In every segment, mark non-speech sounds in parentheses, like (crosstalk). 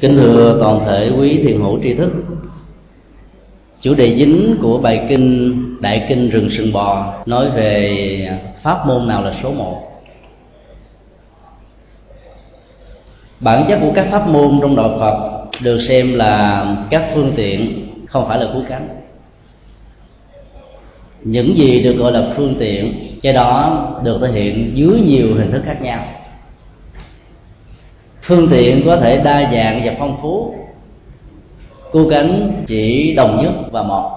kính thưa toàn thể quý thiền hữu tri thức. Chủ đề chính của bài kinh đại kinh rừng sừng bò nói về pháp môn nào là số một. Bản chất của các pháp môn trong đạo phật được xem là các phương tiện, không phải là cứu cánh. Những gì được gọi là phương tiện, cái đó được thể hiện dưới nhiều hình thức khác nhau phương tiện có thể đa dạng và phong phú. Cú cánh chỉ đồng nhất và một.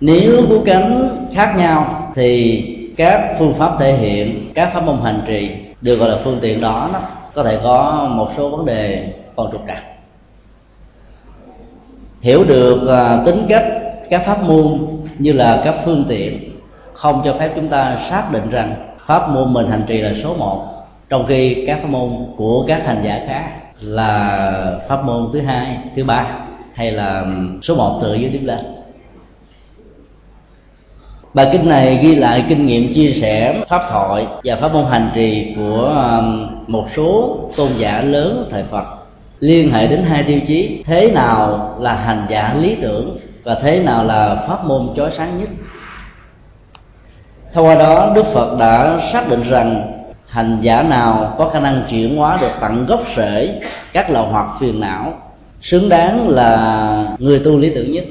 Nếu cú cánh khác nhau thì các phương pháp thể hiện các pháp môn hành trì được gọi là phương tiện đó, đó có thể có một số vấn đề còn trục trặc. Hiểu được à, tính cách các pháp môn như là các phương tiện không cho phép chúng ta xác định rằng pháp môn mình hành trì là số một trong khi các pháp môn của các hành giả khác là pháp môn thứ hai, thứ ba, hay là số một từ dưới tiếp lên. Bài kinh này ghi lại kinh nghiệm chia sẻ pháp thoại và pháp môn hành trì của một số tôn giả lớn thời phật. Liên hệ đến hai tiêu chí, thế nào là hành giả lý tưởng và thế nào là pháp môn chói sáng nhất. Thông qua đó, đức phật đã xác định rằng hành giả nào có khả năng chuyển hóa được tận gốc rễ, các lò hoặc phiền não, xứng đáng là người tu lý tưởng nhất.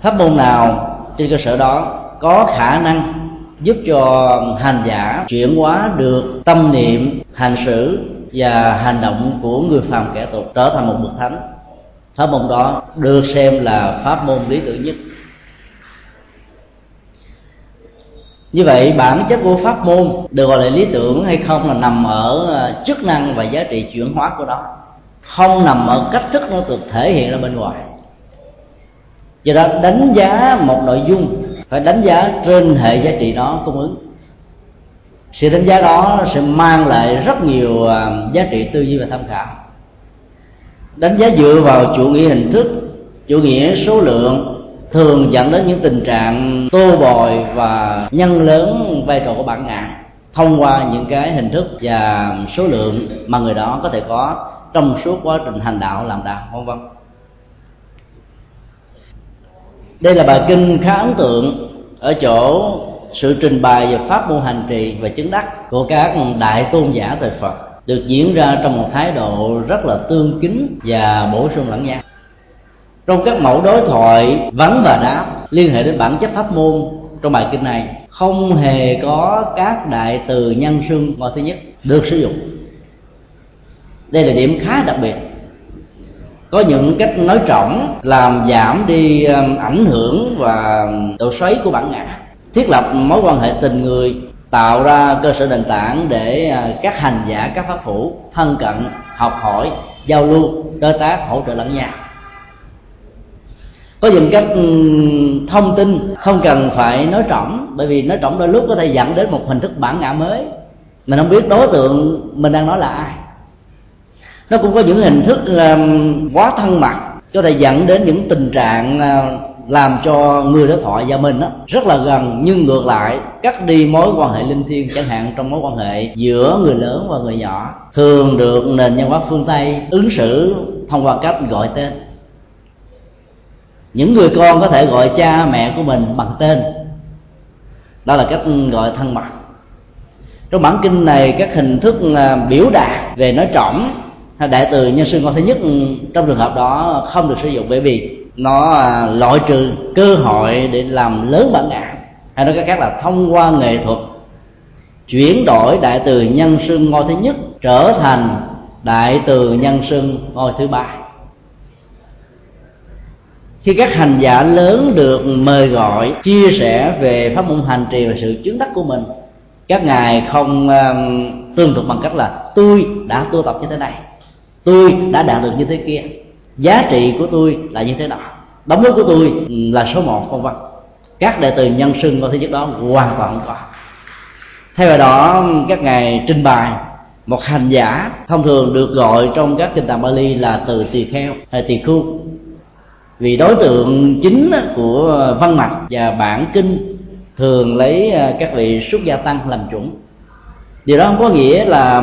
Pháp môn nào trên cơ sở đó có khả năng giúp cho hành giả chuyển hóa được tâm niệm, hành xử và hành động của người phàm kẻ tục trở thành một bậc thánh? Pháp môn đó được xem là pháp môn lý tưởng nhất. Như vậy, bản chất của pháp môn được gọi là lý tưởng hay không là nằm ở à, chức năng và giá trị chuyển hóa của nó. Không nằm ở cách thức nó được thể hiện ra bên ngoài. Do đó, đánh giá một nội dung, phải đánh giá trên hệ giá trị đó cung ứng. Sự đánh giá đó sẽ mang lại rất nhiều à, giá trị tư duy và tham khảo. Đánh giá dựa vào chủ nghĩa hình thức, chủ nghĩa số lượng thường dẫn đến những tình trạng tô bồi và nhân lớn vai trò của bản ngã thông qua những cái hình thức và số lượng mà người đó có thể có trong suốt quá trình hành đạo, làm đạo, vân vân. Đây là bài kinh khá ấn tượng ở chỗ sự trình bày về pháp môn hành trì và chứng đắc của các đại tôn giả thời Phật, được diễn ra trong một thái độ rất là tương kính và bổ sung lẫn nhau trong các mẫu đối thoại vấn và đáp, liên hệ đến bản chất pháp môn. Trong bài kinh này, không hề có các đại từ nhân xưng ngôi thứ nhất, được sử dụng. Đây là điểm khá đặc biệt. Có những cách nói trọng làm giảm đi um, ảnh hưởng và độ xoáy của bản ngã. Thiết lập mối quan hệ tình người, tạo ra cơ sở nền tảng để à, các hành giả, các pháp hữu thân cận, học hỏi, giao lưu, đối tác, hỗ trợ lẫn nhau có những cách ừ, thông tin không cần phải nói trỏng bởi vì nói trỏng đôi lúc có thể dẫn đến một hình thức bản ngã mới. Mình không biết đối tượng mình đang nói là ai. Nó cũng có những hình thức là ừ, quá thân mật có thể dẫn đến những tình trạng à, làm cho người đối thoại và mình đó, rất là gần nhưng ngược lại cắt đi mối quan hệ linh thiêng chẳng hạn trong mối quan hệ giữa người lớn và người nhỏ thường được nền văn hóa phương tây ứng xử thông qua cách gọi tên những người con có thể gọi cha mẹ của mình bằng tên. Đó là cách gọi thân mật. Trong bản kinh này, các hình thức biểu đạt về nói trọng hay đại từ nhân sư ngôn thứ nhất ừ, trong trường hợp đó không được sử dụng bởi vì nó à, loại trừ cơ hội để làm lớn bản ngã. Hay nói cách khác là thông qua nghệ thuật chuyển đổi đại từ nhân xưng ngôi thứ nhất trở thành đại từ nhân xưng ngôi thứ ba khi các hành giả lớn được mời gọi chia sẻ về pháp môn hành trì và sự chứng đắc của mình các ngài không um, tương thuộc bằng cách là tôi đã tu tập như thế này tôi đã đạt được như thế kia giá trị của tôi là như thế nào đóng góp của tôi ừ, là số một vân vân. Các đệ tử nhân sưng vào thế giới đó hoàn toàn không có. Thay vào đó các ngài trình bày một hành giả thông thường được gọi trong các kinh tạng Bali là từ tỳ kheo hay tỳ khu vì đối tượng chính của văn mạch và bản kinh thường lấy à, các vị xuất gia tăng làm chuẩn điều đó không có nghĩa là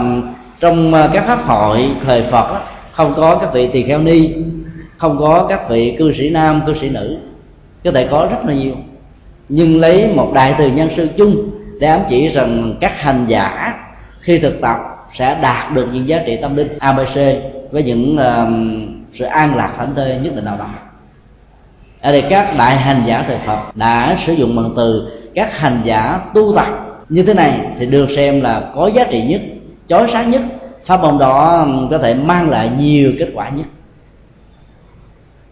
trong à, các pháp hội thời phật không có các vị tỳ kheo ni không có các vị cư sĩ nam cư sĩ nữ. Có thể có rất là nhiều. Nhưng lấy một đại từ nhân sư chung để ám chỉ rằng các hành giả khi thực tập sẽ đạt được những giá trị tâm linh abc với những uh, sự an lạc thảnh thơi nhất định nào đó ở đây các đại hành giả thời phật đã sử dụng bằng từ các hành giả tu tập. Như thế này thì được xem là có giá trị nhất, chói sáng nhất. Pháp môn đó có thể mang lại nhiều kết quả nhất.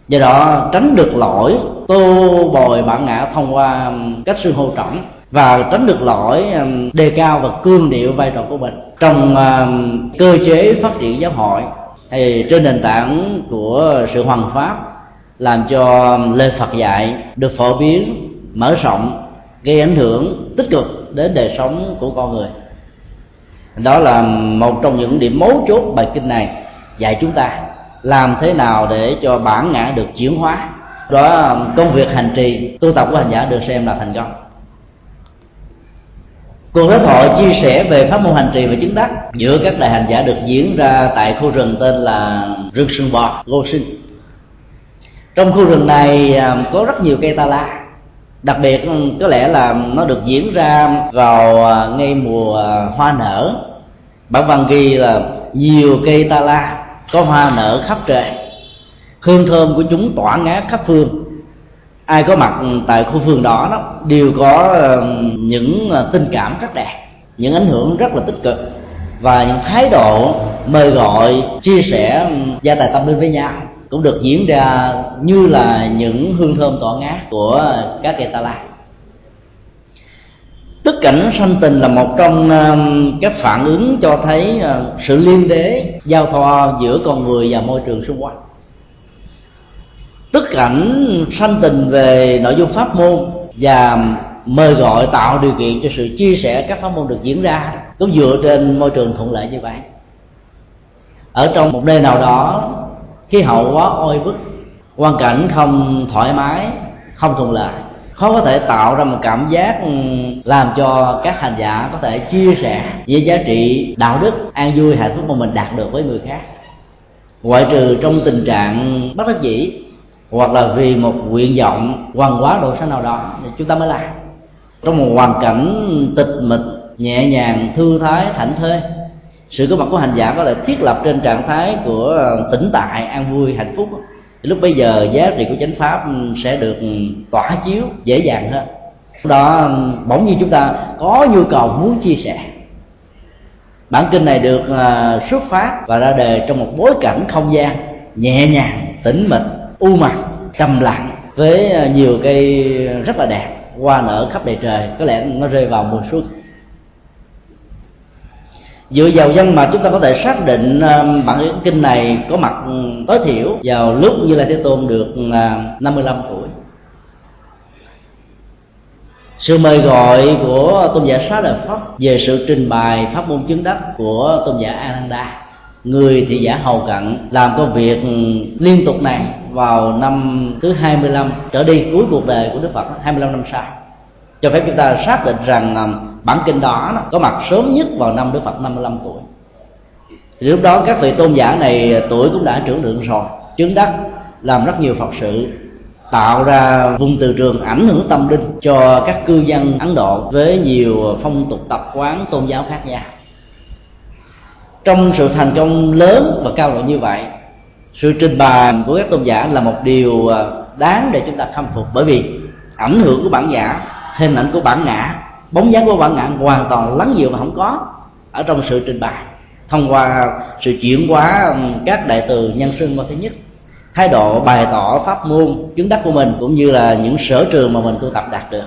Do đó, tránh được lỗi tô bồi bản ngã thông qua cách sư hô trọng và tránh được lỗi đề cao và cương điệu vai trò của mình trong cơ chế phát triển giáo hội thì trên nền tảng của sự hoàn pháp làm cho lời Phật dạy được phổ biến, mở rộng, gây ảnh hưởng tích cực đến đời sống của con người. Đó là một trong những điểm mấu chốt bài kinh này dạy chúng ta làm thế nào để cho bản ngã được chuyển hóa. Đó, công việc hành trì tu tập của hành giả được xem là thành công. Cuộc đối thoại chia sẻ về pháp môn hành trì và chứng đắc giữa các đại hành giả được diễn ra tại khu rừng tên là rừng sương bò gô sinh trong khu rừng này à, có rất nhiều cây ta la. Đặc biệt ừ, có lẽ là nó được diễn ra vào à, ngay mùa à, hoa nở. Bản văn ghi là nhiều cây ta la có hoa nở khắp trời. Hương thơm của chúng tỏa ngát khắp phương. Ai có mặt tại khu vườn đó đó đều có những tình cảm rất đẹp, những ảnh hưởng rất là tích cực và những thái độ mời gọi, chia sẻ ừ, gia tài tâm linh với nhau cũng được diễn ra như là những hương thơm tỏa ngát của các cây ta la. Tức cảnh sanh tình là một trong um, các phản ứng cho thấy uh, sự liên đế, giao thoa giữa con người và môi trường xung quanh. Tức cảnh sanh tình về nội dung pháp môn và mời gọi tạo điều kiện cho sự chia sẻ các pháp môn được diễn ra, cũng dựa trên môi trường thuận lợi như vậy. Ở trong một nơi nào đó khí hậu quá oi bức, hoàn cảnh không thoải mái, không thuận lợi. Khó có thể tạo ra một cảm giác ừ, làm cho các hành giả có thể chia sẻ với giá trị, đạo đức, an vui, hạnh phúc mà mình đạt được với người khác. Ngoại trừ trong tình trạng bất đắc dĩ, hoặc là vì một nguyện vọng hoàn quá độ sáng nào đó, thì chúng ta mới làm. Trong một hoàn cảnh tịch mịch, nhẹ nhàng, thư thái, thảnh thơi sự có mặt của hành giả có thể thiết lập trên trạng thái của ờ, tĩnh tại, an vui, hạnh phúc. Lúc bây giờ giá trị của chánh pháp ừ, sẽ được ừ, tỏa chiếu dễ dàng hơn. Đó ừ, bỗng nhiên chúng ta có nhu cầu muốn chia sẻ. Bản kinh này được ờ, xuất phát và ra đề trong một bối cảnh không gian, nhẹ nhàng, tĩnh mịch, u mặt trầm lặng với ờ, nhiều cây rất là đẹp, hoa nở khắp đầy trời. Có lẽ nó rơi vào mùa xuân dựa vào dân mà chúng ta có thể xác định ờ, bản kinh này có mặt ừ, tối thiểu vào lúc như là thế tôn được ờ, 55 tuổi. Sự mời gọi của tôn giả xá lợi pháp về sự trình bày pháp môn chứng đắc của tôn giả ananda người thị giả hầu cận, làm công việc ừ, liên tục này vào năm thứ 25 trở đi cuối cuộc đời của Đức Phật 25 năm sau. Cho phép chúng ta xác định rằng ờ, bản kinh đó có mặt sớm nhất vào năm Đức Phật 55 tuổi. Thì lúc đó các vị tôn giả này tuổi cũng đã trưởng lượng rồi, chứng đắc, làm rất nhiều phật sự, tạo ra vùng từ trường ảnh hưởng tâm linh cho các cư dân ấn độ với nhiều phong tục tập quán tôn giáo khác nhau. Trong sự thành công lớn và cao độ như vậy, sự trình bày của các tôn giả là một điều à, đáng để chúng ta khâm phục bởi vì ảnh hưởng của bản giả, hình ảnh của bản ngã bóng dáng của bạn ngạn hoàn toàn lắng dịu mà không có ở trong sự trình bày. Thông qua sự chuyển hóa các đại từ nhân sinh thứ nhất, thái độ bày tỏ pháp môn, chứng đắc của mình cũng như là những sở trường mà mình tu tập đạt được.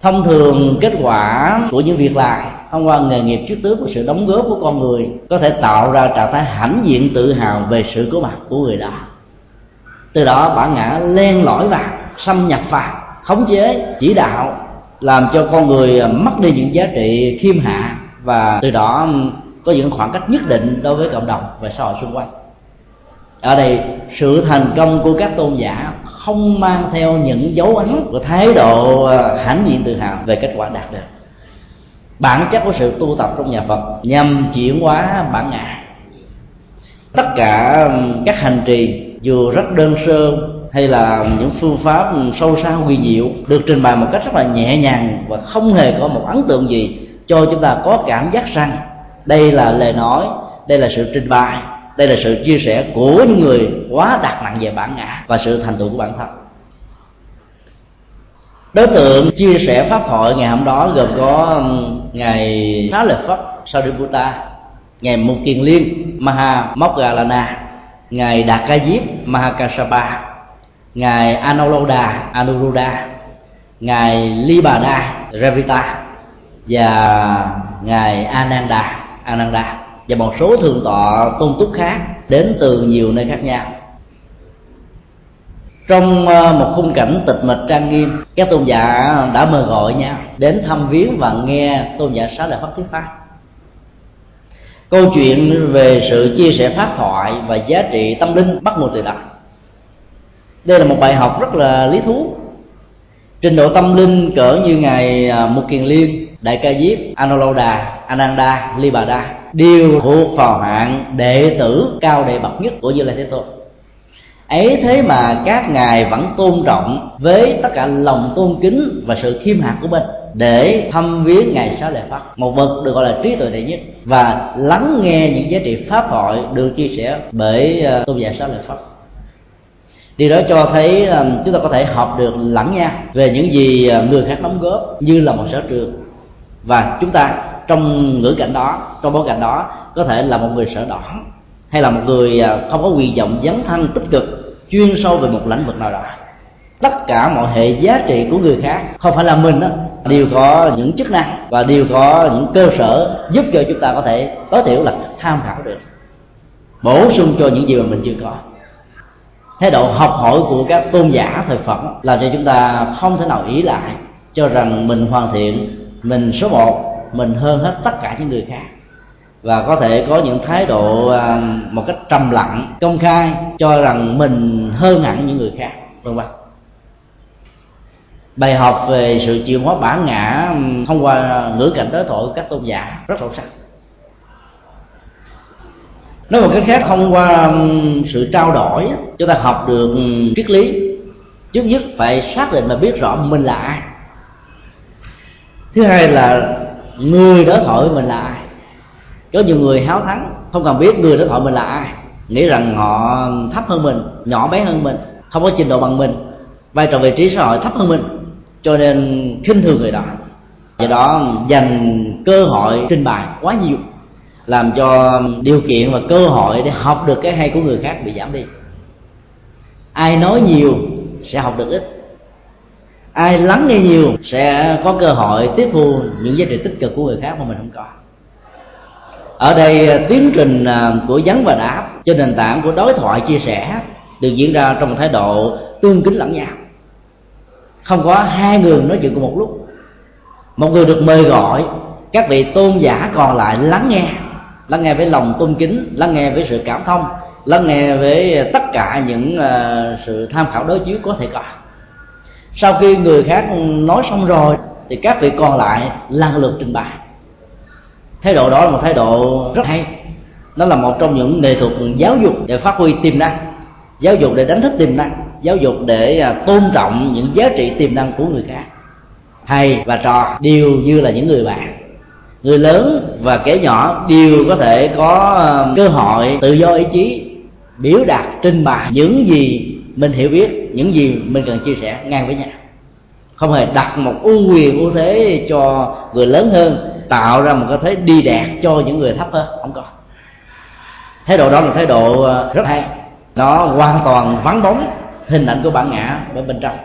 Thông thường kết quả của những việc làm thông qua nghề nghiệp trước tướng của sự đóng góp của con người có thể tạo ra trạng thái hãnh diện tự hào về sự có mặt của người đó. Từ đó bản ngã len lỏi vào, xâm nhập vào, khống chế, chỉ đạo làm cho con người mất đi những giá trị khiêm hạ và từ đó có những khoảng cách nhất định đối với cộng đồng và xã hội xung quanh. Ở đây, sự thành công của các tôn giả không mang theo những dấu ấn của thái độ à, hãnh diện tự hào về kết quả đạt được. Bản chất của sự tu tập trong nhà Phật nhằm chuyển hóa bản ngã. Tất cả các hành trì dù rất đơn sơ hay là những phương pháp sâu xa huyền diệu được trình bày một cách rất là nhẹ nhàng và không hề có một ấn tượng gì cho chúng ta có cảm giác rằng đây là lời nói, đây là sự trình bày, đây là sự chia sẻ của những người quá đặt nặng về bản ngã và sự thành tựu của bản thân. Đối tượng chia sẻ pháp hội ngày hôm đó gồm có ngài xá lợi phất sariputta ngài mục kiền liên, maha mokgalana, ngài đạt ca diếp, mahakasapa ngài anuruddha anuruddha. Ngài libada, revita. Và ngài ananda ananda. Và một số thượng tọa tôn túc khác đến từ nhiều nơi khác nhau. Trong ờ, một khung cảnh tịch mịch trang nghiêm, các tôn giả đã mời gọi nhau đến thăm viếng và nghe tôn giả sáu lợi Pháp thuyết pháp. Câu chuyện về sự chia sẻ pháp thoại và giá trị tâm linh bắt nguồn từ đó đây là một bài học rất là lý thú. Trình độ tâm linh cỡ như ngài à, mục kiền liên, đại ca diếp anuloda ananda, libada, đều thuộc vào hạng đệ tử cao đệ bậc nhất của như lai thế tôn. Ấy thế mà các ngài vẫn tôn trọng với tất cả lòng tôn kính và sự khiêm hạ của mình để thăm viếng ngài sáu lệ phật một bậc được gọi là trí tuệ đệ nhất, và lắng nghe những giá trị pháp thoại được chia sẻ bởi à, tôn giả sáu lệ phật điều đó cho thấy chúng ta có thể học được lẫn nhau về những gì à, người khác đóng góp như là một sở trường. Và chúng ta trong ngữ cảnh đó, trong bối cảnh đó, có thể là một người sở đỏ hay là một người à, không có quyền vọng dấn thân, tích cực, chuyên sâu về một lĩnh vực nào đó. Tất cả mọi hệ giá trị của người khác không phải là mình đó đều có những chức năng và đều có những cơ sở giúp cho chúng ta có thể tối thiểu là tham khảo được, bổ sung cho những gì mà mình chưa có thái độ học hỏi của các tôn giả thời phật làm cho chúng ta không thể nào ý lại cho rằng mình hoàn thiện, mình số một, mình hơn hết tất cả những người khác. Và có thể có những thái độ à, một cách trầm lặng, công khai, cho rằng mình hơn hẳn những người khác vân vân bài học về sự chuyển hóa bản ngã thông qua ngữ cảnh đối thoại của các tôn giả rất sâu sắc nói một cách khác, thông qua sự trao đổi chúng ta học được triết lý, trước nhất phải xác định và biết rõ mình là ai. Thứ hai là người đối thoại mình là ai. Có nhiều người háo thắng, không cần biết người đối thoại mình là ai. Nghĩ rằng họ thấp hơn mình, nhỏ bé hơn mình, không có trình độ bằng mình. Vai trò vị trí xã hội thấp hơn mình, cho nên khinh thường người đó. Do đó, dành cơ hội trình bày quá nhiều làm cho điều kiện và cơ hội để học được cái hay của người khác bị giảm đi. Ai nói nhiều sẽ học được ít. Ai lắng nghe nhiều sẽ có cơ hội tiếp thu những giá trị tích cực của người khác mà mình không có. Ở đây à, tiến trình à, của vấn và đáp trên nền tảng của đối thoại chia sẻ được diễn ra trong thái độ tương kính lẫn nhau. Không có hai người nói chuyện cùng một lúc. Một người được mời gọi, các vị tôn giả còn lại lắng nghe lắng nghe với lòng tôn kính, lắng nghe với sự cảm thông, lắng nghe với tất cả những ờ, sự tham khảo đối chiếu có thể có. Sau khi người khác nói xong rồi, thì các vị còn lại lần lượt trình bày. Thái độ đó là một thái độ rất hay. Nó là một trong những nghệ thuật giáo dục để phát huy tiềm năng, giáo dục để đánh thức tiềm năng, giáo dục để ờ, tôn trọng những giá trị tiềm năng của người khác. Thầy và trò đều như là những người bạn người lớn và kẻ nhỏ đều có thể có ờ, cơ hội tự do ý chí, biểu đạt, trình bày những gì mình hiểu biết, những gì mình cần chia sẻ ngang với nhau. Không hề đặt một ưu quyền, ưu thế cho người lớn hơn, tạo ra một cái thế đi đạt cho những người thấp hơn, không có. Thái độ đó là thái độ ờ, rất hay. Nó hoàn toàn vắng bóng, hình ảnh của bản ngã ở bên trong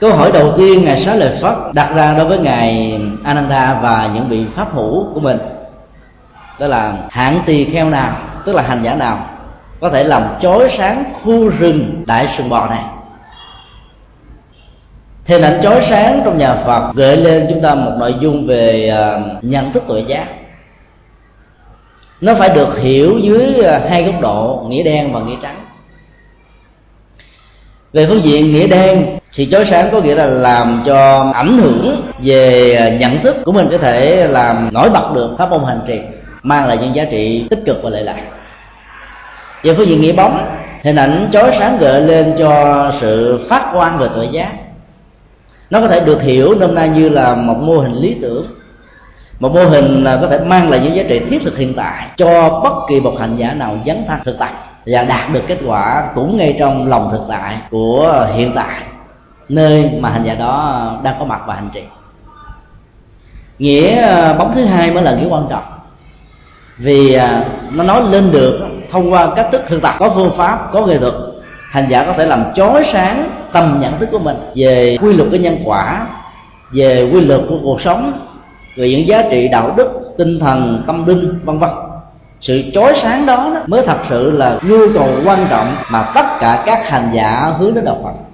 câu hỏi đầu tiên ngài xá lợi phất đặt ra đối với ngài ananda và những vị pháp hữu của mình. Đó là hạng tỳ kheo nào, tức là hành giả nào, có thể làm chói sáng khu rừng đại sừng bò này. Hình ảnh chói sáng trong nhà Phật gợi lên chúng ta một nội dung về à, nhận thức tội giác. Nó phải được hiểu dưới à, hai góc độ, nghĩa đen và nghĩa trắng. Về phương diện nghĩa đen thì chói sáng có nghĩa là làm cho ảnh hưởng về nhận thức của mình có thể làm nổi bật được pháp môn hành trì, mang lại những giá trị tích cực và lợi lạc. Về phương diện nghĩa bóng, hình ảnh chói sáng gợi lên cho sự phát quan về tuệ giác nó có thể được hiểu nôm na như là một mô hình lý tưởng, một mô hình có thể mang lại những giá trị thiết thực hiện tại cho bất kỳ một hành giả nào dấn thân thực tại và đạt được kết quả cũng ngay trong lòng thực tại của hiện tại nơi mà hành giả đó đang có mặt và hành trì. Nghĩa ờ, bóng thứ hai mới là nghĩa quan trọng. Vì ờ, nó nói lên được thông qua cách thức thực tập có phương pháp có nghệ thuật hành giả có thể làm chói sáng tầm nhận thức của mình về quy luật của nhân quả về quy luật của cuộc sống về những giá trị đạo đức tinh thần tâm linh vân vân. Sự chói sáng đó, đó mới thật sự là nhu cầu quan trọng mà tất cả các hành giả hướng đến đạo phật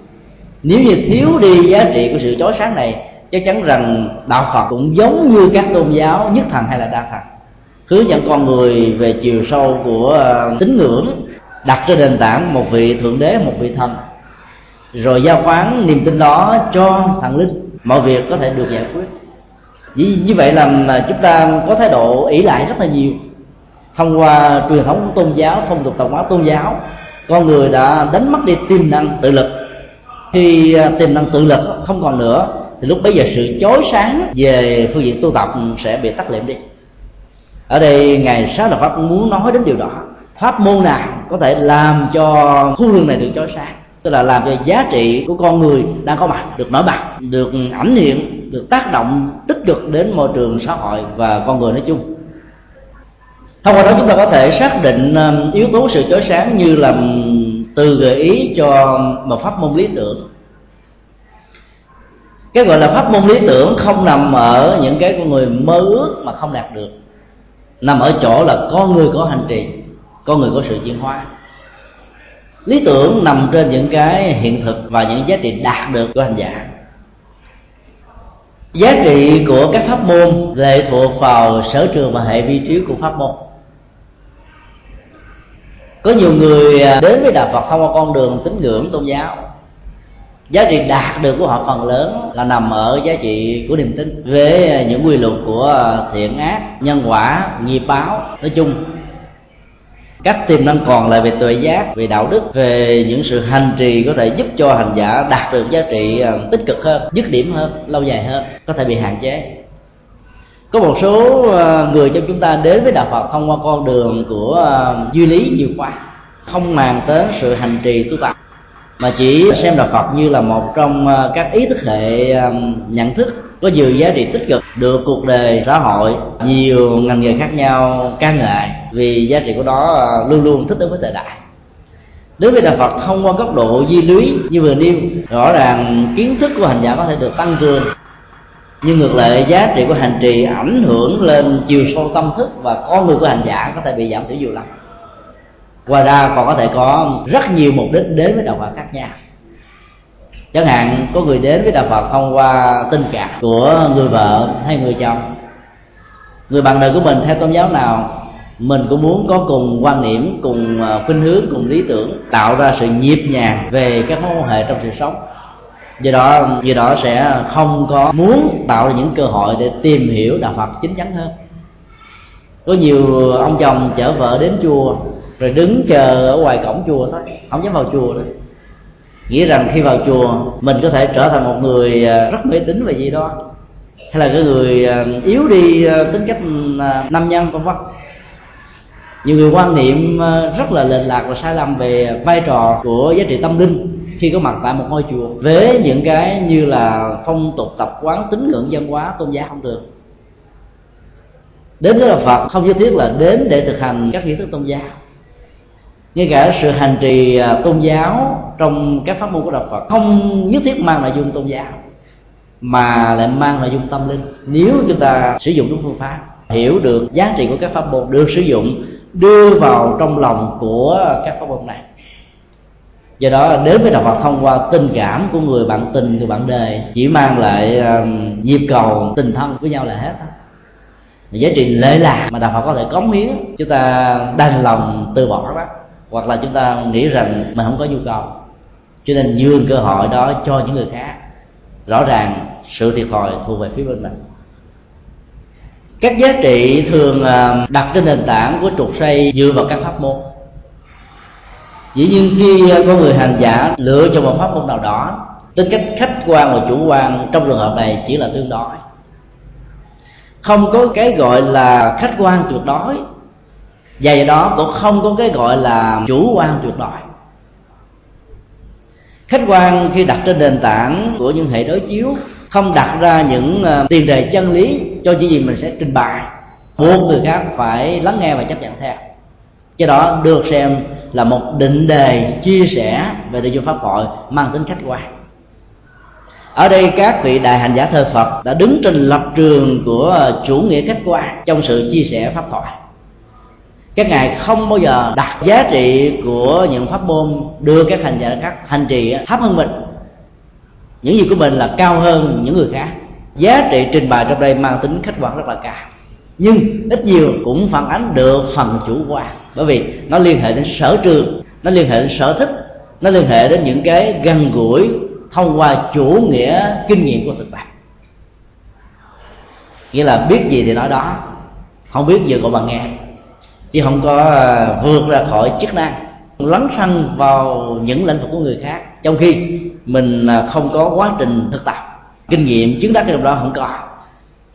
nếu như thiếu đi giá trị của sự chói sáng này chắc chắn rằng đạo phật cũng giống như các tôn giáo nhất thần hay là đa thần hướng dẫn con người về chiều sâu của ờ, tín ngưỡng đặt trên nền tảng một vị thượng đế một vị thần rồi giao khoán niềm tin đó cho thần linh. Mọi việc có thể được giải quyết. Như, như vậy là chúng ta có thái độ ỷ lại rất là nhiều. Thông qua truyền thống tôn giáo phong tục tập quán tôn giáo con người đã đánh mất đi tiềm năng tự lực khi à, tiềm năng tự lực không còn nữa, thì lúc bấy giờ sự chói sáng về phương diện tu tập sẽ bị tắt liệm đi. Ở đây ngài sáu đạo pháp muốn nói đến điều đó. Pháp môn nào có thể làm cho khu rừng này được chói sáng, tức là làm cho giá trị của con người đang có mặt được nổi bật, được ảnh hiện được tác động, tích cực đến môi trường xã hội và con người nói chung. Thông qua đó chúng ta có thể xác định à, yếu tố sự chói sáng như là từ gợi ý cho một pháp môn lý tưởng. Cái gọi là pháp môn lý tưởng không nằm ở những cái con người mơ ước mà không đạt được. Nằm ở chỗ là con người có hành trì con người có sự chuyển hóa. Lý tưởng nằm trên những cái hiện thực và những giá trị đạt được của hành giả. Giá trị của các pháp môn lệ thuộc vào sở trường và hệ vi trí của pháp môn có nhiều người à, đến với đạo phật thông qua con đường tín ngưỡng tôn giáo. Giá trị đạt được của họ phần lớn là nằm ở giá trị của niềm tin. Với những quy luật của à, thiện ác, nhân quả, nghiệp báo, nói chung các tiềm năng còn lại về tuệ giác, về đạo đức, về những sự hành trì có thể giúp cho hành giả đạt được giá trị à, tích cực hơn, dứt điểm hơn, lâu dài hơn, có thể bị hạn chế có một số ờ, người trong chúng ta đến với đạo phật thông qua con đường của ờ, duy lý nhiều khoa, không màng tới sự hành trì tu tập, mà chỉ xem đạo phật như là một trong ờ, các ý thức hệ nhận thức có nhiều giá trị tích cực, được cuộc đời, xã hội, nhiều ngành nghề khác nhau ca ngợi vì giá trị của nó luôn luôn thích ứng với thời đại. Đối với đạo phật thông qua góc độ di lý như vừa nêu, rõ ràng kiến thức của hành giả có thể được tăng cường nhưng ngược lại, giá trị của hành trì ảnh hưởng lên chiều sâu tâm thức và con người của hành giả có thể bị giảm thiểu nhiều lắm. Ngoài ra còn có thể có rất nhiều mục đích đến với đạo phật khác nhau. Chẳng hạn, có người đến với đạo phật thông qua tình cảm của người vợ hay người chồng. Người bạn đời của mình theo tôn giáo nào, mình cũng muốn có cùng quan điểm cùng à, khuynh hướng, cùng lý tưởng, tạo ra sự nhịp nhàng về các mối quan hệ trong sự sống do đó do đó sẽ không có muốn tạo ra những cơ hội để tìm hiểu đạo phật chính chắn hơn. Có nhiều ông chồng chở vợ đến chùa, rồi đứng chờ ở ngoài cổng chùa thôi, không dám vào chùa nữa. Nghĩ rằng khi vào chùa, mình có thể trở thành một người à, rất mê tín về gì đó, hay là cái người à, yếu đi à, tính cách nam nhân, vân vân. Nhiều người quan niệm rất là lệch lạc và sai lầm về vai trò của giá trị tâm linh khi có mặt tại một ngôi chùa với những cái như là phong tục tập quán, tín ngưỡng văn hóa, tôn giáo không thường. Đến với là phật, không nhất thiết là đến để thực hành các nghi thức tôn giáo. Ngay cả sự hành trì à, tôn giáo trong các pháp môn của đạo Phật không nhất thiết mang nội dung tôn giáo, mà lại mang nội dung tâm linh. Nếu chúng ta sử dụng đúng phương pháp, hiểu được giá trị của các pháp môn, được sử dụng, đưa vào trong lòng của các pháp môn này do đó đến với đạo Phật thông qua tình cảm của người bạn tình người bạn đời chỉ mang lại uh, nhịp cầu tình thân với nhau là hết giá trị lệ lạc mà đạo Phật có thể cống hiến chúng ta đành lòng từ bỏ đó. Hoặc là chúng ta nghĩ rằng mình không có nhu cầu. Cho nên nhường cơ hội đó cho những người khác. Rõ ràng sự thiệt thòi thuộc về phía bên mình. Các giá trị thường um, đặt trên nền tảng của trục xây dựa vào các pháp môn dĩ nhiên khi ờ, có người hành giả lựa cho một pháp môn nào đó, tính cách khách quan và chủ quan trong trường hợp này chỉ là tương đối. Không có cái gọi là khách quan tuyệt đối. Và do đó cũng không có cái gọi là chủ quan tuyệt đối. Khách quan khi đặt trên nền tảng của những hệ đối chiếu, không đặt ra những ờ, tiền đề chân lý cho những gì mình sẽ trình bày, buộc người khác phải lắng nghe và chấp nhận theo. Cái đó được xem là một định đề chia sẻ về nội dung pháp hội mang tính khách quan. Ở đây các vị đại hành giả thơ Phật đã đứng trên lập trường của chủ nghĩa khách quan trong sự chia sẻ pháp thoại các ngài không bao giờ đặt giá trị của những pháp môn đưa các hành giả, các hành trì thấp hơn mình. Những gì của mình là cao hơn những người khác. Giá trị trình bày trong đây mang tính khách quan rất là cao. Nhưng ít nhiều cũng phản ánh được phần chủ quan bởi vì nó liên hệ đến sở trường, nó liên hệ đến sở thích, nó liên hệ đến những cái gần gũi thông qua chủ nghĩa kinh nghiệm của thực tại nghĩa là biết gì thì nói đó, không biết gì còn bằng nghe. Chứ không có à, vượt ra khỏi chức năng, lấn sân vào những lĩnh vực của người khác. Trong khi mình à, không có quá trình thực tập, kinh nghiệm chứng đắc trong đó không có.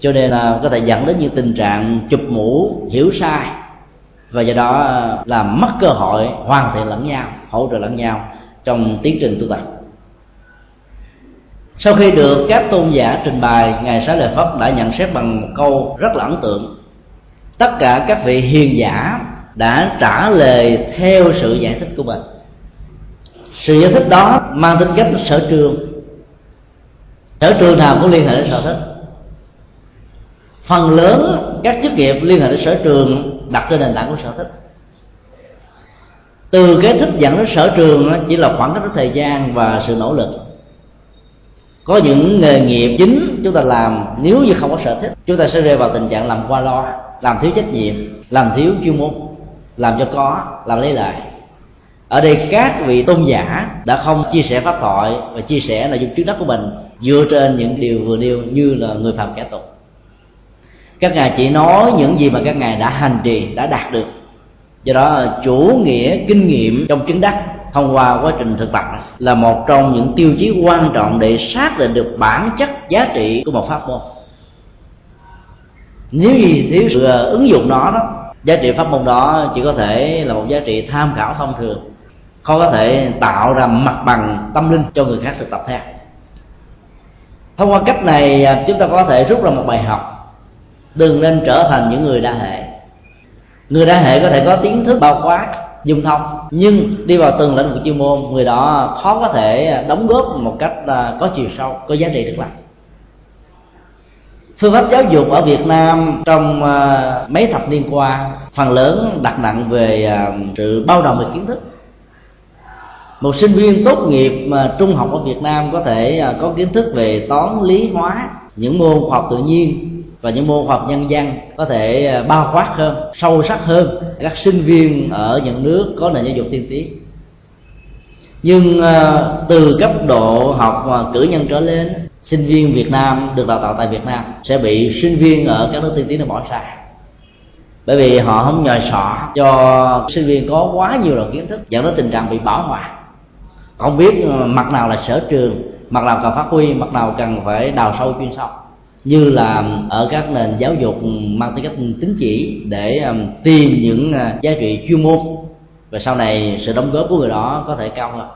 Cho nên là có thể dẫn đến những tình trạng chụp mũ hiểu sai và do đó ờ, làm mất cơ hội hoàn thiện lẫn nhau, hỗ trợ lẫn nhau trong tiến trình tu tập. Sau khi được các tôn giả trình bày, ngài xá lợi phất đã nhận xét bằng một câu rất là ấn tượng. Tất cả các vị hiền giả đã trả lời theo sự giải thích của mình. Sự giải thích đó mang tính cách sở trường. Sở trường nào cũng liên hệ đến sở thích. Phần lớn các chức nghiệp liên hệ đến sở trường đặt trên nền tảng của sở thích. Từ cái thích dẫn đến sở trường chỉ là khoảng cách thời gian và sự nỗ lực. Có những nghề nghiệp chính chúng ta làm, nếu như không có sở thích, chúng ta sẽ rơi vào tình trạng làm qua lo làm thiếu trách nhiệm, làm thiếu chuyên môn, làm cho có, làm lấy lại. Ở đây các vị tôn giả đã không chia sẻ pháp thoại và chia sẻ nội dung trước đất của mình dựa trên những điều vừa nêu như là người phạm kẻ tục các ngài chỉ nói những gì mà các ngài đã hành trì, đã đạt được. Do đó, chủ nghĩa kinh nghiệm trong chứng đắc thông qua quá trình thực tập là một trong những tiêu chí quan trọng để xác định được bản chất giá trị của một pháp môn. Nếu gì thiếu sự à, ứng dụng nó đó, giá trị pháp môn đó chỉ có thể là một giá trị tham khảo thông thường không có thể tạo ra mặt bằng tâm linh cho người khác thực tập theo. Thông qua cách này à, chúng ta có thể rút ra một bài học đừng nên trở thành những người đa hệ. Người đa hệ có thể có kiến thức bao quát, dung thông, nhưng đi vào từng lĩnh vực chuyên môn, người đó khó có thể đóng góp một cách à, có chiều sâu, có giá trị rất là phương pháp giáo dục ở Việt Nam trong à, mấy thập niên qua, phần lớn đặt nặng về à, sự bao đồng về kiến thức. Một sinh viên tốt nghiệp mà trung học ở Việt Nam có thể có kiến thức về toán, lý, hóa, những môn khoa học tự nhiên và những môn học nhân dân có thể ờ, bao quát hơn, sâu sắc hơn các sinh viên ở những nước có nền giáo dục tiên tiến. Nhưng ờ, từ cấp độ học cử nhân trở lên, sinh viên Việt Nam được đào tạo tại Việt Nam sẽ bị sinh viên ở các nước tiên tiến bỏ xa. Bởi vì họ không nhòi sọ cho sinh viên có quá nhiều loại kiến thức dẫn đến tình trạng bị bỏ hoài không biết ờ, mặt nào là sở trường, mặt nào cần phát huy, mặt nào cần phải đào sâu chuyên sâu như là ở các nền giáo dục mang tính cách tính chỉ để um, tìm những à, giá trị chuyên môn. Và sau này sự đóng góp của người đó có thể cao hơn.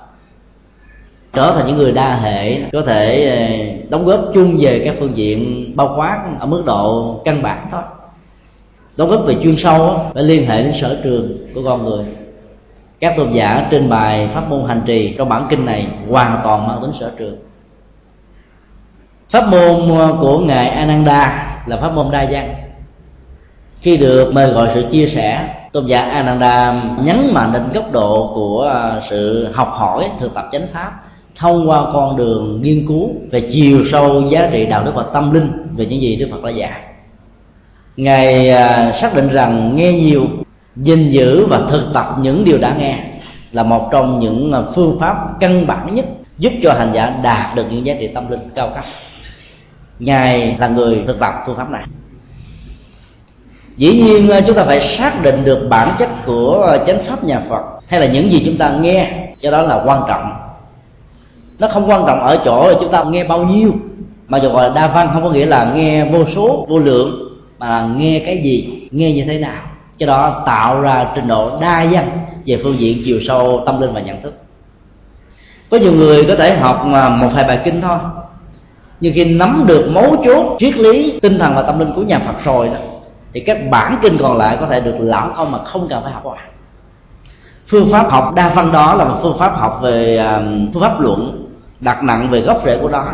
Trở thành những người đa hệ, có thể à, đóng góp chung về các phương diện bao quát ở mức độ căn bản thôi. Đóng góp về chuyên sâu phải liên hệ đến sở trường của con người. Các tôn giả trên bài pháp môn hành trì trong bản kinh này hoàn toàn mang tính sở trường pháp môn ờ, của ngài Ananda là pháp môn đa văn khi được mời gọi sự chia sẻ, tôn giả Ananda nhấn mạnh đến góc độ của ờ, sự học hỏi, thực tập chánh pháp, thông qua con đường nghiên cứu về chiều sâu giá trị đạo đức và tâm linh về những gì Đức Phật đã dạy. Ngài ờ, xác định rằng nghe nhiều, gìn giữ và thực tập những điều đã nghe là một trong những phương pháp căn bản nhất giúp cho hành giả đạt được những giá trị tâm linh cao cấp ngài là người thực tập phương pháp này. Dĩ nhiên ờ, chúng ta phải xác định được bản chất của ờ, chánh pháp nhà phật hay là những gì chúng ta nghe cho đó là quan trọng. Nó không quan trọng ở chỗ là chúng ta nghe bao nhiêu, mà dù gọi là đa văn không có nghĩa là nghe vô số, vô lượng, mà là nghe cái gì, nghe như thế nào. Cho đó tạo ra trình độ đa văn về phương diện chiều sâu tâm linh và nhận thức. Có nhiều người có thể học mà một vài bài kinh thôi nhưng khi nắm được mấu chốt, triết lý, tinh thần và tâm linh của nhà phật rồi đó, thì các bản kinh còn lại có thể được lãm không mà không cần phải học hoài. Phương pháp học đa văn đó là một phương pháp học về à, phương pháp luận, đặt nặng về gốc rễ của nó.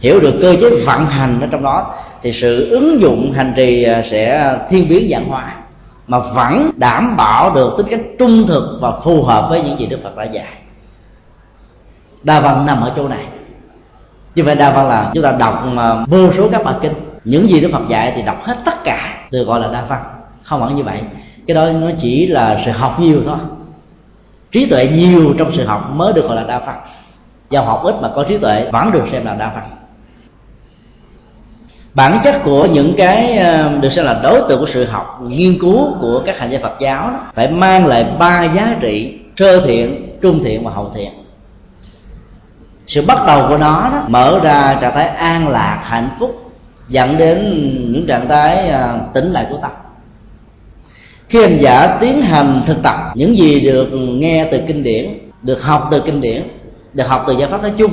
Hiểu được cơ chế vận hành ở trong đó, thì sự ứng dụng hành trì à, sẽ thiên biến dạng hóa mà vẫn đảm bảo được tính cách trung thực và phù hợp với những gì Đức Phật đã dạy. Đa văn nằm ở chỗ này chứ phải đa văn là chúng ta đọc mà vô số các bài kinh. Những gì Đức Phật dạy thì đọc hết tất cả từ gọi là đa văn không hẳn như vậy. Cái đó nó chỉ là sự học nhiều thôi. Trí tuệ nhiều trong sự học mới được gọi là đa văn do học ít mà có trí tuệ vẫn được xem là đa văn bản chất của những cái ờ, được xem là đối tượng của sự học nghiên cứu của các hành gia Phật giáo đó, phải mang lại ba giá trị sơ thiện trung thiện và hậu thiện sự bắt đầu của nó đó, mở ra trạng thái an lạc hạnh phúc dẫn đến những trạng thái à, tỉnh lại của tâm. Khi hành giả tiến hành thực tập những gì được nghe từ kinh điển được học từ kinh điển được học từ giáo pháp nói chung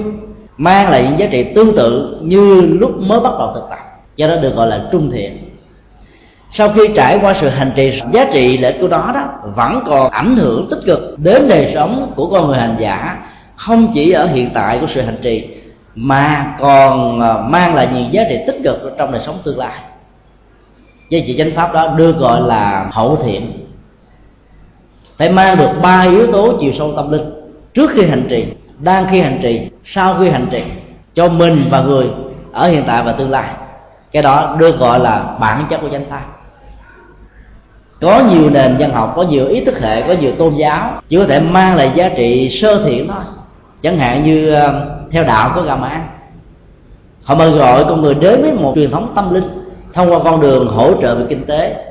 mang lại những giá trị tương tự như lúc mới bắt đầu thực tập do đó được gọi là trung thiện. Sau khi trải qua sự hành trì giá trị lợi của đó đó vẫn còn ảnh hưởng tích cực đến đời sống của con người hành giả không chỉ ở hiện tại của sự hành trì, mà còn ờ, mang lại nhiều giá trị tích cực trong đời sống tương lai. Giá trị chánh pháp đó được gọi là hậu thiện. Phải mang được ba yếu tố chiều sâu tâm linh trước khi hành trì, đang khi hành trì, sau khi hành trì, cho mình và người ở hiện tại và tương lai. Cái đó được gọi là bản chất của chánh pháp. Có nhiều nền văn học, có nhiều ý thức hệ, có nhiều tôn giáo, chỉ có thể mang lại giá trị sơ thiện thôi chẳng hạn như ờ, theo đạo có gà mã họ mời gọi con người đến với một truyền thống tâm linh, thông qua con đường hỗ trợ về kinh tế.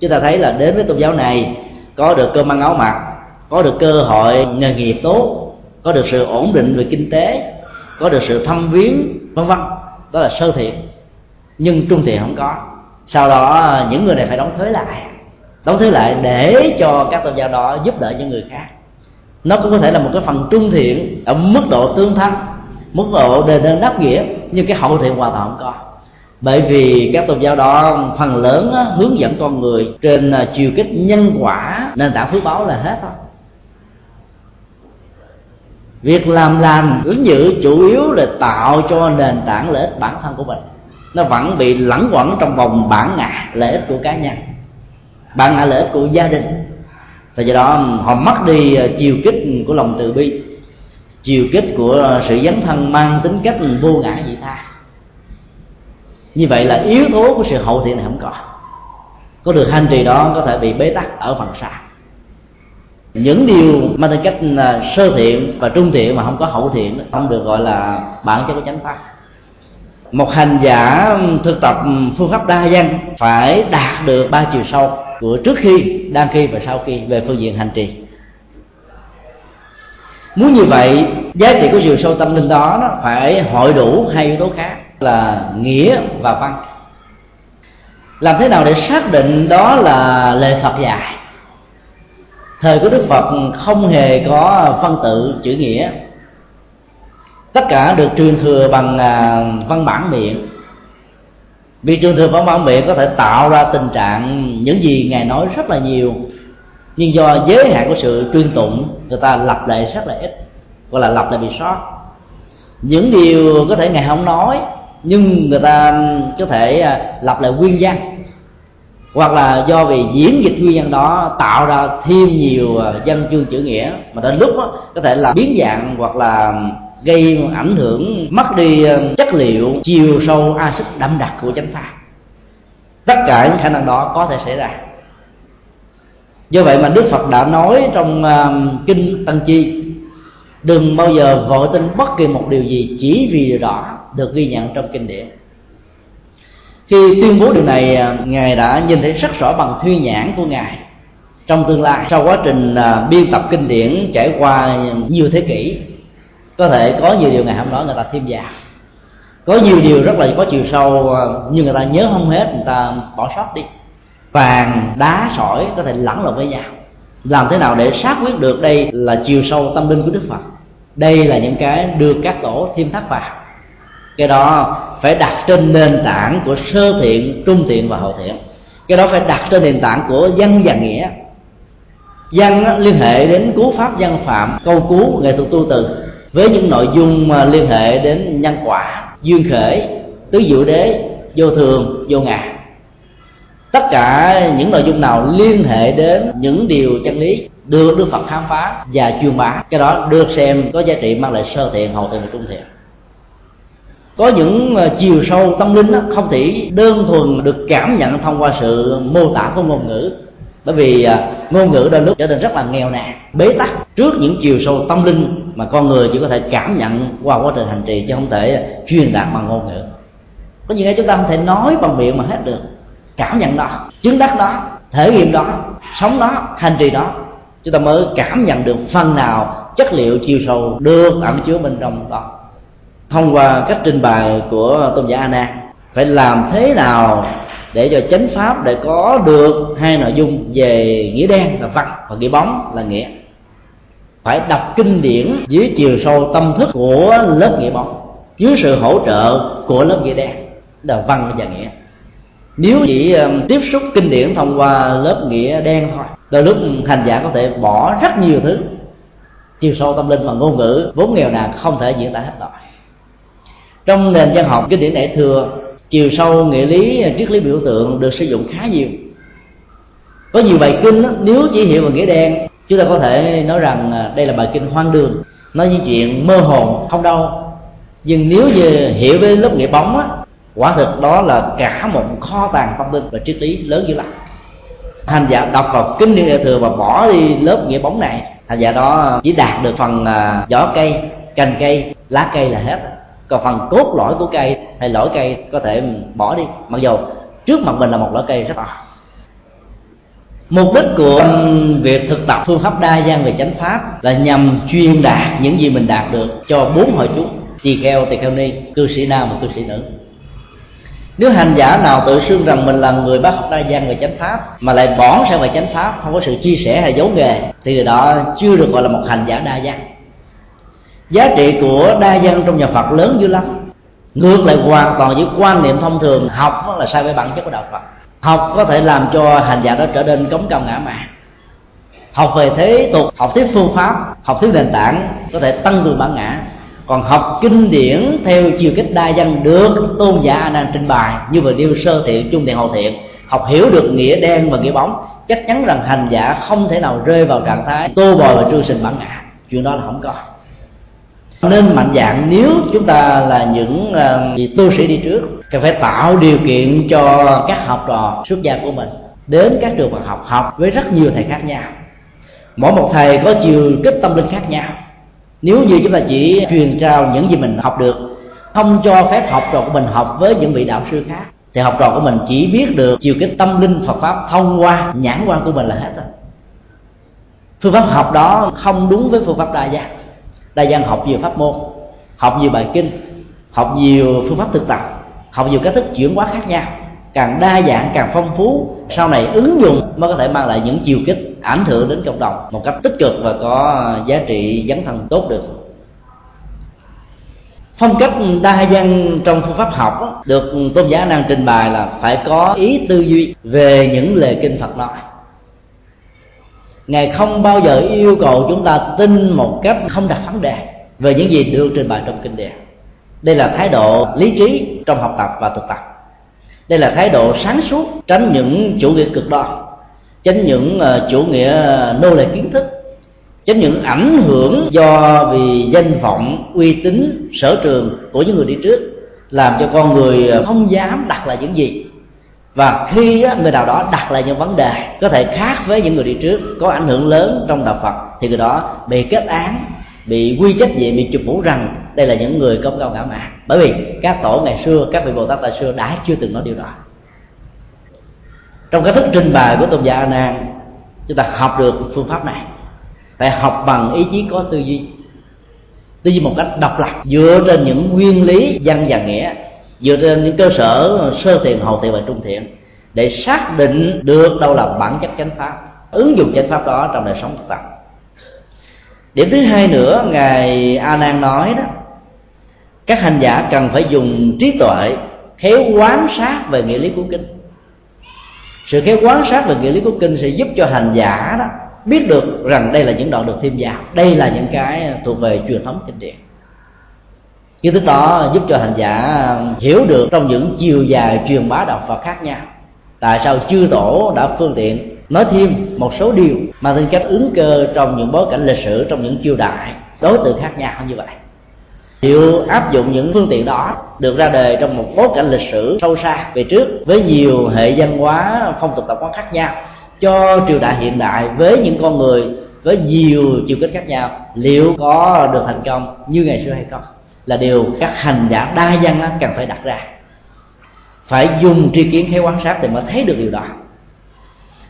Chúng ta thấy là đến với tôn giáo này, có được cơm ăn áo mặc, có được cơ hội nghề nghiệp tốt, có được sự ổn định về kinh tế, có được sự thăm viếng, vân vân. Đó là sơ thiện, nhưng trung thiện không có. Sau đó ờ, những người này phải đóng thuế lại, đóng thuế lại để cho các tôn giáo đó giúp đỡ những người khác nó cũng có thể là một cái phần trung thiện ở mức độ tương thân, mức độ đền ơn đáp nghĩa, nhưng cái hậu thiện hoàn toàn không có. Bởi vì các tôn giáo đó, phần lớn hướng dẫn con người trên à, chiều kích nhân quả, nền tảng phước báo là hết thôi. Việc làm lành, ứng giữ chủ yếu là tạo cho nền tảng lợi ích bản thân của mình. Nó vẫn bị lẫn quẩn trong vòng bản ngã lợi ích của cá nhân, bản ngã lợi ích của gia đình và do đó họ mất đi ờ, chiều kích của lòng từ bi, chiều kích của ờ, sự dấn thân mang tính cách vô ngã vị tha. Như vậy là yếu tố của sự hậu thiện này không có có được hành trì đó có thể bị bế tắc ở phần sau. Những điều mang tính cách ờ, sơ thiện và trung thiện mà không có hậu thiện, không được gọi là bản chất của chánh pháp. Một hành giả thực tập phương pháp đa văn phải đạt được ba chiều sâu của trước khi đang khi và sau khi về phương diện hành trì. Muốn như vậy giá trị của chiều sâu tâm linh đó, nó phải hội đủ hai yếu tố khác là nghĩa và văn. Làm thế nào để xác định đó là lời phật dạy? Thời của đức phật không hề có văn tự chữ nghĩa. Tất cả được truyền thừa bằng à, văn bản miệng vì trường thừa văn bản miệng có thể tạo ra tình trạng những gì ngài nói rất là nhiều nhưng do giới hạn của sự tuyên tụng người ta lặp lại rất là ít gọi là lặp lại bị sót. Những điều có thể ngài không nói nhưng người ta có thể à, lặp lại nguyên văn hoặc là do vì diễn dịch nguyên văn đó tạo ra thêm nhiều à, dân chương chữ nghĩa mà đến lúc đó, có thể là biến dạng hoặc là gây ảnh hưởng mất đi ờ, chất liệu chiều sâu axit đậm đặc của chánh pháp. Tất cả những khả năng đó có thể xảy ra. Do vậy mà đức phật đã nói trong uh, kinh tăng chi đừng bao giờ vội tin bất kỳ một điều gì chỉ vì điều đó được ghi nhận trong kinh điển. Khi tuyên bố điều này ờ, ngài đã nhìn thấy rất rõ bằng thuyên nhãn của ngài. Trong tương lai sau quá trình uh, biên tập kinh điển trải qua nhiều thế kỷ có thể có nhiều điều ngày hôm đó người ta thêm vào có nhiều điều rất là có chiều sâu ờ, nhưng người ta nhớ không hết, người ta bỏ sót đi. Vàng đá sỏi có thể lẫn lộn với nhau. Làm thế nào để xác quyết được đây là chiều sâu tâm linh của đức phật? Đây là những cái được các tổ thêm thắt vào. Cái đó phải đặt trên nền tảng của sơ thiện, trung thiện và hậu thiện. Cái đó phải đặt trên nền tảng của văn và nghĩa. Văn liên hệ đến cú pháp văn phạm, câu cú nghệ thuật tu từ với những nội dung mà liên hệ đến nhân quả duyên khởi tứ diệu đế vô thường vô ngã. Tất cả những nội dung nào liên hệ đến những điều chân lý được đức phật khám phá và truyền bá cái đó được xem có giá trị mang lại sơ thiện hậu thiện và trung thiện. Có những ờ, chiều sâu tâm linh đó, không chỉ đơn thuần được cảm nhận thông qua sự mô tả của ngôn ngữ. Bởi vì ờ, ngôn ngữ đôi lúc trở nên rất là nghèo nàn bế tắc trước những chiều sâu tâm linh mà con người chỉ có thể cảm nhận qua quá trình hành trì chứ không thể truyền đạt bằng ngôn ngữ. Có những cái chúng ta không thể nói bằng miệng mà hết được. Cảm nhận đó, chứng đắc đó, thể nghiệm đó, sống đó, hành trì đó. Chúng ta mới cảm nhận được phần nào chất liệu chiều sâu được ẩn chứa bên trong đó. Thông qua cách trình bày của tôn giả a nan phải làm thế nào để cho chánh pháp để có được hai nội dung về nghĩa đen là văn và nghĩa bóng là nghĩa phải đọc kinh điển dưới chiều sâu tâm thức của lớp nghĩa bóng dưới sự hỗ trợ của lớp nghĩa đen. Là văn và nghĩa. Nếu chỉ um, tiếp xúc kinh điển thông qua lớp nghĩa đen thôi đôi lúc hành giả có thể bỏ rất nhiều thứ. Chiều sâu tâm linh và ngôn ngữ vốn nghèo nàn không thể diễn tả hết nổi. Trong nền văn học kinh điển đại thừa chiều sâu nghĩa lý triết lý biểu tượng được sử dụng khá nhiều. Có nhiều bài kinh đó, nếu chỉ hiểu bằng nghĩa đen chúng ta có thể nói rằng à, đây là bài kinh hoang đường nói những chuyện mơ hồ không đâu nhưng nếu như hiểu với lớp nghĩa bóng á, quả thực đó là cả một kho tàng tâm linh và triết lý lớn dữ lắm hành giả đọc vào kinh điển đại thừa và bỏ đi lớp nghĩa bóng này hành giả đó chỉ đạt được phần à, vỏ cây cành cây lá cây là hết. Còn phần cốt lõi của cây hay lõi cây có thể bỏ đi mặc dù trước mặt mình là một lõi cây rất to mục đích của việc thực tập phương pháp đa dạng về chánh pháp là nhằm truyền đạt những gì mình đạt được cho bốn hội chúng tỳ kheo tỳ kheo ni, cư sĩ nam và cư sĩ nữ. Nếu hành giả nào tự xưng rằng mình là người bác học đa dạng về chánh pháp mà lại bỏ sang về chánh pháp, không có sự chia sẻ hay giấu nghề, thì người đó chưa được gọi là một hành giả đa dạng. Giá trị của đa văn trong nhà phật lớn dữ lắm. Ngược lại hoàn toàn với quan niệm thông thường, học là sai với bản chất của đạo phật học có thể làm cho hành giả đó trở nên cống cao ngã mạn. Học về thế tục, học thuyết phương pháp, học thuyết nền tảng có thể tăng cường bản ngã. Còn học kinh điển theo chiều kích đa văn được tôn giả a nan trình bày, như vừa nêu sơ thiện trung thiện, hậu thiện. Học hiểu được nghĩa đen và nghĩa bóng, chắc chắn rằng hành giả không thể nào rơi vào trạng thái tô bồi và trương sinh bản ngã. Chuyện đó là không có nên mạnh dạng nếu chúng ta là những ờ, vị tu sĩ đi trước thì phải tạo điều kiện cho các học trò xuất gia của mình đến các trường Phật học học với rất nhiều thầy khác nhau. Mỗi một thầy có chiều kích tâm linh khác nhau. Nếu như chúng ta chỉ truyền trao những gì mình học được, không cho phép học trò của mình học với những vị đạo sư khác, thì học trò của mình chỉ biết được chiều kích tâm linh Phật pháp thông qua nhãn quan của mình là hết rồi. Phương pháp học đó không đúng với phương pháp đa dạng đa dạng học nhiều pháp môn, học nhiều bài kinh, học nhiều phương pháp thực tập, học nhiều cách thức chuyển hóa khác nhau. Càng đa dạng, càng phong phú, sau này ứng dụng mới có thể mang lại những chiều kích ảnh hưởng đến cộng đồng một cách tích cực và có giá trị dấn thân tốt được. Phong cách đa văn trong phương pháp học được tôn giả năng trình bày là phải có ý tư duy về những lời kinh phật nói ngài không bao giờ yêu cầu chúng ta tin một cách không đặt vấn đề về những gì được trình bày trong kinh điển. Đây là thái độ lý trí trong học tập và thực tập. Đây là thái độ sáng suốt, tránh những chủ nghĩa cực đoan, tránh những ờ, chủ nghĩa nô lệ kiến thức, tránh những ảnh hưởng do vì danh vọng, uy tín, sở trường của những người đi trước, làm cho con người không dám đặt lại những gì và khi người nào đó đặt lại những vấn đề có thể khác với những người đi trước, có ảnh hưởng lớn trong đạo phật, thì người đó bị kết án, bị quy trách nhiệm, bị chụp mũ rằng đây là những người công cao ngã mạn bởi vì các tổ ngày xưa, các vị bồ tát tại xưa đã chưa từng nói điều đó. Trong cái thức trình bày của tôn giả a nan, chúng ta học được phương pháp này. Phải học bằng ý chí có tư duy. Tư duy một cách độc lập, dựa trên những nguyên lý văn và nghĩa dựa trên những cơ sở sơ thiện hậu thiện và trung thiện để xác định được đâu là bản chất chánh pháp, ứng dụng chánh pháp đó trong đời sống thực tập. Điểm thứ hai nữa, ngài a nan nói đó, các hành giả cần phải dùng trí tuệ khéo quán sát về nghĩa lý của kinh. Sự khéo quán sát về nghĩa lý của kinh sẽ giúp cho hành giả đó biết được rằng đây là những đoạn được thêm vào đây là những cái thuộc về truyền thống kinh điển kiến thức đó giúp cho hành giả hiểu được trong những chiều dài truyền bá đạo phật khác nhau. Tại sao chư tổ đã phương tiện nói thêm một số điều mà tính cách ứng cơ trong những bối cảnh lịch sử, trong những triều đại, đối tượng khác nhau như vậy? Chịu áp dụng những phương tiện đó được ra đời trong một bối cảnh lịch sử sâu xa về trước, với nhiều hệ văn hóa, phong tục tập quán khác nhau, cho triều đại hiện đại với những con người với nhiều chiều kích khác nhau, liệu có được thành công như ngày xưa hay không? Là điều các hành giả đa văn cần phải đặt ra. Phải dùng tri kiến khéo quan sát thì mới thấy được điều đó.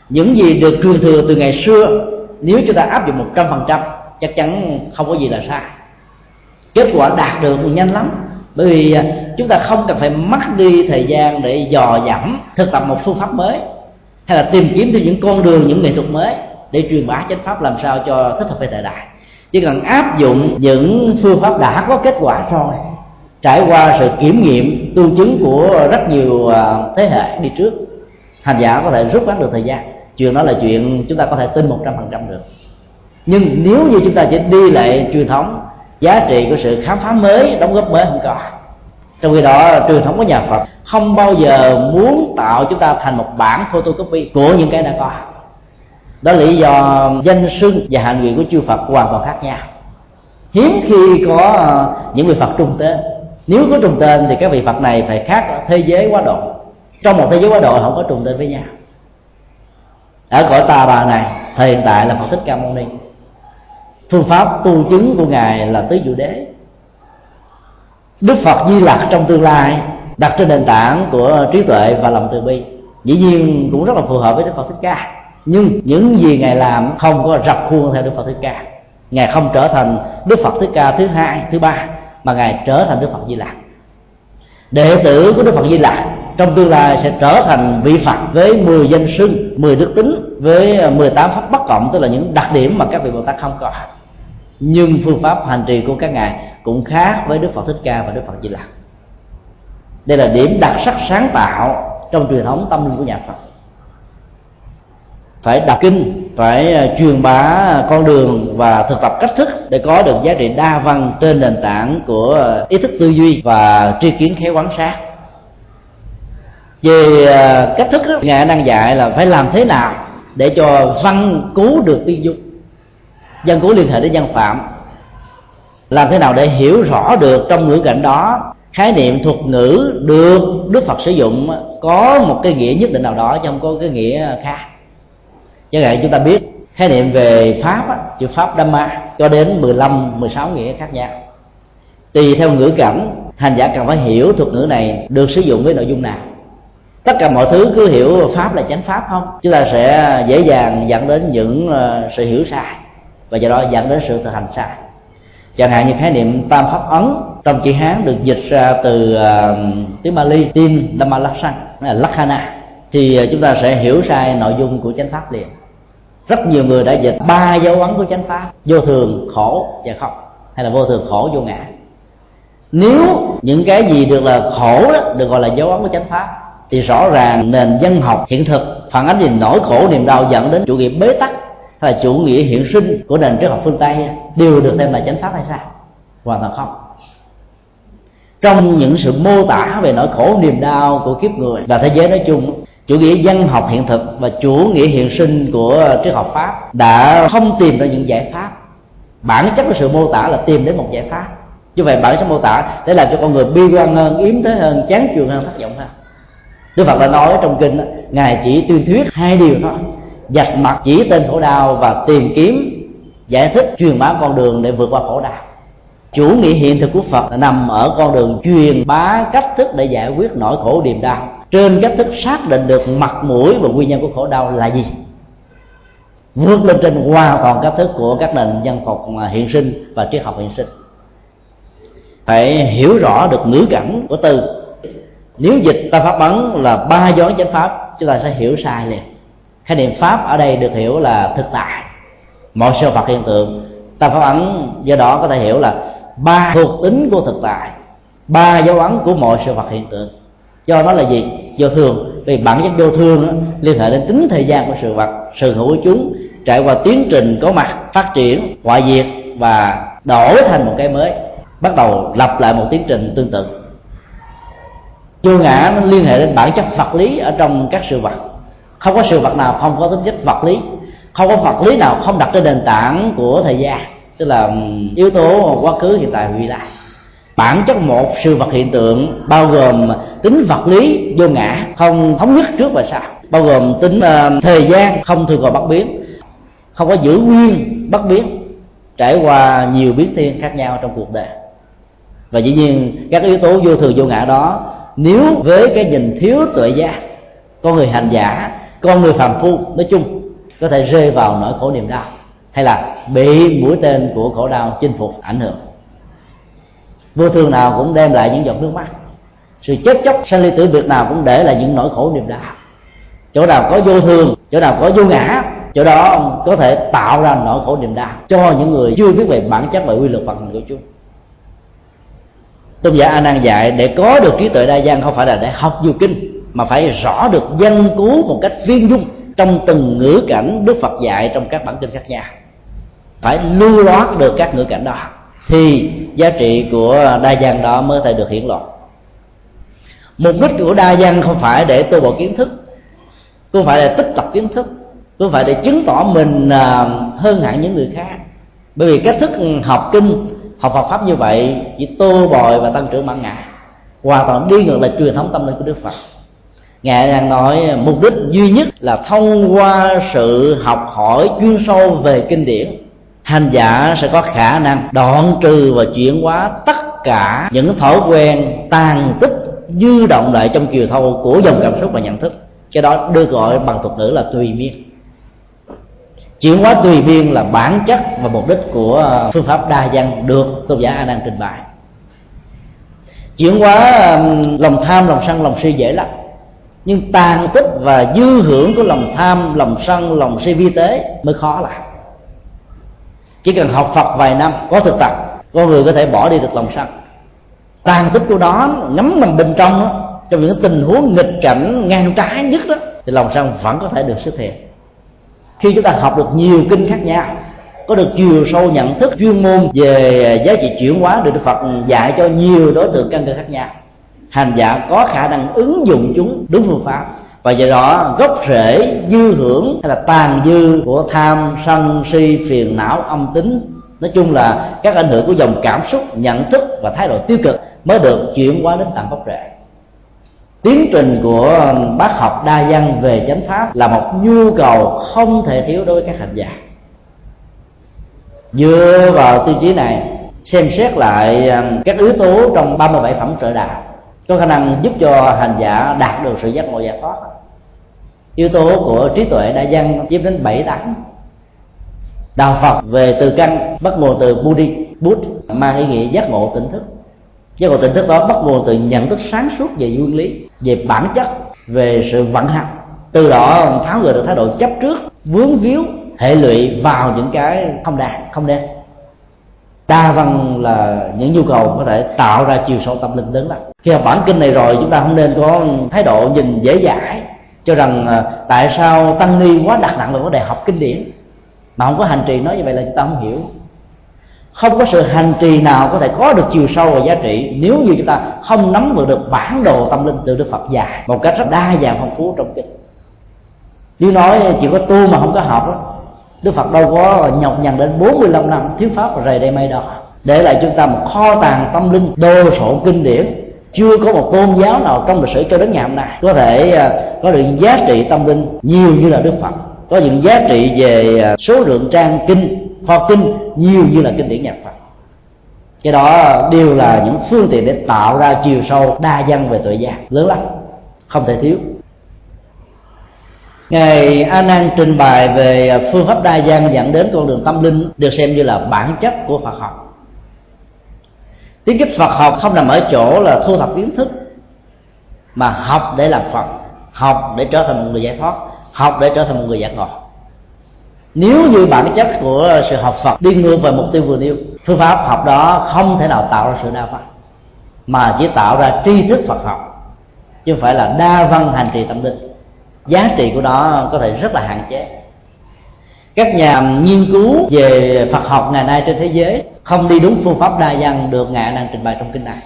Những gì được truyền thừa từ ngày xưa, nếu chúng ta áp dụng một trăm phần trăm, chắc chắn không có gì là sai. Kết quả đạt được thì nhanh lắm, bởi vì à, chúng ta không cần phải mất đi thời gian để dò dẫm, thực tập một phương pháp mới, hay là tìm kiếm thêm những con đường, những nghệ thuật mới để truyền bá chánh pháp làm sao cho thích hợp với thời đại chỉ cần áp dụng những phương pháp đã có kết quả rồi trải qua sự kiểm nghiệm, tu chứng của rất nhiều à, thế hệ đi trước hành giả có thể rút ngắn được thời gian. Chuyện đó là chuyện chúng ta có thể tin một trăm phần trăm được. Nhưng nếu như chúng ta chỉ đi lại truyền thống, giá trị của sự khám phá mới, đóng góp mới không có. Trong khi đó, truyền thống của nhà phật không bao giờ muốn tạo chúng ta thành một bản photocopy của những cái đã có đó là lý do danh xưng và hạnh nguyện của chư phật hoàn toàn khác nhau. Hiếm khi có ờ, những vị phật trùng tên. Nếu có trùng tên thì các vị phật này phải khác thế giới quá độ. Trong một thế giới quá độ không có trùng tên với nhau. Ở cõi tà bà này, thời hiện tại là phật thích ca mâu ni. Phương pháp tu chứng của ngài là tứ diệu đế. Đức phật di lặc trong tương lai, đặt trên nền tảng của trí tuệ và lòng từ bi. Dĩ nhiên cũng rất là phù hợp với đức phật thích ca nhưng những gì ngài làm không có rập khuôn theo đức phật thích ca. Ngài không trở thành đức phật thích ca thứ hai, thứ ba, mà ngài trở thành đức phật di lặc. Đệ tử của đức phật di lặc trong tương lai sẽ trở thành vị phật với 10 danh xưng 10 đức tính, với 18 pháp bất cộng, tức là những đặc điểm mà các vị bồ tát không có. Nhưng phương pháp hành trì của các ngài cũng khác với đức phật thích ca và đức phật di lặc. Đây là điểm đặc sắc sáng tạo trong truyền thống tâm linh của nhà phật phải đọc kinh phải à, truyền bá con đường và thực tập cách thức để có được giá trị đa văn trên nền tảng của à, ý thức tư duy và tri kiến khéo quán sát. Về à, cách thức đó, ngài đang dạy là phải làm thế nào để cho văn cứu được tiên dung dân cứu liên hệ đến dân phạm. Làm thế nào để hiểu rõ được trong ngữ cảnh đó khái niệm thuật ngữ được đức phật sử dụng có một cái nghĩa nhất định nào đó chứ không có cái nghĩa khác chẳng hạn chúng ta biết khái niệm về pháp á, chữ pháp dhamma cho đến 15, 16 nghĩa khác nhau. Tùy theo ngữ cảnh hành giả cần phải hiểu thuật ngữ này được sử dụng với nội dung nào. Tất cả mọi thứ cứ hiểu pháp là chánh pháp không? Chúng ta sẽ dễ dàng dẫn đến những ờ, sự hiểu sai và do đó dẫn đến sự thực hành sai. Chẳng hạn như khái niệm tam pháp ấn trong chữ hán được dịch ra từ uh, tiếng Bali tin Dhamma Lakshana Lakhana. Thì ờ, chúng ta sẽ hiểu sai nội dung của chánh pháp liền rất nhiều người đã dịch ba dấu ấn của chánh pháp, vô thường, khổ và không, hay là vô thường, khổ, vô ngã. Nếu những cái gì được là khổ đó, được gọi là dấu ấn của chánh pháp, thì rõ ràng nền dân học hiện thực, phản ánh gì nỗi khổ, niềm đau dẫn đến chủ nghĩa bế tắc, hay là chủ nghĩa hiện sinh của nền triết học phương tây đều được xem là chánh pháp hay sao? Hoàn toàn không. Trong những sự mô tả về nỗi khổ, niềm đau của kiếp người và thế giới nói chung chủ nghĩa dân học hiện thực và chủ nghĩa hiện sinh của triết học pháp đã không tìm ra những giải pháp. Bản chất của sự mô tả là tìm đến một giải pháp. Như vậy bản chất mô tả để làm cho con người bi quan hơn, yếm thế hơn, chán chường hơn, thất vọng hơn. Đức phật đã nói trong kinh ngài chỉ tuyên thuyết hai điều thôi. Dạch mặt chỉ tên khổ đau và tìm kiếm, giải thích truyền bá con đường để vượt qua khổ đau. Chủ nghĩa hiện thực của phật là nằm ở con đường truyền bá cách thức để giải quyết nỗi khổ niềm đau trên cách thức xác định được mặt mũi và nguyên nhân của khổ đau là gì? Vượt lên trên hoàn toàn cách thức của các nền dân tộc à, hiện sinh và triết học hiện sinh. Phải hiểu rõ được ngữ cảnh của từ. Nếu dịch ta pháp ấn là ba dấu chánh pháp, chúng ta sẽ hiểu sai liền. Khái niệm pháp ở đây được hiểu là thực tại. Mọi sự vật hiện tượng, ta pháp ấn do đó có thể hiểu là ba thuộc tính của thực tại, ba dấu ấn của mọi sự vật hiện tượng. Do đó là gì? Vô thường. Vì bản chất vô thường đó, liên hệ đến tính thời gian của sự vật sự hữu của chúng trải qua tiến trình có mặt phát triển hoại diệt và đổi thành một cái mới bắt đầu lặp lại một tiến trình tương tự. Vô ngã nó liên hệ đến bản chất vật lý ở trong các sự vật. Không có sự vật nào không có tính chất vật lý. Không có vật lý nào không đặt trên nền tảng của thời gian tức là ừ, yếu tố quá khứ hiện tại vị lai bản chất một sự vật hiện tượng bao gồm tính vật lý vô ngã không thống nhất trước và sau. Bao gồm tính uh, thời gian không thường còn bất biến. Không có giữ nguyên bất biến trải qua nhiều biến thiên khác nhau trong cuộc đời. Và dĩ nhiên các yếu tố vô thường vô ngã đó nếu với cái nhìn thiếu tuệ giác con người hành giả con người phàm phu nói chung có thể rơi vào nỗi khổ niềm đau hay là bị mũi tên của khổ đau chinh phục ảnh hưởng vô thường nào cũng đem lại những giọt nước mắt. Sự chết chóc, sanh ly tử biệt nào cũng để lại những nỗi khổ niềm đau. Chỗ nào có vô thường, chỗ nào có vô ngã, chỗ đó có thể tạo ra nỗi khổ niềm đau cho những người chưa biết về bản chất và quy luật vận hành của chúng tôn giả a nan dạy, để có được trí tuệ đa văn không phải là để học nhiều kinh, mà phải rõ được dân cứu một cách viên dung trong từng ngữ cảnh đức phật dạy trong các bản kinh khác nhau. Phải lưu loát được các ngữ cảnh đó thì giá trị của đa văn đó mới thể được hiển lộ. Mục đích của đa văn không phải để tu bộ kiến thức không phải là tích tập kiến thức không phải để chứng tỏ mình à, hơn hẳn những người khác. Bởi vì cách thức học kinh, học Phật pháp như vậy chỉ tô bồi và tăng trưởng bản ngã hoàn toàn đi ngược lại truyền thống tâm linh của Đức Phật. Ngài đang nói mục đích duy nhất là thông qua sự học hỏi chuyên sâu về kinh điển hành giả sẽ có khả năng đoạn trừ và chuyển hóa tất cả những thói quen tàn tích, dư động lại trong chiều thâu của dòng cảm xúc và nhận thức. Cái đó được gọi bằng thuật ngữ là tùy miên. Chuyển hóa tùy biên là bản chất và mục đích của ờ, phương pháp đa văn được tôn giả a nan trình bày. Chuyển hóa lòng tham, lòng sân, lòng si dễ lắm. Nhưng tàn tích và dư hưởng của lòng tham, lòng sân, lòng si vi tế mới khó làm chỉ cần học phật vài năm có thực tập con người có thể bỏ đi được lòng sân tàn tích của nó ngấm nằm bên trong đó, trong những tình huống nghịch cảnh ngang trái nhất đó thì lòng sân vẫn có thể được xuất hiện. Khi chúng ta học được nhiều kinh khác nhau có được chiều sâu nhận thức chuyên môn về giá trị chuyển hóa được Đức Phật dạy cho nhiều đối tượng căn cơ khác nhau hành giả có khả năng ứng dụng chúng đúng phương pháp và do đó, gốc rễ dư hưởng hay là tàn dư của tham, sân, si, phiền não, âm tính, nói chung là các ảnh hưởng của dòng cảm xúc, nhận thức và thái độ tiêu cực mới được chuyển hóa đến tận gốc rễ. Tiến trình của bác học đa văn về chánh pháp là một nhu cầu không thể thiếu đối với các hành giả. Dựa vào tiêu chí này, xem xét lại um, các yếu tố trong 37 phẩm trợ đạo, có khả năng giúp cho hành giả đạt được sự giác ngộ giải thoát yếu tố của trí tuệ đa văn chiếm đến bảy tám đạo phật về từ căn bắt nguồn từ buddhi, bút mang ý nghĩa giác ngộ, tỉnh thức. Giác ngộ, tỉnh thức đó bắt nguồn từ nhận thức sáng suốt về nguyên lý, về bản chất, về sự vận hành. Từ đó tháo gỡ được thái độ chấp trước, vướng víu, hệ lụy vào những cái không đạt, không nên. Đa văn là những nhu cầu có thể tạo ra chiều sâu tâm linh lớn lắm khi học bản kinh này rồi, chúng ta không nên có thái độ nhìn dễ dãi cho rằng ờ, tại sao tăng ni quá đặt nặng vào vấn đề học kinh điển? Mà không có hành trì nói như vậy là chúng ta không hiểu. Không có sự hành trì nào có thể có được chiều sâu và giá trị nếu như chúng ta không nắm vững được bản đồ tâm linh từ đức phật dạy một cách rất đa dạng phong phú trong kinh. Nếu nói chỉ có tu mà không có học đó, đức phật đâu có nhọc nhằn đến 45 năm thiếu pháp và rời đây mây đó để lại chúng ta một kho tàng tâm linh đồ sộ kinh điển chưa có một tôn giáo nào trong lịch sử cho đến ngày hôm nay có thể à, có được giá trị tâm linh nhiều như là đức phật. Có những giá trị về à, số lượng trang kinh, kho kinh nhiều như là kinh điển nhạc phật. Cái đó đều là những phương tiện để tạo ra chiều sâu đa văn về tuệ giác. Lớn lắm, không thể thiếu. Ngài a nan trình bày về à, phương pháp đa văn dẫn đến con đường tâm linh được xem như là bản chất của phật học tiếng cách phật học không nằm ở chỗ là thu thập kiến thức, mà học để làm phật, học để trở thành một người giải thoát, học để trở thành một người giác ngộ. Nếu như bản chất của sự học phật đi ngược về mục tiêu vừa nêu, phương pháp học đó không thể nào tạo ra sự đa văn, mà chỉ tạo ra tri thức phật học, chứ không phải là đa văn hành trì tâm linh. Giá trị của nó có thể rất là hạn chế các nhà nghiên cứu về Phật học ngày nay trên thế giới không đi đúng phương pháp đa văn được ngài đang trình bày trong kinh này.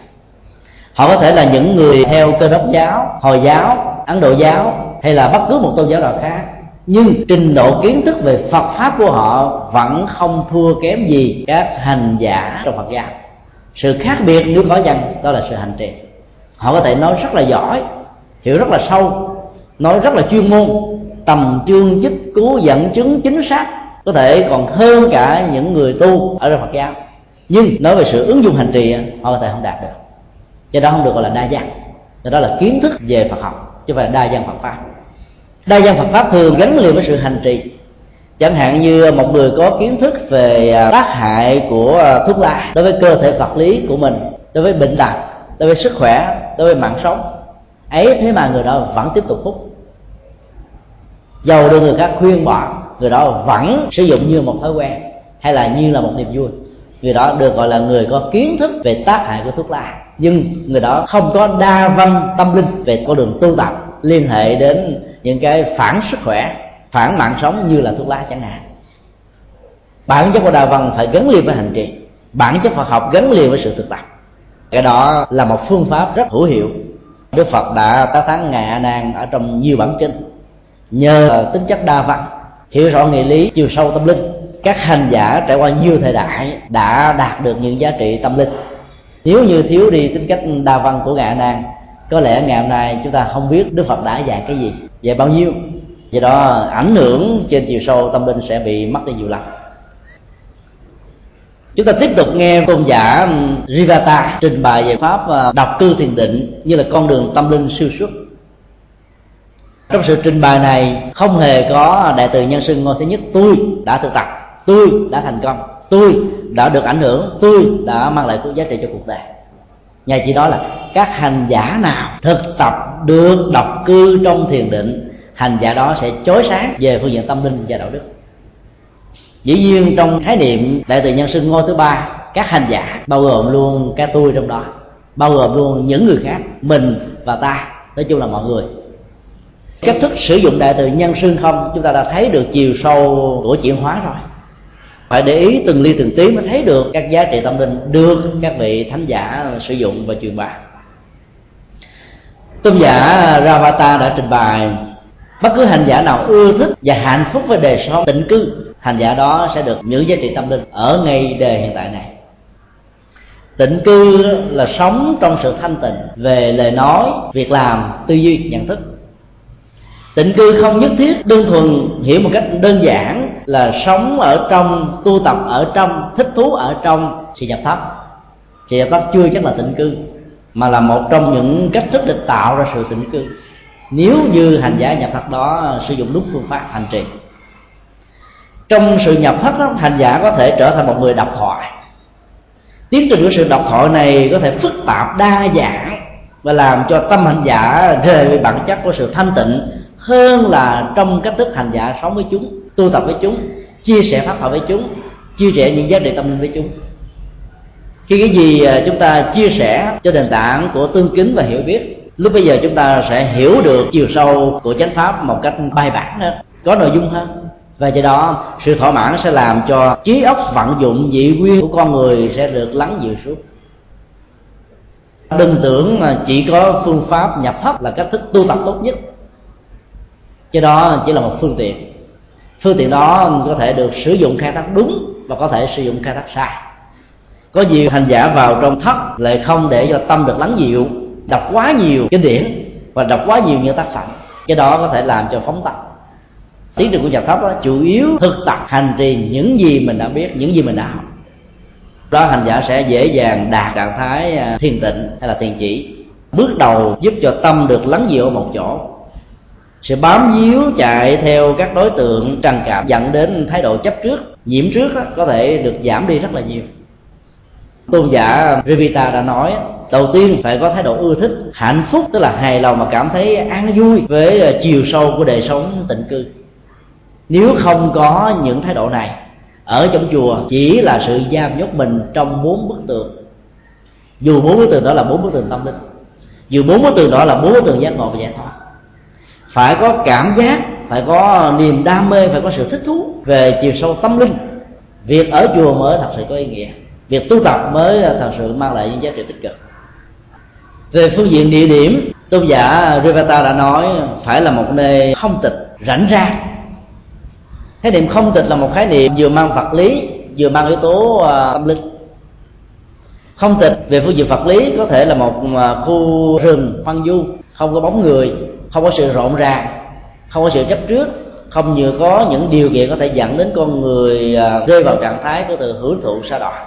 Họ có thể là những người theo cơ đốc giáo, hồi giáo, ấn độ giáo, hay là bất cứ một tôn giáo nào khác. Nhưng trình độ kiến thức về Phật pháp của họ vẫn không thua kém gì các hành giả trong Phật giáo. Sự khác biệt nếu có chăng đó là sự hành trì. Họ có thể nói rất là giỏi, hiểu rất là sâu, nói rất là chuyên môn tầm chương chích, cứu dẫn, chứng, chính xác, có thể còn hơn cả những người tu ở trong Phật giáo. Nhưng nói về sự ứng dụng hành trì họ có thể không đạt được. Cho đó không được gọi là đa dạng. Cho đó là kiến thức về Phật học, chứ không phải là đa dạng Phật pháp. Đa dạng Phật pháp thường gắn liền với sự hành trì. Chẳng hạn như một người có kiến thức về à, tác hại của à, thuốc lá đối với cơ thể vật lý của mình, đối với bệnh tật, đối với sức khỏe, đối với mạng sống, ấy thế mà người đó vẫn tiếp tục hút dầu được người khác khuyên bỏ, người đó vẫn sử dụng như một thói quen, hay là như là một niềm vui. Người đó được gọi là người có kiến thức về tác hại của thuốc lá. Nhưng người đó không có đa văn tâm linh về con đường tu tập, liên hệ đến những cái phản sức khỏe, phản mạng sống như là thuốc lá chẳng hạn. Bản chất của đa văn phải gắn liền với hành trì, bản chất Phật học gắn liền với sự thực tập. Cái đó là một phương pháp rất hữu hiệu. Đức Phật đã tá thán ngài A Nan ở trong nhiều bản kinh nhờ ờ, tính chất đa văn, hiểu rõ nghĩa lý, chiều sâu tâm linh, các hành giả trải qua nhiều thời đại đã đạt được những giá trị tâm linh. Nếu như thiếu đi tính cách đa văn của ngài A Nan có lẽ ngày hôm nay chúng ta không biết Đức Phật đã dạy cái gì, dạy bao nhiêu. Do đó, ảnh hưởng trên chiều sâu tâm linh sẽ bị mất đi nhiều lắm chúng ta tiếp tục nghe tôn giả Rivata trình bày về pháp ờ, đọc cư thiền định như là con đường tâm linh siêu xuất trong sự trình bày này, không hề có đại từ nhân sinh ngôi thứ nhất, tôi đã thực tập, tôi đã thành công, tôi đã được ảnh hưởng, tôi đã mang lại giá trị cho cuộc đời. Nhà chỉ nói là các hành giả nào thực tập được độc cư trong thiền định, hành giả đó sẽ chói sáng về phương diện tâm linh và đạo đức. Dĩ nhiên trong khái niệm đại từ nhân sinh ngôi thứ ba, các hành giả bao gồm luôn cái tôi trong đó, bao gồm luôn những người khác, mình và ta, nói chung là mọi người cách thức sử dụng đại từ nhân xương không, chúng ta đã thấy được chiều sâu của chuyển hóa rồi. Phải để ý từng ly từng tí mới thấy được các giá trị tâm linh được các vị thánh giả sử dụng và truyền bá. Tôn giả Ravata đã trình bày, bất cứ hành giả nào ưa thích và hạnh phúc với đời sống định cư, hành giả đó sẽ được những giá trị tâm linh ở ngay đời hiện tại này. Tịnh cư là sống trong sự thanh tịnh về lời nói, việc làm, tư duy, nhận thức tịnh cư không nhất thiết đơn thuần hiểu một cách đơn giản là sống ở trong tu tập ở trong thích thú ở trong sự nhập thấp sự nhập thấp chưa chắc là tịnh cư mà là một trong những cách thức để tạo ra sự tịnh cư. Nếu như hành giả nhập thất đó sử dụng đúng phương pháp hành trì. Trong sự nhập thất đó, hành giả có thể trở thành một người độc thoại. Tiến trình của sự độc thoại này có thể phức tạp đa dạng và làm cho tâm hành giả rời về bản chất của sự thanh tịnh hơn là trong cách thức hành giả sống với chúng, tu tập với chúng, chia sẻ pháp thoại với chúng, chia sẻ những giá trị tâm linh với chúng. Khi cái gì à, chúng ta chia sẻ cho nền tảng của tương kính và hiểu biết, lúc bây giờ chúng ta sẽ hiểu được chiều sâu của chánh pháp một cách bài bản hơn, có nội dung hơn. Và do đó, sự thỏa mãn sẽ làm cho trí óc vận dụng dị nguyên của con người sẽ được lắng dịu xuống. Đừng tưởng mà chỉ có phương pháp nhập thấp là cách thức tu tập tốt nhất cái đó chỉ là một phương tiện. Phương tiện đó có thể được sử dụng khai thác đúng và có thể sử dụng khai thác sai. Có nhiều hành giả vào trong thất lại không để cho tâm được lắng dịu, đọc quá nhiều kinh điển và đọc quá nhiều những tác phẩm. Cái đó có thể làm cho phóng tập tiến trình của nhà thấp đó chủ yếu thực tập hành trì những gì mình đã biết, những gì mình đã học. Đó, hành giả sẽ dễ dàng đạt trạng thái à, thiền tịnh hay là thiền chỉ. Bước đầu giúp cho tâm được lắng dịu ở một chỗ sự bám víu chạy theo các đối tượng trần cảm dẫn đến thái độ chấp trước nhiễm trước đó, có thể được giảm đi rất là nhiều. Tôn giả revita đã nói đầu tiên phải có thái độ ưa thích hạnh phúc tức là hài lòng mà cảm thấy an vui với chiều sâu của đời sống tịnh cư. Nếu không có những thái độ này ở trong chùa chỉ là sự giam nhốt mình trong bốn bức tường. Dù bốn bức tường đó là bốn bức tường tâm linh dù bốn bức tường đó là bốn bức tường giác ngộ và giải thoát phải có cảm giác, phải có niềm đam mê, phải có sự thích thú về chiều sâu tâm linh. Việc ở chùa mới thật sự có ý nghĩa. Việc tu tập mới thật sự mang lại những giá trị tích cực. Về phương diện địa điểm, tôn giả Rivata đã nói phải là một nơi không tịch, rảnh ra. Khái niệm không tịch là một khái niệm vừa mang vật lý, vừa mang yếu tố à, tâm linh. Không tịch về phương diện vật lý có thể là một à, khu rừng hoang du không có bóng người không có sự rộn ràng không có sự chấp trước không như có những điều kiện có thể dẫn đến con người à, rơi vào trạng thái của từ hưởng thụ sa đọa.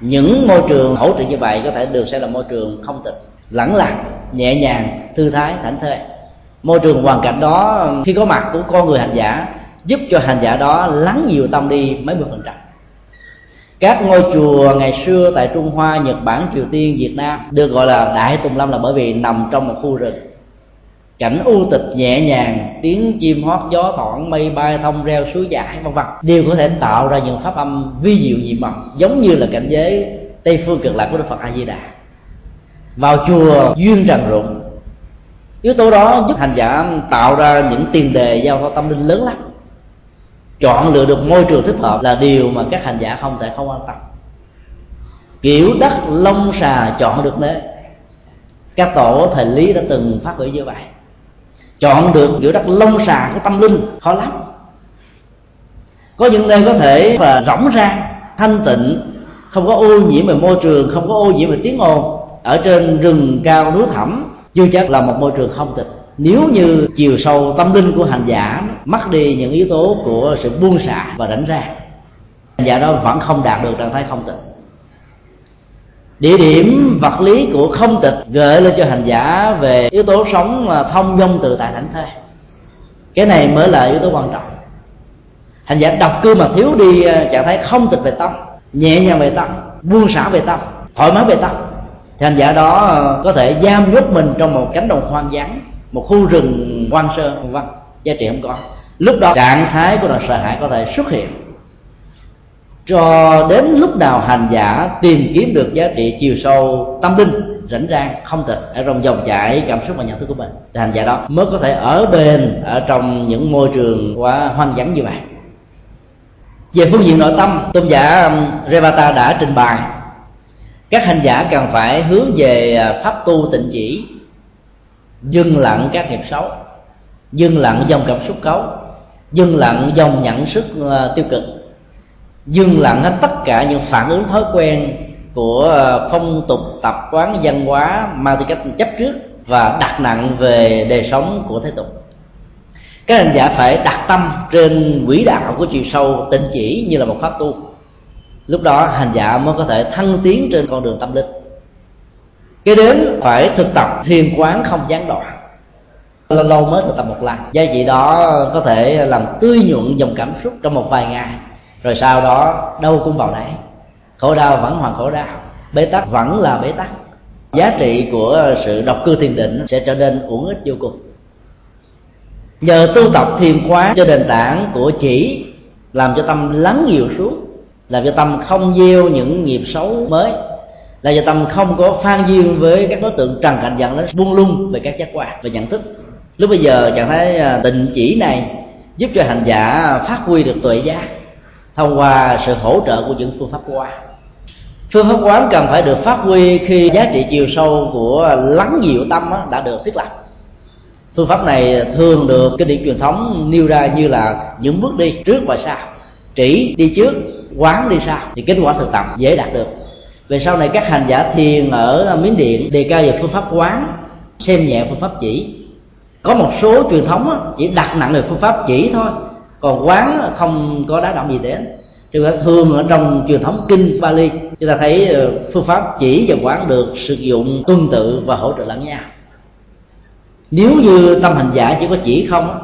Những môi trường hỗ trợ như vậy có thể được xem là môi trường không tịch lẳng lặng nhẹ nhàng thư thái thảnh thơi. Môi trường hoàn cảnh đó khi có mặt của con người hành giả giúp cho hành giả đó lắng nhiều tâm đi mấy mươi phần trăm. Các ngôi chùa ngày xưa tại Trung Hoa, Nhật Bản, Triều Tiên, Việt Nam được gọi là Đại Tùng Lâm là bởi vì nằm trong một khu rừng cảnh u tịch nhẹ nhàng, tiếng chim hót gió thoảng, mây bay thông reo suối giải vân vân. Đều có thể tạo ra những pháp âm vi diệu dị mật, giống như là cảnh giới tây phương cực lạc của đức phật a di đà vào chùa duyên trần rụng, yếu tố đó giúp hành giả tạo ra những tiền đề giao thoa tâm linh lớn lắm. Chọn lựa được môi trường thích hợp là điều mà các hành giả không thể không quan tâm. Kiểu đất lông xà chọn được đấy các tổ thời lý đã từng phát biểu như vậy chọn được giữa đất lông xà của tâm linh, khó lắm. Có những nơi có thể là rỗng rang thanh tịnh, không có ô nhiễm về môi trường, không có ô nhiễm về tiếng ồn. Ở trên rừng cao núi thẳm, chưa chắc là một môi trường không tịch. Nếu như chiều sâu tâm linh của hành giả mất đi những yếu tố của sự buông xả và đánh ra, hành giả đó vẫn không đạt được trạng thái không tịch địa điểm vật lý của không tịch gợi lên cho hành giả về yếu tố sống thông dong từ tại thảnh thơi cái này mới là yếu tố quan trọng. Hành giả độc cư mà thiếu đi ờ, trạng thái không tịch về tâm, nhẹ nhàng về tâm, buông xả về tâm, thoải mái về tâm, thì hành giả đó ờ, có thể giam nhốt mình trong một cánh đồng hoang vắng, một khu rừng hoang sơ vân vân giá trị không có. Lúc đó, trạng thái của nỗi sợ hãi có thể xuất hiện cho đến lúc nào hành giả tìm kiếm được giá trị chiều sâu tâm linh, rảnh rang, không tịch ở trong dòng chảy cảm xúc và nhận thức của mình, thì hành giả đó mới có thể ở bền ở trong những môi trường quá hoang vắng như vậy. Về phương diện nội tâm, tôn giả um, Revata đã trình bày, các hành giả cần phải hướng về à, pháp tu tịnh chỉ, dừng lặng các nghiệp xấu, dừng lặng dòng cảm xúc cấu dừng lặng dòng nhận sức à, tiêu cực dừng lặng hết tất cả những phản ứng thói quen của ờ, phong tục tập quán văn hóa mang tư cách chấp trước và đặt nặng về đời sống của thế tục. Các hành giả phải đặt tâm trên quỹ đạo của chiều sâu tịnh chỉ như là một pháp tu. Lúc đó, hành giả mới có thể thăng tiến trên con đường tâm linh. Cái đến phải thực tập thiền quán không gián đoạn. Lâu lâu mới thực tập một lần. Giá trị đó có thể làm tươi nhuận dòng cảm xúc trong một vài ngày rồi sau đó, đâu cũng vào đấy. Khổ đau vẫn hoàn khổ đau. Bế tắc vẫn là bế tắc. Giá trị của sự độc cư thiền định sẽ trở nên uổng ích vô cùng. Nhờ tu tập thiền quán cho nền tảng của chỉ, làm cho tâm lắng nhiều xuống làm cho tâm không gieo những nghiệp xấu mới là cho tâm không có phan duyên với các đối tượng trần cảnh dẫn đến buông lung về các giác quan, về nhận thức. Lúc bây giờ, trạng thấy à, tình chỉ này giúp cho hành giả phát huy được tuệ giác thông qua sự hỗ trợ của những phương pháp quán. Phương pháp quán cần phải được phát huy khi giá trị chiều sâu của lắng dịu tâm đã được thiết lập. Phương pháp này thường được cái điểm truyền thống nêu ra như là những bước đi trước và sau. Chỉ đi trước, quán đi sau thì kết quả thực tập dễ đạt được. Về sau này, các hành giả thiền ở miến điện đề cao về phương pháp quán, xem nhẹ phương pháp chỉ. Có một số truyền thống chỉ đặt nặng về phương pháp chỉ thôi còn quán không có đá động gì đến chúng ta thường ở trong truyền thống kinh Bali chúng ta thấy ờ, phương pháp chỉ và quán được sử dụng tương tự và hỗ trợ lẫn nhau. Nếu như tâm hành giả chỉ có chỉ không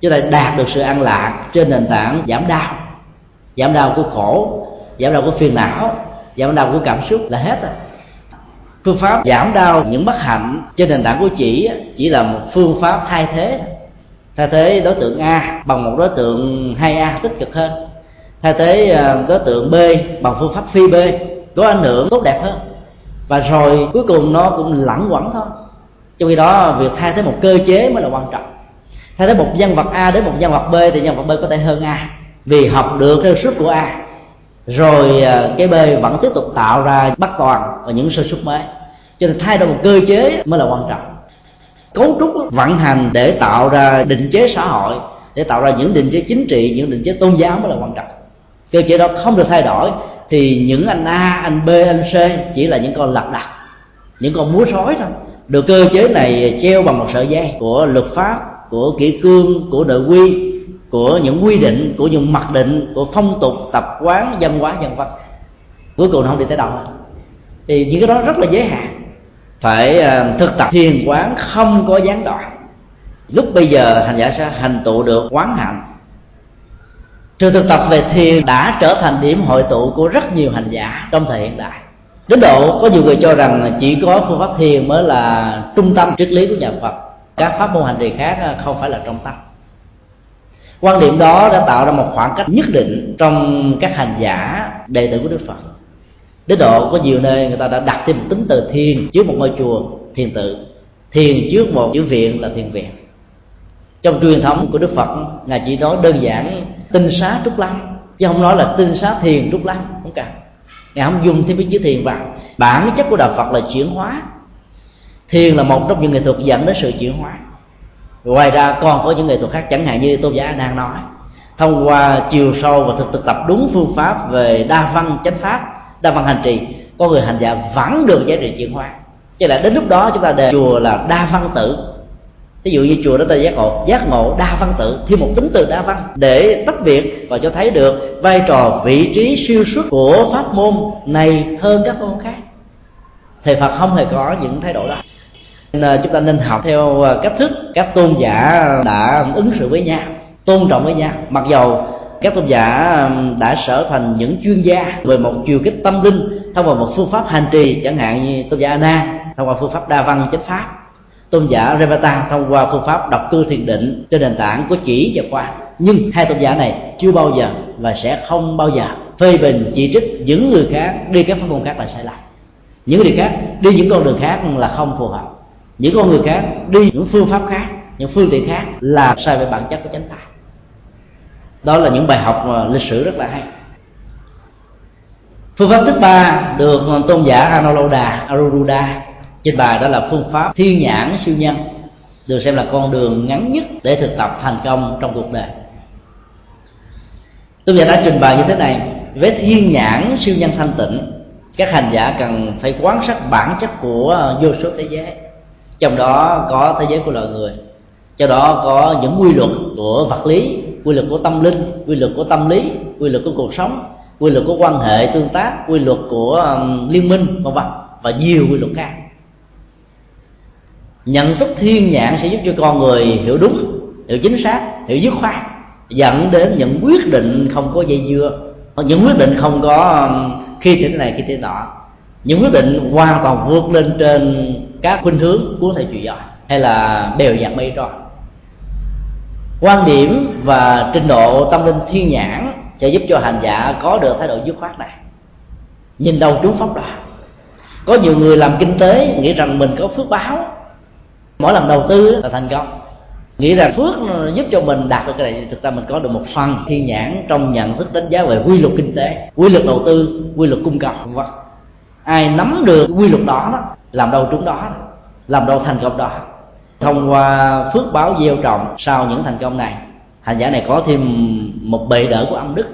chúng ta đạt được sự an lạc trên nền tảng giảm đau. Giảm đau của khổ, giảm đau của phiền não, giảm đau của cảm xúc là hết rồi phương pháp giảm đau những bất hạnh trên nền tảng của chỉ chỉ là một phương pháp thay thế thay thế đối tượng a bằng một đối tượng 2a tích cực hơn. Thay thế à, đối tượng b bằng phương pháp phi b có ảnh hưởng tốt đẹp hơn. Và rồi cuối cùng nó cũng lẳng quẩn thôi. Trong khi đó, việc thay thế một cơ chế mới là quan trọng. Thay thế một nhân vật a đến một nhân vật b thì nhân vật b có thể hơn a, vì học được sơ suất của a. Rồi à, cái b vẫn tiếp tục tạo ra bắt toàn và những sơ suất mới. Cho nên thay đổi một cơ chế mới là quan trọng cấu trúc vận hành để tạo ra định chế xã hội, để tạo ra những định chế chính trị, những định chế tôn giáo mới là quan trọng. Cơ chế đó không được thay đổi thì những anh a, anh b, anh c chỉ là những con lật đặt, những con múa sói thôi. Được cơ chế này treo bằng một sợi dây của luật pháp, của kỷ cương, của nội quy, của những quy định, của những mặc định, của phong tục, tập quán, văn hóa, dân văn. Cuối cùng nó không đi tới đâu thì những cái đó rất là giới hạn phải ờ, thực tập thiền quán không có gián đoạn. Lúc bây giờ hành giả sẽ hành tụ được quán hạnh. Sự thực tập về thiền đã trở thành điểm hội tụ của rất nhiều hành giả trong thời hiện đại. Đến độ có nhiều người cho rằng chỉ có phương pháp thiền mới là trung tâm triết lý của nhà phật. Các pháp môn hành trì khác ờ, không phải là trọng tâm. Quan điểm đó đã tạo ra một khoảng cách nhất định trong các hành giả đệ tử của đức phật đến độ có nhiều nơi người ta đã đặt thêm một tính từ thiền trước một ngôi chùa thiền tự. Thiền trước một chữ viện là thiền viện trong truyền thống của đức phật, ngài chỉ nói đơn giản, tinh xá trúc lăng, chứ không nói là tinh xá thiền trúc lăng, không cần. Ngài không dùng thêm cái chữ thiền vào. Bản chất của đạo phật là chuyển hóa. Thiền là một trong những nghệ thuật dẫn đến sự chuyển hóa. Ngoài ra còn có những nghệ thuật khác, chẳng hạn như tôn giả a nan nói, thông qua chiều sâu và thực thực tập đúng phương pháp về đa văn chánh pháp đa văn hành trì có người hành giả vẫn được giá trị chuyển hóa. Chứ là đến lúc đó chúng ta đề chùa là đa văn tử ví dụ như chùa đó ta giác ngộ giác ngộ đa văn tự, thêm một tính từ đa văn để tách biệt và cho thấy được vai trò, vị trí, siêu xuất của pháp môn này hơn các môn khác. Thầy phật không hề có những thái độ đó. Nên à, chúng ta nên học theo à, cách thức các tôn giả đã ứng xử với nhau, tôn trọng với nhau. Mặc dầu các tôn giả đã trở thành những chuyên gia về một chiều kích tâm linh thông qua một phương pháp hành trì, chẳng hạn như tôn giả na thông qua phương pháp đa văn chánh pháp, tôn giả Revata thông qua phương pháp đọc cư thiền định trên nền tảng của chỉ và quan nhưng hai tôn giả này chưa bao giờ và sẽ không bao giờ phê bình chỉ trích những người khác, đi các pháp môn khác là sai lầm. Những người khác đi những con đường khác là không phù hợp. Những con người khác đi những phương pháp khác, những phương tiện khác là sai về bản chất của chánh pháp đó là những bài học lịch sử rất là hay. Phương pháp thứ ba được tôn giả Anuruddha Anuruddha trên bài đó là phương pháp thiên nhãn siêu nhân, được xem là con đường ngắn nhất để thực tập thành công trong cuộc đời. Tôn giả đã trình bày như thế này, với thiên nhãn siêu nhân thanh tịnh, các hành giả cần phải quan sát bản chất của vô số thế giới, trong đó có thế giới của loài người, trong đó có những quy luật của vật lý quy luật của tâm linh quy luật của tâm lý quy luật của cuộc sống quy luật của quan hệ tương tác quy luật của um, liên minh vân vân và nhiều quy luật khác. Nhận thức thiên nhãn sẽ giúp cho con người hiểu đúng hiểu chính xác hiểu dứt khoát dẫn đến những quyết định không có dây dưa những quyết định không có khi thế này khi thế nọ. Những quyết định hoàn toàn vượt lên trên các khuynh hướng của thầy chủ giỏi hay là bèo dạt mây trôi quan điểm và trình độ tâm linh thiên nhãn sẽ giúp cho hành giả có được thái độ dứt khoát này. Nhìn đầu trúng pháp đó có nhiều người làm kinh tế nghĩ rằng mình có phước báo. Mỗi lần đầu tư là thành công. Nghĩ rằng phước giúp cho mình đạt được cái này thực ra mình có được một phần thiên nhãn trong nhận thức đánh giá về quy luật kinh tế quy luật đầu tư quy luật cung cầu vân. Ai nắm được quy luật đó, đó làm đâu trúng đó làm đâu thành công đó thông qua phước báo gieo trồng sau những thành công này, hành giả này có thêm một bệ đỡ của âm đức.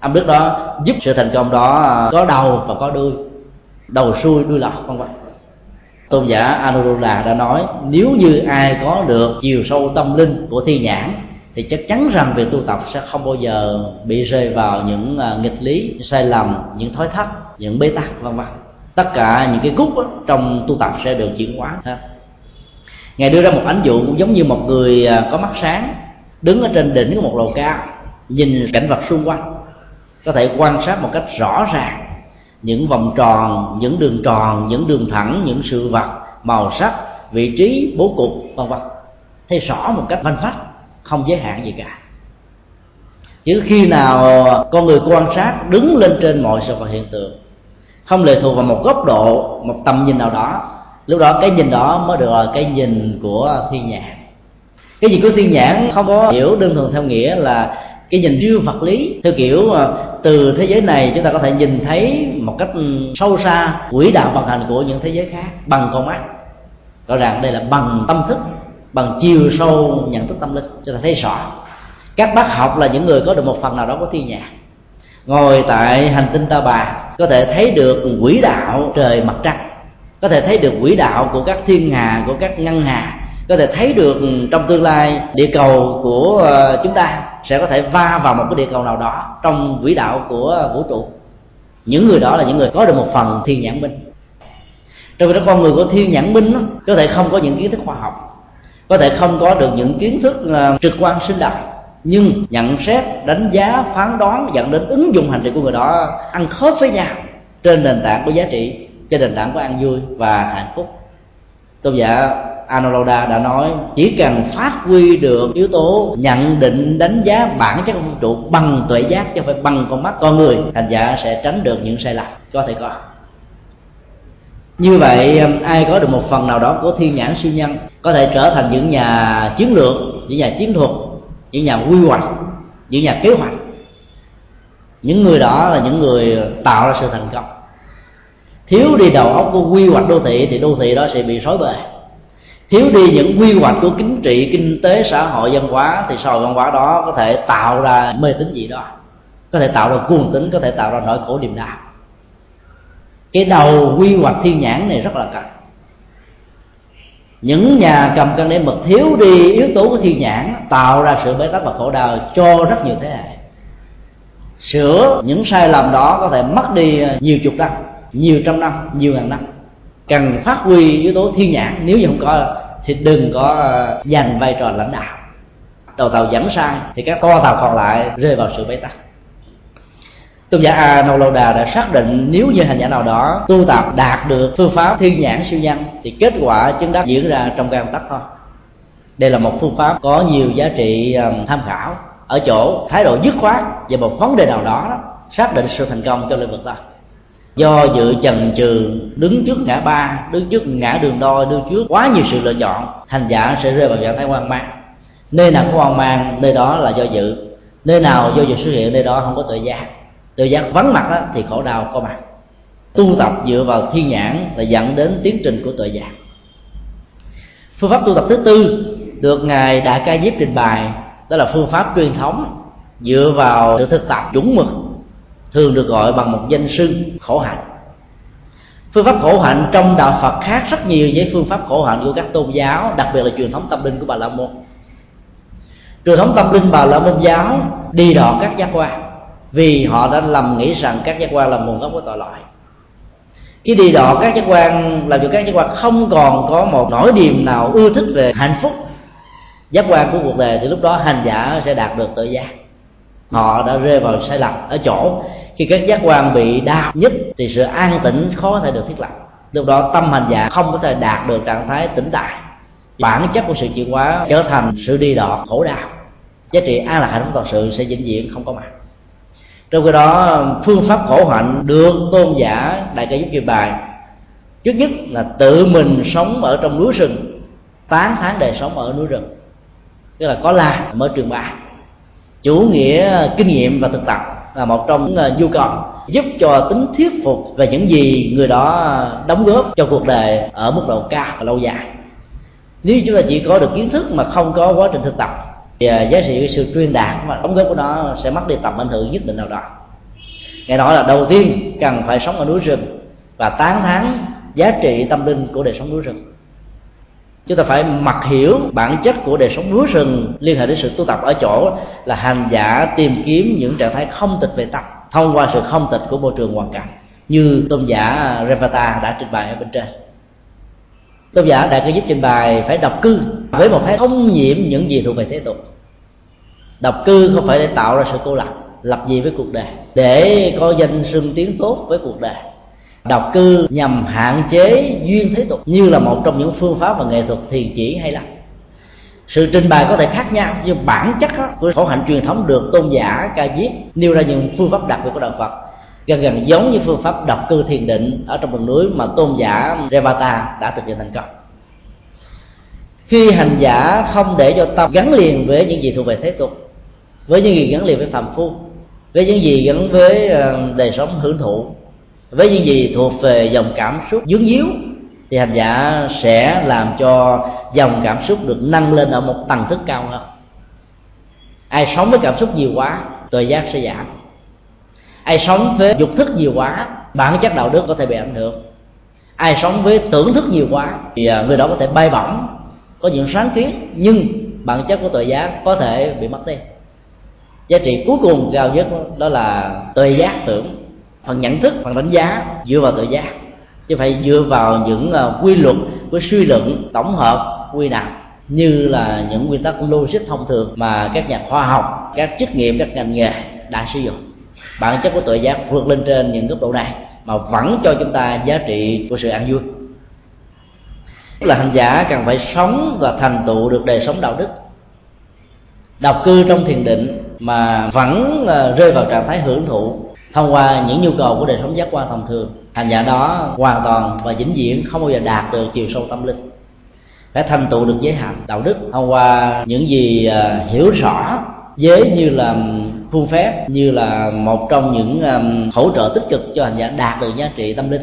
Âm đức đó giúp sự thành công đó có đầu và có đuôi, đầu xuôi, đuôi lọt, vân vân. Tôn giả Anuruddha đã nói, nếu như ai có được chiều sâu tâm linh của thi nhãn, thì chắc chắn rằng việc tu tập sẽ không bao giờ bị rơi vào những à, nghịch lý, sai lầm, những thói thách những bế tắc, vân vân. Tất cả những cái gút trong tu tập sẽ được chuyển hóa hết ngài đưa ra một ánh dụ cũng giống như một người à, có mắt sáng, đứng ở trên đỉnh của một lầu cao, nhìn cảnh vật xung quanh. Có thể quan sát một cách rõ ràng những vòng tròn, những đường tròn, những đường thẳng, những sự vật, màu sắc, vị trí, bố cục, vân vân. Thấy rõ một cách văn phách không giới hạn gì cả. Chứ khi nào con người quan sát đứng lên trên mọi sự vật hiện tượng, không lệ thuộc vào một góc độ, một tầm nhìn nào đó lúc đó cái nhìn đó mới được là cái nhìn của thiên nhãn. Cái nhìn của thiên nhãn không có hiểu đơn thuần theo nghĩa là cái nhìn siêu vật lý. Theo kiểu từ thế giới này chúng ta có thể nhìn thấy một cách ừ, sâu xa quỹ đạo vận hành của những thế giới khác bằng con mắt. Rõ ràng đây là bằng tâm thức, bằng chiều sâu nhận thức tâm linh chúng ta thấy rõ. Các bác học là những người có được một phần nào đó của thiên nhãn. Ngồi tại hành tinh ta bà có thể thấy được quỹ đạo trời mặt trăng có thể thấy được quỹ đạo của các thiên hà của các ngân hà. Có thể thấy được trong tương lai địa cầu của ờ, chúng ta sẽ có thể va vào một cái địa cầu nào đó trong quỹ đạo của vũ trụ. Những người đó là những người có được một phần thiên nhãn minh trong khi đó con người của thiên nhãn minh đó, có thể không có những kiến thức khoa học có thể không có được những kiến thức ờ, trực quan sinh động. Nhưng nhận xét đánh giá phán đoán dẫn đến ứng dụng hành trì của người đó ăn khớp với nhau trên nền tảng của giá trị gia đình đảng có an vui và hạnh phúc. Tôn giả Anuruddha đã nói, chỉ cần phát huy được yếu tố nhận định đánh giá bản chất vũ trụ bằng tuệ giác chứ không phải bằng con mắt con người, thành giả sẽ tránh được những sai lầm. Có thể có. Như vậy um, ai có được một phần nào đó của thiên nhãn siêu nhân có thể trở thành những nhà chiến lược, những nhà chiến thuật, những nhà quy hoạch, những nhà kế hoạch. Những người đó là những người tạo ra sự thành công thiếu đi đầu óc của quy hoạch đô thị thì đô thị đó sẽ bị rối bời. Thiếu đi những quy hoạch của chính trị, kinh tế, xã hội, văn hóa thì xã hội văn hóa đó có thể tạo ra mê tín gì đó có thể tạo ra cuồng tính có thể tạo ra nỗi khổ niềm đau. Cái đầu quy hoạch thiên nhãn này rất là cần. Những nhà cầm cân để mực thiếu đi yếu tố của thiên nhãn tạo ra sự bế tắc và khổ đau cho rất nhiều thế hệ. Sửa những sai lầm đó có thể mất đi nhiều chục năm nhiều trăm năm, nhiều ngàn năm. Cần phát huy yếu tố thiên nhãn, nếu như không có, thì đừng có ờ, giành vai trò lãnh đạo. Đầu tàu dẫn sai, thì các co tàu còn lại rơi vào sự bế tắc. Tôn giả a nâu lâu đà đã xác định nếu như hành giả nào đó tu tập đạt được phương pháp thiên nhãn siêu nhân, thì kết quả chứng đắc diễn ra trong căn tắc thôi. Đây là một phương pháp có nhiều giá trị tham khảo. Ở chỗ thái độ dứt khoát về một vấn đề nào đó, xác định sự thành công cho lĩnh vực đó do dự chần chừ đứng trước ngã ba đứng trước ngã đường đôi đứng trước quá nhiều sự lựa chọn hành giả sẽ rơi vào trạng thái hoang mang. Nơi nào có hoang mang nơi đó là do dự. Nơi nào do dự xuất hiện nơi đó không có tự giác. Tự giác vắng mặt đó, thì khổ đau có mặt. Tu tập dựa vào thiên nhãn là dẫn đến tiến trình của tự giác. Phương pháp tu tập thứ tư được ngài đại ca diếp trình bày đó là phương pháp truyền thống dựa vào sự thực tập chuẩn mực thường được gọi bằng một danh xưng khổ hạnh. Phương pháp khổ hạnh trong đạo phật khác rất nhiều với phương pháp khổ hạnh của các tôn giáo, đặc biệt là truyền thống tâm linh của bà la môn. Truyền thống tâm linh bà la môn giáo đi đọ các giác quan, vì họ đã lầm nghĩ rằng các giác quan là nguồn gốc của tội lỗi. Khi đi đọ các giác quan làm cho các giác quan không còn có một nỗi niềm nào ưa thích về hạnh phúc. Giác quan của cuộc đời thì lúc đó hành giả sẽ đạt được tự giác. Họ đã rơi vào sai lầm ở chỗ khi các giác quan bị đau nhất thì sự an tĩnh khó thể được thiết lập. Lúc đó tâm hành giả không có thể đạt được trạng thái tĩnh tại. Bản chất của sự chuyển hóa trở thành sự đi đọt, khổ đau. Giá trị an lạc hạnh phúc toàn sự sẽ vĩnh viễn, không có mặt. Trong khi đó, phương pháp khổ hạnh được tôn giả đại ca giúp kim bài. Trước nhất là tự mình sống ở trong núi rừng, tán tháng đời sống ở núi rừng. Tức là có la mở trường ba chủ nghĩa kinh nghiệm và thực tập là một trong những ờ, nhu cầu giúp cho tính thuyết phục về những gì người đó đóng góp cho cuộc đời ở mức độ cao và lâu dài. Nếu chúng ta chỉ có được kiến thức mà không có quá trình thực tập, thì ờ, giá trị sự truyền đạt và đóng góp của nó sẽ mất đi tầm ảnh hưởng nhất định nào đó. Nghe nói là đầu tiên cần phải sống ở núi rừng và tán thán giá trị tâm linh của đời sống núi rừng chúng ta phải mặc hiểu bản chất của đời sống núi rừng liên hệ đến sự tu tập ở chỗ là hành giả tìm kiếm những trạng thái không tịch về tâm, thông qua sự không tịch của môi trường hoàn cảnh, như tôn giả Revata đã trình bày ở bên trên. Tôn giả đã có giúp trình bày phải độc cư với một thái không nhiễm những gì thuộc về thế tục. Độc cư không phải để tạo ra sự cô lập lập gì với cuộc đời, để có danh sưng tiếng tốt với cuộc đời độc cư nhằm hạn chế duyên thế tục, như là một trong những phương pháp và nghệ thuật thiền chỉ hay lắm. Sự trình bày có thể khác nhau, nhưng bản chất của khổ hạnh truyền thống được tôn giả ca diếp nêu ra những phương pháp đặc biệt của đạo phật. Gần gần giống như phương pháp độc cư thiền định ở trong rừng núi mà tôn giả Revata đã thực hiện thành công. Khi hành giả không để cho tâm gắn liền với những gì thuộc về thế tục, với những gì gắn liền với phàm phu, với những gì gắn với ờ, đời sống hưởng thụ với những gì thuộc về dòng cảm xúc dướng díu, thì hành giả sẽ làm cho dòng cảm xúc được nâng lên ở một tầng thức cao hơn. Ai sống với cảm xúc nhiều quá tội giác sẽ giảm. Ai sống với dục thức nhiều quá, bản chất đạo đức có thể bị ảnh hưởng. Ai sống với tưởng thức nhiều quá, thì à, người đó có thể bay bổng, có những sáng kiến, nhưng bản chất của tội giác có thể bị mất đi. Giá trị cuối cùng cao nhất đó là tuệ giác tưởng phần nhận thức, phần đánh giá, dựa vào tự giác. Chứ phải dựa vào những ờ, quy luật của suy luận tổng hợp, quy nạp. Như là những nguyên tắc logic thông thường mà các nhà khoa học, các chức nghiệp, các ngành nghề đã sử dụng. Bản chất của tự giác vượt lên trên những cấp độ này mà vẫn cho chúng ta giá trị của sự an vui. Là hành giả cần phải sống và thành tựu được đời sống đạo đức. Độc cư trong thiền định mà vẫn ờ, rơi vào trạng thái hưởng thụ thông qua những nhu cầu của đời sống giác quan thông thường. Hành giả đó hoàn toàn và vĩnh viễn không bao giờ đạt được chiều sâu tâm linh. Phải thành tựu được giới hạn đạo đức thông qua những gì à, hiểu rõ giới như là phương phép như là một trong những um, hỗ trợ tích cực cho hành giả đạt được giá trị tâm linh.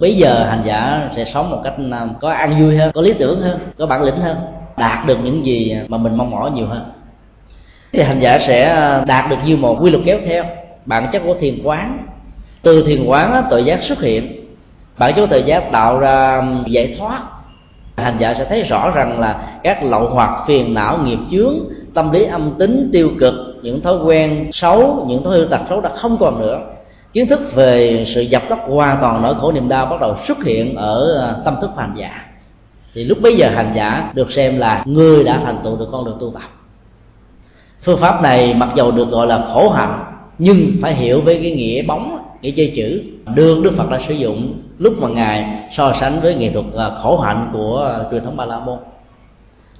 Bây giờ hành giả sẽ sống một cách um, có an vui hơn có lý tưởng hơn có bản lĩnh hơn đạt được những gì mà mình mong mỏi nhiều hơn. Thì hành giả sẽ đạt được như một quy luật kéo theo bản chất của thiền quán. Từ thiền quán tự giác xuất hiện. Bản chất tự giác tạo ra um, giải thoát. Hành giả sẽ thấy rõ rằng là các lậu hoặc phiền não, nghiệp chướng, tâm lý âm tính, tiêu cực, những thói quen xấu, những thói hư tật xấu đã không còn nữa. Kiến thức về sự dập tắt hoàn toàn nỗi khổ niềm đau bắt đầu xuất hiện ở ờ, tâm thức hành giả. Thì lúc bấy giờ hành giả được xem là người đã thành tựu được con đường tu tập. Phương pháp này mặc dầu được gọi là khổ hạnh nhưng phải hiểu với cái nghĩa bóng nghĩa chơi chữ. Đương đức phật đã sử dụng lúc mà ngài so sánh với nghệ thuật à, khổ hạnh của truyền thống ba la môn.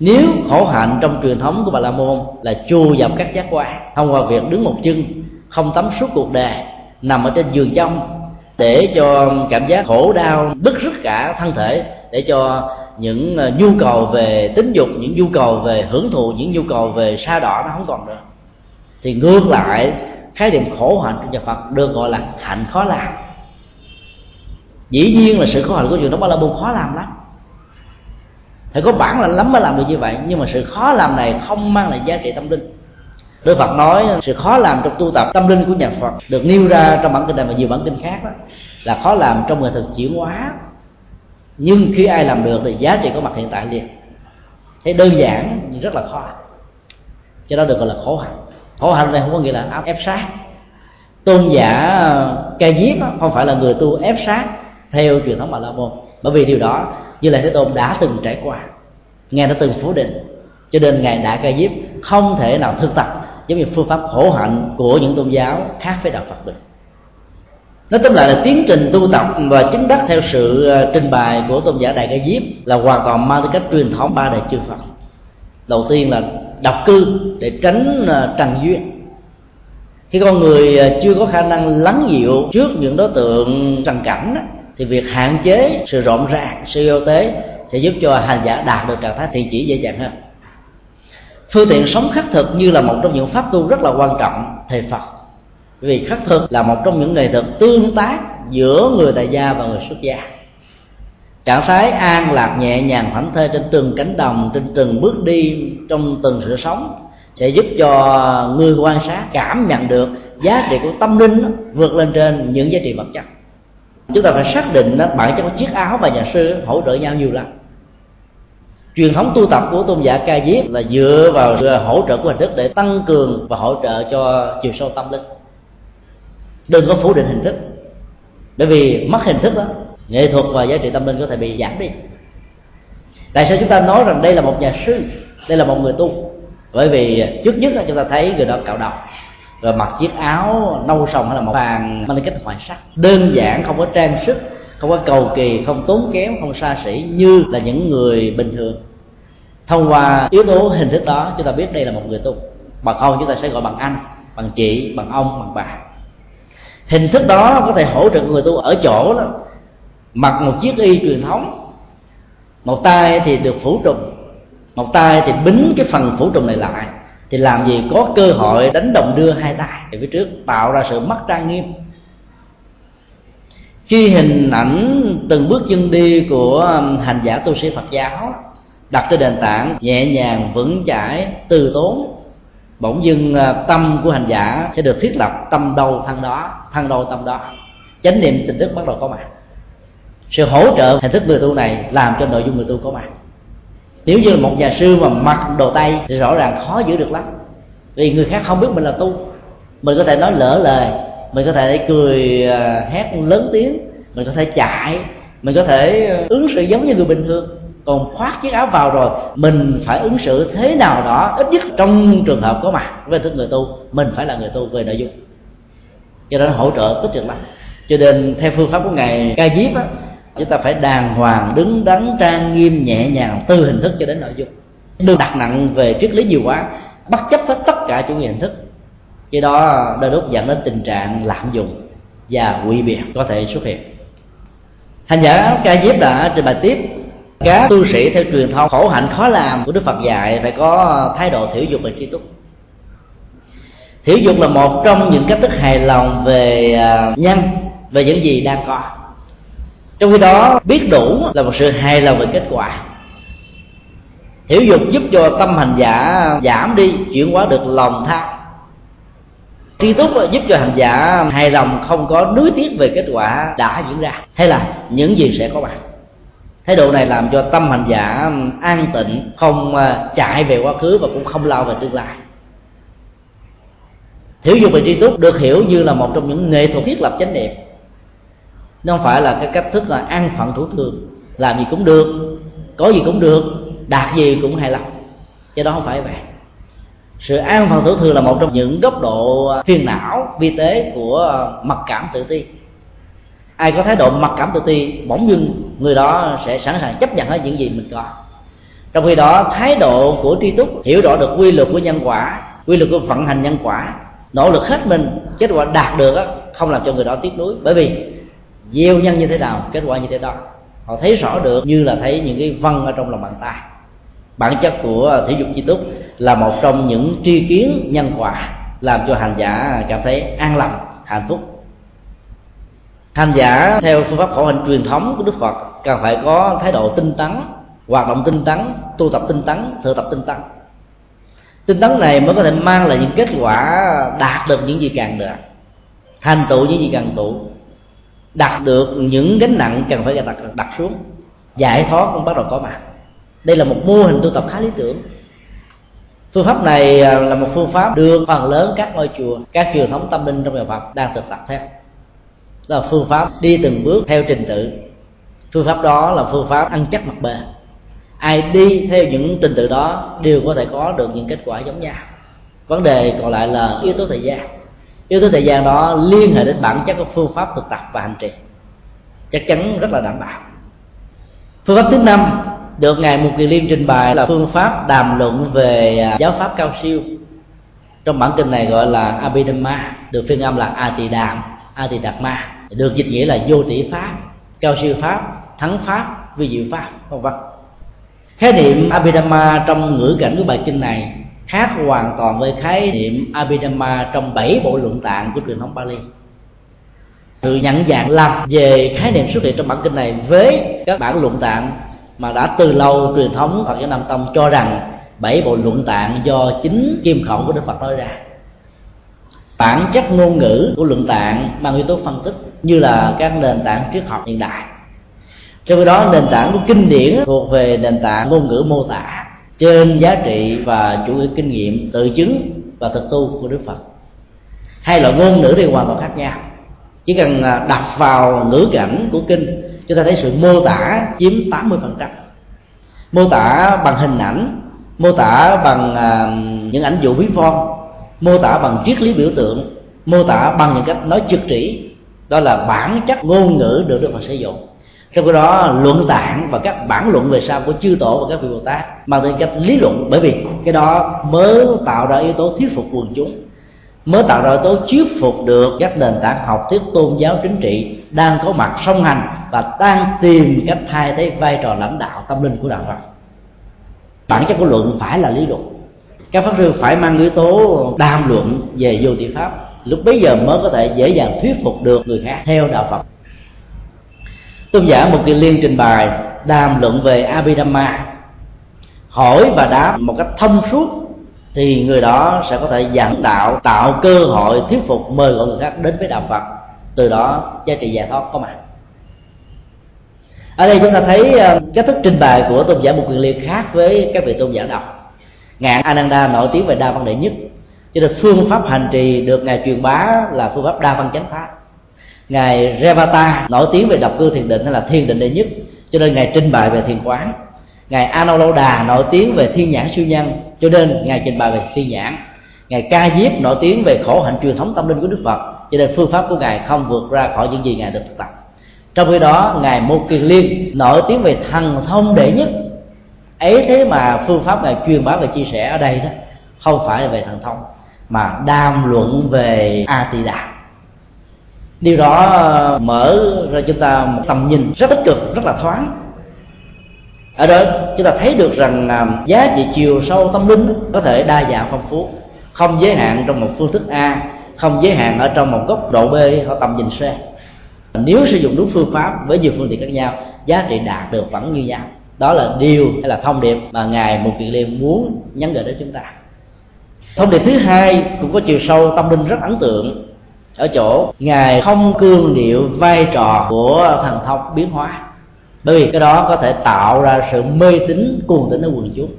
Nếu khổ hạnh trong truyền thống của bà la môn là chua dập các giác quan, thông qua việc đứng một chân, không tắm suốt cuộc đời, nằm ở trên giường trong, để cho cảm giác khổ đau bức rứt cả thân thể, để cho những à, nhu cầu về tính dục, những nhu cầu về hưởng thụ, những nhu cầu về sa đỏ nó không còn nữa, thì ngược lại khái niệm khổ hạnh trong nhà phật được gọi là hạnh khó làm. Dĩ nhiên là sự khổ hạnh của truyền thống ba la môn khó làm lắm. Phải có bản lĩnh lắm mới làm được như vậy, nhưng mà sự khó làm này không mang lại giá trị tâm linh. Đức Phật nói, sự khó làm trong tu tập tâm linh của nhà Phật được nêu ra trong bản kinh này và nhiều bản kinh khác đó, là khó làm trong nghệ thuật chuyển hóa. Nhưng khi ai làm được thì giá trị có mặt hiện tại liền. Thấy đơn giản nhưng rất là khó. Cho đó được gọi là khổ hạnh khổ hạnh này không có nghĩa là áp ép sát. Tôn giả ca diếp không phải là người tu ép sát theo truyền thống bà la môn bởi vì điều đó, như là thế tôn đã từng trải qua, ngài đã từng phủ định. Cho nên ngài đã ca diếp không thể nào thực tập giống như phương pháp khổ hạnh của những tôn giáo khác với đạo phật được. Nó tóm lại là tiến trình tu tập và chứng đắc theo sự ờ, trình bày của tôn giả đại ca diếp là hoàn toàn mang tính cách truyền thống ba đại chư phật. Đầu tiên là độc cư để tránh à, trần duyên. Khi con người à, chưa có khả năng lắng dịu trước những đối tượng trần cảnh đó, thì việc hạn chế sự rộn ràng sự yêu tế sẽ giúp cho hành giả đạt được trạng thái thiện chỉ dễ dàng hơn. Phương tiện sống khắc thực như là một trong những pháp tu rất là quan trọng thầy phật. Vì khắc thực là một trong những nghệ thuật tương tác giữa người tại gia và người xuất gia trạng thái an lạc nhẹ nhàng thảnh thơi trên từng cánh đồng trên từng bước đi trong từng sự sống sẽ giúp cho người quan sát cảm nhận được giá trị của tâm linh vượt lên trên những giá trị vật chất. Chúng ta phải xác định đó, bản chất của chiếc áo và nhà sư hỗ trợ nhau nhiều lắm. Truyền thống tu tập của tôn giả ca diếp là dựa vào sự hỗ trợ của hình thức để tăng cường và hỗ trợ cho chiều sâu tâm linh. Đừng có phủ định hình thức. Bởi vì mất hình thức đó nghệ thuật và giá trị tâm linh có thể bị giảm đi. Tại sao chúng ta nói rằng đây là một nhà sư, đây là một người tu? Bởi vì à, trước nhất là chúng ta thấy người đó cạo đầu, rồi mặc chiếc áo nâu sòng hay là màu vàng mang cách hoài sắc. Đơn giản, không có trang sức, không có cầu kỳ, không tốn kém, không xa xỉ như là những người bình thường. Thông qua yếu tố hình thức đó, chúng ta biết đây là một người tu. Bằng không chúng ta sẽ gọi bằng anh, bằng chị, bằng ông, bằng bà. Hình thức đó có thể hỗ trợ người tu ở chỗ đó mặc một chiếc y truyền thống, một tay thì được phủ trùng một tay thì bính cái phần phủ trùng này lại. Thì làm gì có cơ hội đánh đồng đưa hai tay thì phía trước, tạo ra sự mất trang nghiêm. Khi hình ảnh từng bước chân đi của hành giả tu sĩ Phật giáo đặt trên nền tảng nhẹ nhàng vững chãi, từ tốn, bỗng dưng à, tâm của hành giả sẽ được thiết lập tâm đâu thân đó, thân đâu tâm đó. Chánh niệm tình đức bắt đầu có mặt sự hỗ trợ hình thức người tu này làm cho nội dung người tu có mặt. Nếu như là một nhà sư mà mặc đồ tay thì rõ ràng khó giữ được lắm. Vì người khác không biết mình là tu. Mình có thể nói lỡ lời, mình có thể cười à, hét lớn tiếng, mình có thể chạy, mình có thể à, ứng xử giống như người bình thường. Còn khoác chiếc áo vào rồi, mình phải ứng xử thế nào đó ít nhất trong trường hợp có mặt với thức người tu, mình phải là người tu về nội dung. Cho nên hỗ trợ tích cực lắm. Cho nên theo phương pháp của ngài ca diếp á chúng ta phải đàng hoàng, đứng đắn trang nghiêm, nhẹ nhàng, từ hình thức cho đến nội dung. Đừng đặt nặng về triết lý nhiều quá, bất chấp hết tất cả chủ nghĩa hình thức. Cái đó, đôi lúc dẫn đến tình trạng lạm dụng và quỷ biệt có thể xuất hiện. Hành giả ca diếp đã trình bày tiếp, các tu sĩ theo truyền thông khổ hạnh khó làm của đức phật dạy phải có thái độ thiểu dục và tri túc thiểu dục là một trong những cách thức hài lòng về à, nhân, về những gì đang có trong khi đó, biết đủ là một sự hài lòng về kết quả. Thiểu dục giúp cho tâm hành giả giảm đi, chuyển hóa được lòng tham. Tri túc giúp cho hành giả hài lòng, không có nuối tiếc về kết quả đã diễn ra. Hay là những gì sẽ có mặt. Thái độ này làm cho tâm hành giả an tịnh, không à, chạy về quá khứ và cũng không lao về tương lai. Thiểu dục về tri túc được hiểu như là một trong những nghệ thuật thiết lập chánh niệm nó không phải là cái cách thức là an phận thủ thường, làm gì cũng được, có gì cũng được, đạt gì cũng hài lòng. Do đó không phải vậy. Sự an phận thủ thường là một trong những góc độ phiền não vi tế của mặc cảm tự ti. Ai có thái độ mặc cảm tự ti, bỗng dưng người đó sẽ sẵn sàng chấp nhận hết những gì mình có. Trong khi đó, thái độ của tri túc hiểu rõ được quy luật của nhân quả, quy luật của vận hành nhân quả, nỗ lực hết mình, kết quả đạt được không làm cho người đó tiếc nuối. Bởi vì gieo nhân như thế nào, kết quả như thế đó. Họ thấy rõ được như là thấy những cái văn ở trong lòng bàn tay. Bản chất của thể dục chi túc là một trong những tri kiến nhân quả làm cho hành giả cảm thấy an lòng hạnh phúc. Hành giả theo phương pháp khổ hạnh truyền thống của đức phật cần phải có thái độ tinh tấn, hoạt động tinh tấn, tu tập tinh tấn thực tập tinh tấn. Tinh tấn này mới có thể mang lại những kết quả đạt được những gì càng được, thành tựu những gì càng tụ đặt được những gánh nặng cần phải đặt đặt xuống. Giải thoát cũng bắt đầu có mặt. Đây là một mô hình tu tập khá lý tưởng. Phương pháp này à, là một phương pháp được phần lớn các ngôi chùa, các truyền thống tâm linh trong nhà phật đang thực tập theo. Đó là phương pháp đi từng bước theo trình tự. Phương pháp đó là phương pháp ăn chắc mặt bề ai đi theo những trình tự đó đều có thể có được những kết quả giống nhau. Vấn đề còn lại là yếu tố thời gian yếu tố thời gian đó liên hệ đến bản chất của phương pháp thực tập và hành trì. Chắc chắn rất là đảm bảo. Phương pháp thứ năm, được ngài mục kỳ liên trình bày là phương pháp đàm luận về à, giáo pháp cao siêu. Trong bản kinh này gọi là abhidhamma, được phiên âm là a tỳ đàm a tỳ đạt ma được dịch nghĩa là vô tỷ pháp, cao siêu pháp, thắng pháp, vi diệu pháp, vân vân. Khái niệm abhidhamma trong ngữ cảnh của bài kinh này khác hoàn toàn với khái niệm abhidhamma trong bảy bộ luận tạng của truyền thống Bali. Sự nhận dạng lầm về khái niệm xuất hiện trong bản kinh này với các bản luận tạng mà đã từ lâu truyền thống Phật giáo Nam Tông cho rằng bảy bộ luận tạng do chính kim khẩu của Đức Phật nói ra. Bản chất ngôn ngữ của luận tạng mang yếu tố phân tích như là các nền tảng triết học hiện đại. Trong khi đó, nền tảng của kinh điển thuộc về nền tảng ngôn ngữ mô tả trên giá trị và chủ nghĩa kinh nghiệm, tự chứng và thực tu của đức phật. Hai loại ngôn ngữ thì hoàn toàn khác nhau. Chỉ cần đặt đọc vào ngữ cảnh của kinh, chúng ta thấy sự mô tả chiếm 80% mô tả bằng hình ảnh, mô tả bằng à, những ảnh dụ ví von mô tả bằng triết lý biểu tượng, mô tả bằng những cách nói trực chỉ đó là bản chất ngôn ngữ được đức phật sử dụng trong cái đó luận tạng và các bản luận về sau của chư tổ và các vị bồ tát, mang tính cách lý luận. Bởi vì cái đó mới tạo ra yếu tố thuyết phục quần chúng, mới tạo ra yếu tố thuyết phục được các nền tảng học thuyết, tôn giáo, chính trị đang có mặt song hành và đang tìm cách thay thế vai trò lãnh đạo tâm linh của đạo Phật. Bản chất của luận phải là lý luận. Các pháp sư phải mang yếu tố đàm luận về vô thị pháp. Lúc bấy giờ mới có thể dễ dàng thuyết phục được người khác theo đạo phật tôn giả một kỳ liên trình bày, đàm luận về abhidhamma. Hỏi và đáp một cách thông suốt, thì người đó sẽ có thể giảng đạo, tạo cơ hội thuyết phục mời gọi người khác đến với đạo phật. Từ đó, giá trị giải thoát có mặt ở đây chúng ta thấy ờ, cái thức trình bày của tôn giả một quyền liên khác với các vị tôn giả đọc ngạn ananda nổi tiếng về đa văn đệ nhất. Cho nên phương pháp hành trì được ngài truyền bá là phương pháp đa văn chánh pháp ngài Revata nổi tiếng về độc cư thiền định hay là thiền định đệ nhất, cho nên ngài trình bày về thiền quán. Ngài Anuloda nổi tiếng về thiên nhãn siêu nhân, cho nên ngài trình bày về thiên nhãn. Ngài Ca Diếp nổi tiếng về khổ hạnh truyền thống tâm linh của Đức Phật, cho nên phương pháp của ngài không vượt ra khỏi những gì ngài được thực tập. Trong khi đó, ngài Mô Kiền Liên nổi tiếng về thần thông đệ nhất. Ấy thế mà phương pháp ngài truyền bá và chia sẻ ở đây đó, không phải là về thần thông, mà đàm luận về a tỳ đàm điều đó ờ, mở ra chúng ta một tầm nhìn rất tích cực, rất là thoáng. Ở đó, chúng ta thấy được rằng à, giá trị chiều sâu tâm linh có thể đa dạng phong phú. Không giới hạn trong một phương thức a, không giới hạn ở trong một góc độ b hoặc tầm nhìn c. Nếu sử dụng đúng phương pháp với nhiều phương tiện khác nhau, giá trị đạt được vẫn như nhau. Đó là điều hay là thông điệp mà ngài một vị liên muốn nhắn gửi đến chúng ta. Thông điệp thứ hai cũng có chiều sâu tâm linh rất ấn tượng ở chỗ, ngài không cương điệu vai trò của thần thông biến hóa. Bởi vì cái đó có thể tạo ra sự mê tín cuồng tín ở quần chúng.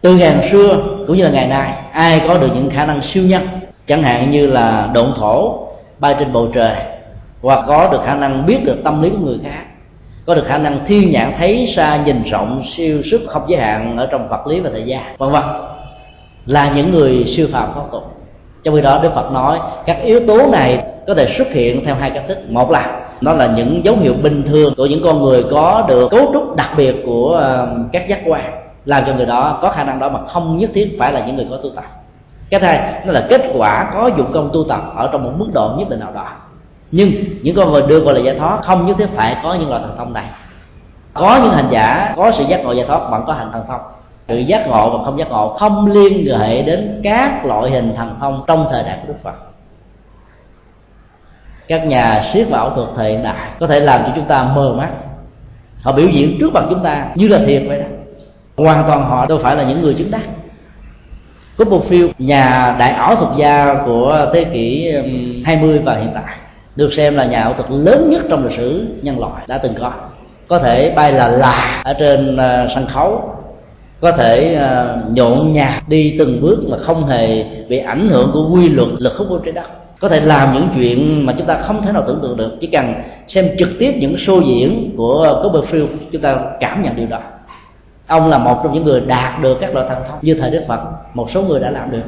Từ ngàn xưa, cũng như là ngày nay, ai có được những khả năng siêu nhân? Chẳng hạn như là độn thổ, bay trên bầu trời, hoặc có được khả năng biết được tâm lý của người khác, có được khả năng thiên nhãn thấy xa nhìn rộng siêu sức không giới hạn ở trong vật lý và thời gian, vân vân. Là những người siêu phàm thoát tục trong khi đó, đức phật nói, các yếu tố này có thể xuất hiện theo hai cách thức. Một là nó là những dấu hiệu bình thường của những con người có được cấu trúc đặc biệt của ờ, các giác quan, làm cho người đó có khả năng đó mà không nhất thiết phải là những người có tu tập. Cái thứ hai nó là kết quả có dụng công tu tập ở trong một mức độ nhất định nào đó. Nhưng những con người được gọi là giải thoát không nhất thiết phải có những loại thần thông này. Có những hành giả, có sự giác ngộ giải thoát, vẫn có hành thần thông sự giác ngộ và không giác ngộ không liên hệ đến các loại hình thần thông trong thời đại của đức phật. Các nhà siết và ảo thuật thời hiện đại có thể làm cho chúng ta mơ mắt. Họ biểu diễn trước mặt chúng ta như là thiệt vậy đó. Hoàn toàn họ đâu phải là những người chứng đắc. Có một phiêu nhà đại ảo thuật gia của thế kỷ 20 và hiện tại, được xem là nhà ảo thuật lớn nhất trong lịch sử nhân loại đã từng có. Có thể bay là là ở trên ờ, sân khấu có thể uh, nhộn nhạt đi từng bước mà không hề bị ảnh hưởng của quy luật lực hút của trái đất. Có thể làm những chuyện mà chúng ta không thể nào tưởng tượng được chỉ cần xem trực tiếp những show diễn của Copperfield chúng ta cảm nhận điều đó. Ông là một trong những người đạt được các loại thần thông như thời đức phật một số người đã làm được.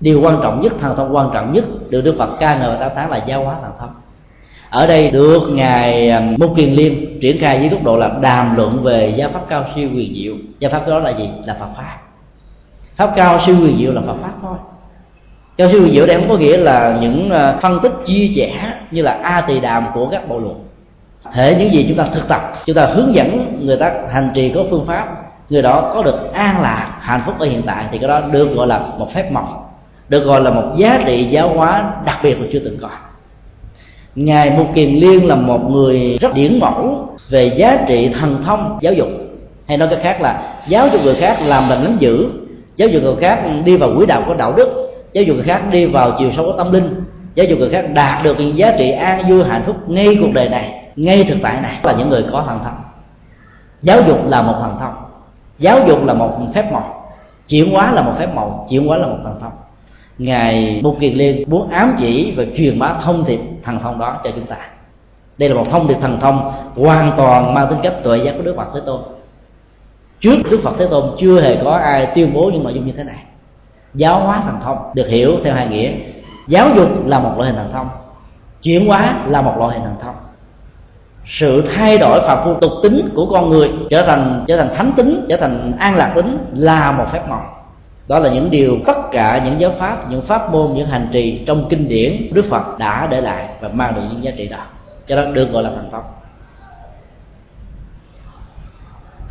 Điều quan trọng nhất thần thông quan trọng nhất được đức phật ca ngợi ta tán là giáo hóa thần thông. Ở đây được ngài à, mục kiền liên triển khai với góc độ là đàm luận về gia pháp cao siêu quyền diệu. Gia pháp đó là gì? Là phật pháp. Pháp cao siêu quyền diệu là phật pháp thôi. Cao siêu quyền diệu đây không có nghĩa là những ờ, phân tích chia sẻ như là a tỳ đàm của các bộ luận thể những gì chúng ta thực tập, chúng ta hướng dẫn người ta hành trì có phương pháp, người đó có được an lạc, hạnh phúc ở hiện tại thì cái đó được gọi là một phép màu được gọi là một giá trị giáo hóa đặc biệt mà chưa từng có ngài mục kiền liên là một người rất điển mẫu về giá trị thần thông giáo dục. Hay nói cách khác là, giáo dục người khác làm lành lánh dữ giáo dục người khác đi vào quỹ đạo của đạo đức, giáo dục người khác đi vào chiều sâu của tâm linh, giáo dục người khác đạt được những giá trị an vui hạnh phúc ngay cuộc đời này, ngay thực tại này. Là những người có thần thông. Giáo dục là một thần thông. Giáo dục là một phép màu. Chuyển hóa là một phép màu, chuyển hóa là một thần thông ngài bục kiền liên muốn ám chỉ và truyền bá thông điệp thần thông đó cho chúng ta. Đây là một thông điệp thần thông hoàn toàn mang tính cách tuệ giác của đức phật thế tôn. Trước đức phật thế tôn chưa hề có ai tuyên bố những nội dung như thế này. Giáo hóa thần thông được hiểu theo hai nghĩa. Giáo dục là một loại hình thần thông, chuyển hóa là một loại hình thần thông. Sự thay đổi phạm phu tục tính của con người trở thành trở thành thánh tính, trở thành an lạc tính là một phép màu đó là những điều tất cả những giáo pháp, những pháp môn, những hành trì trong kinh điển đức phật đã để lại và mang được những giá trị đó. Cho đó được gọi là thành công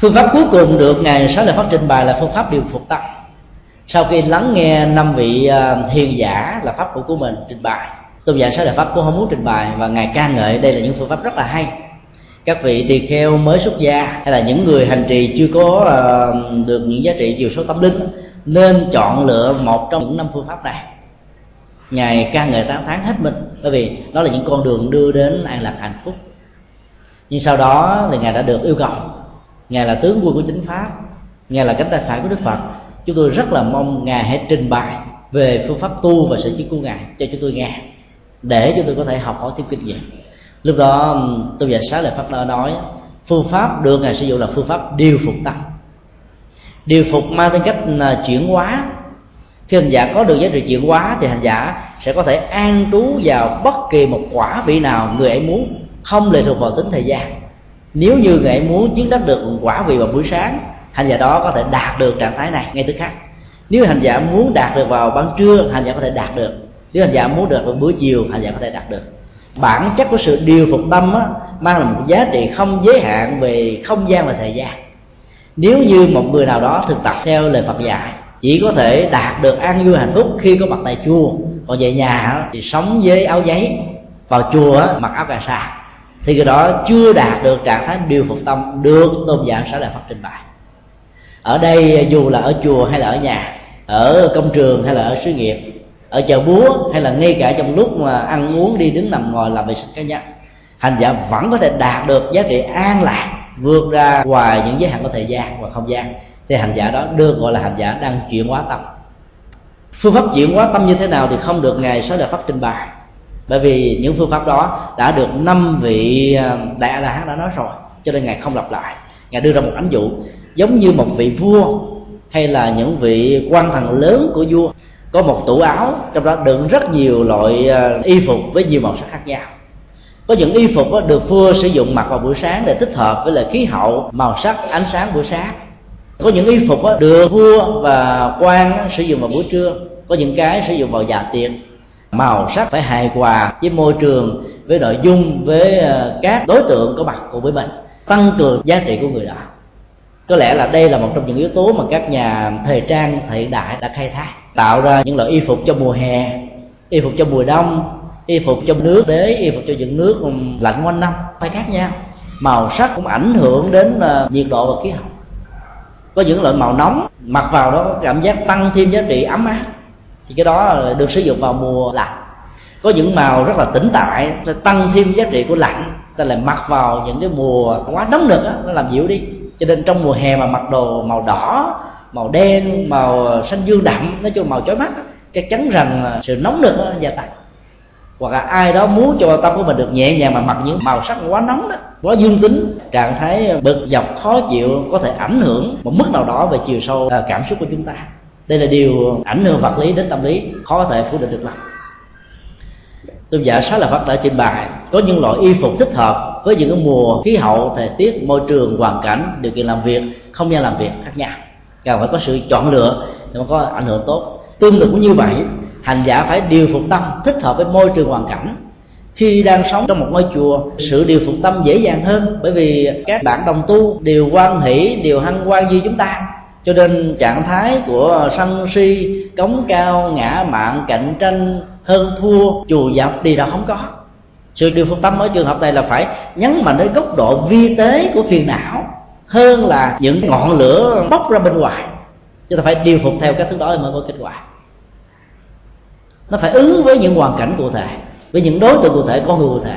phương pháp cuối cùng được ngài sáu lời phát trình bày là phương pháp điều phục tâm. Sau khi lắng nghe năm vị thiền hiền giả là pháp hữu của mình trình bày, tôn giả sáu lời pháp cũng không muốn trình bày và ngài ca ngợi đây là những phương pháp rất là hay. Các vị tỳ kheo mới xuất gia hay là những người hành trì chưa có à, được những giá trị chiều sâu tâm linh nên chọn lựa một trong những năm phương pháp này. Ngài ca ngợi tám tháng hết mình, bởi vì đó là những con đường đưa đến an lạc hạnh phúc. Nhưng sau đó thì ngài đã được yêu cầu. Ngài là tướng quân của chính pháp, ngài là cánh tay phải của đức phật. Chúng tôi rất là mong ngài hãy trình bày về phương pháp tu và sự chỉ của ngài cho chúng tôi nghe, để chúng tôi có thể học hỏi thêm kinh nghiệm. Lúc đó tôi giải sáng lời pháp đã nói, phương pháp được ngài sử dụng là phương pháp điều phục tâm điều phục mang tính cách là chuyển hóa. Khi hành giả có được giá trị chuyển hóa thì hành giả sẽ có thể an trú vào bất kỳ một quả vị nào người ấy muốn không lệ thuộc vào tính thời gian. Nếu như người ấy muốn chứng đắc được quả vị vào buổi sáng hành giả đó có thể đạt được trạng thái này ngay tức khắc. Nếu hành giả muốn đạt được vào ban trưa hành giả có thể đạt được. Nếu hành giả muốn được vào buổi chiều hành giả có thể đạt được. Bản chất của sự điều phục tâm á, mang là một giá trị không giới hạn về không gian và thời gian nếu như một người nào đó thực tập theo lời phật dạy, chỉ có thể đạt được an vui hạnh phúc khi có mặt tại chùa. Còn về nhà thì sống với áo giấy, vào chùa mặc áo cà sa. Thì cái đó chưa đạt được trạng thái điều phục tâm được tôn giả sở đại phật trình bày. Ở đây, dù là ở chùa hay là ở nhà, ở công trường hay là ở xứ nghiệp, ở chợ búa hay là ngay cả trong lúc mà ăn uống đi đứng nằm ngồi làm vệ sinh cá nhân, hành giả vẫn có thể đạt được giá trị an lạc vượt ra ngoài những giới hạn của thời gian và không gian. Thì hành giả đó được gọi là hành giả đang chuyển hóa tâm. Phương pháp chuyển hóa tâm như thế nào thì không được ngài sáu đại pháp trình bày. Bởi vì những phương pháp đó đã được năm vị à, đại a la hán đã nói rồi, cho nên ngài không lặp lại. Ngài đưa ra một ánh dụ, giống như một vị vua hay là những vị quan thần lớn của vua. Có một tủ áo, trong đó đựng rất nhiều loại à, y phục với nhiều màu sắc khác nhau có những y phục được vua sử dụng mặc vào buổi sáng để thích hợp với lại khí hậu, màu sắc, ánh sáng buổi sáng. Có những y phục được vua và quan sử dụng vào buổi trưa. Có những cái sử dụng vào dạ tiệc. Màu sắc phải hài hòa với môi trường, với nội dung, với ờ, các đối tượng có mặt cùng với mình, tăng cường giá trị của người đó. Có lẽ là đây là một trong những yếu tố mà các nhà thời trang hiện đại đã khai thác, tạo ra những loại y phục cho mùa hè, y phục cho mùa đông y phục trong nước đế, y phục cho những nước lạnh quanh năm. Phải khác nhau. Màu sắc cũng ảnh hưởng đến ờ, nhiệt độ và khí hậu. Có những loại màu nóng, mặc vào đó cảm giác tăng thêm giá trị ấm áp. Thì cái đó là được sử dụng vào mùa lạnh. Có những màu rất là tĩnh tại sẽ tăng thêm giá trị của lạnh. Ta lại mặc vào những cái mùa quá nóng nực á, nó làm dịu đi. Cho nên trong mùa hè mà mặc đồ màu đỏ, màu đen, màu xanh dương đậm, nói chung màu chói mắt chắc chắn rằng sự nóng nực nó gia tăng hoặc là ai đó muốn cho tâm của mình được nhẹ nhàng mà mặc những màu sắc quá nóng đó, quá dương tính, trạng thái bực dọc, khó chịu, có thể ảnh hưởng một mức nào đó về chiều sâu à, cảm xúc của chúng ta. Đây là điều ảnh hưởng vật lý đến tâm lý, khó có thể phủ định được lắm. Tôi giả sáu là phát đã trình bày, có những loại y phục thích hợp với những cái mùa khí hậu, thời tiết, môi trường, hoàn cảnh, điều kiện làm việc, không gian làm việc khác nhau. Cần phải có sự chọn lựa để mà có ảnh hưởng tốt. Tương tự cũng như vậy hành giả phải điều phục tâm, thích hợp với môi trường hoàn cảnh. Khi đang sống trong một ngôi chùa, sự điều phục tâm dễ dàng hơn, bởi vì các bạn đồng tu đều quan hỷ, đều hăng quan như chúng ta. Cho nên trạng thái của sân si, cống cao, ngã mạn cạnh tranh, hơn thua chùa dập đi đâu không có. Sự điều phục tâm ở trường hợp này là phải nhấn mạnh đến góc độ vi tế của phiền não, hơn là những ngọn lửa bốc ra bên ngoài. Chúng ta phải điều phục theo các thứ đó mới có kết quả nó phải ứng với những hoàn cảnh cụ thể, với những đối tượng cụ thể, con người cụ thể.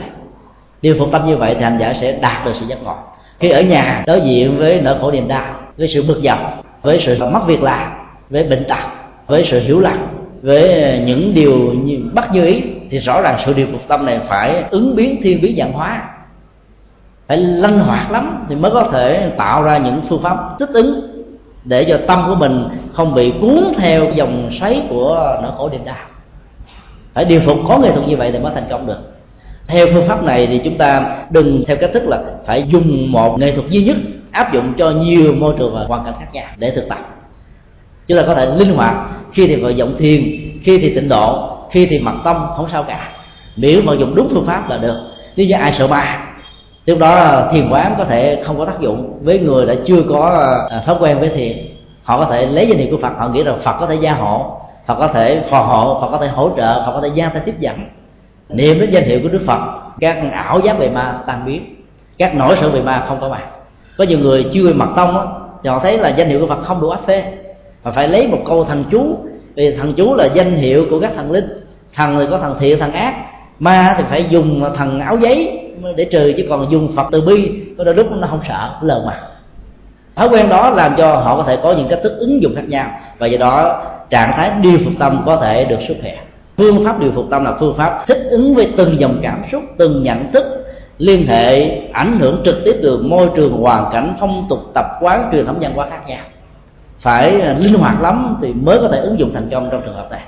Điều phục tâm như vậy thì hành giả sẽ đạt được sự giác ngộ. Khi ở nhà, đối diện với nỗi khổ niềm đau, với sự bực dọc, với sự mất việc làm, với bệnh tật, với sự hiểu lầm, với những điều như bắt như ý, thì rõ ràng sự điều phục tâm này phải ứng biến thiên biến dạng hóa. Phải linh hoạt lắm thì mới có thể tạo ra những phương pháp thích ứng để cho tâm của mình không bị cuốn theo dòng xoáy của nỗi khổ niềm đau phải điều phục, có nghệ thuật như vậy thì mới thành công được. Theo phương pháp này thì chúng ta đừng theo cách thức là phải dùng một nghệ thuật duy nhất áp dụng cho nhiều môi trường và hoàn cảnh khác nhau để thực tập. Chúng ta có thể linh hoạt, khi thì vận dụng thiền, khi thì tịnh độ, khi thì mật tâm, không sao cả. Nếu vận dụng đúng phương pháp là được. Nếu như ai sợ ma, lúc đó thiền quán có thể không có tác dụng với người đã chưa có à, thói quen với thiền. Họ có thể lấy danh hiệu của phật, họ nghĩ rằng phật có thể gia hộ phật có thể phò hộ, phật có thể hỗ trợ, phật có thể gia tay tiếp dẫn. Niệm đến danh hiệu của đức phật, các ảo giác về ma tan biến, các nỗi sợ về ma không có mặt. Có nhiều người chưa mặt tông á, thì họ thấy là danh hiệu của phật không đủ áp phê. Mà phải lấy một câu thần chú, vì thần chú là danh hiệu của các thần linh. Thần thì có thần thiện, thần ác. Ma thì phải dùng thần áo giấy để trừ, chứ còn dùng phật từ bi, có đôi lúc nó không sợ lờ mặt thói quen đó làm cho họ có thể có những cách thức ứng dụng khác nhau và do đó trạng thái điều phục tâm có thể được xuất hiện. Phương pháp điều phục tâm là phương pháp thích ứng với từng dòng cảm xúc từng nhận thức liên hệ ảnh hưởng trực tiếp từ môi trường hoàn cảnh phong tục tập quán truyền thống văn hóa khác nhau. Phải à, linh hoạt lắm thì mới có thể ứng dụng thành công trong trường hợp này.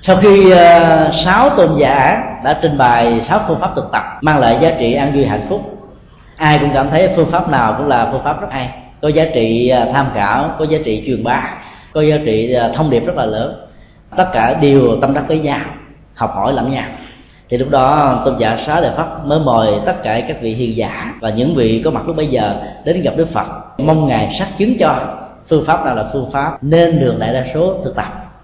Sau khi uh, sáu tôn giả đã trình bày sáu phương pháp thực tập mang lại giá trị an vui hạnh phúc ai cũng cảm thấy phương pháp nào cũng là phương pháp rất hay. Có giá trị à, tham khảo, có giá trị truyền bá, có giá trị à, thông điệp rất là lớn. Tất cả đều tâm đắc với nhau, học hỏi lẫn nhau. Thì lúc đó, tôn giả xá lợi pháp mới mời tất cả các vị hiền giả và những vị có mặt lúc bây giờ đến gặp đức phật. Mong ngài xác chứng cho phương pháp nào là phương pháp nên được đại đa số thực tập.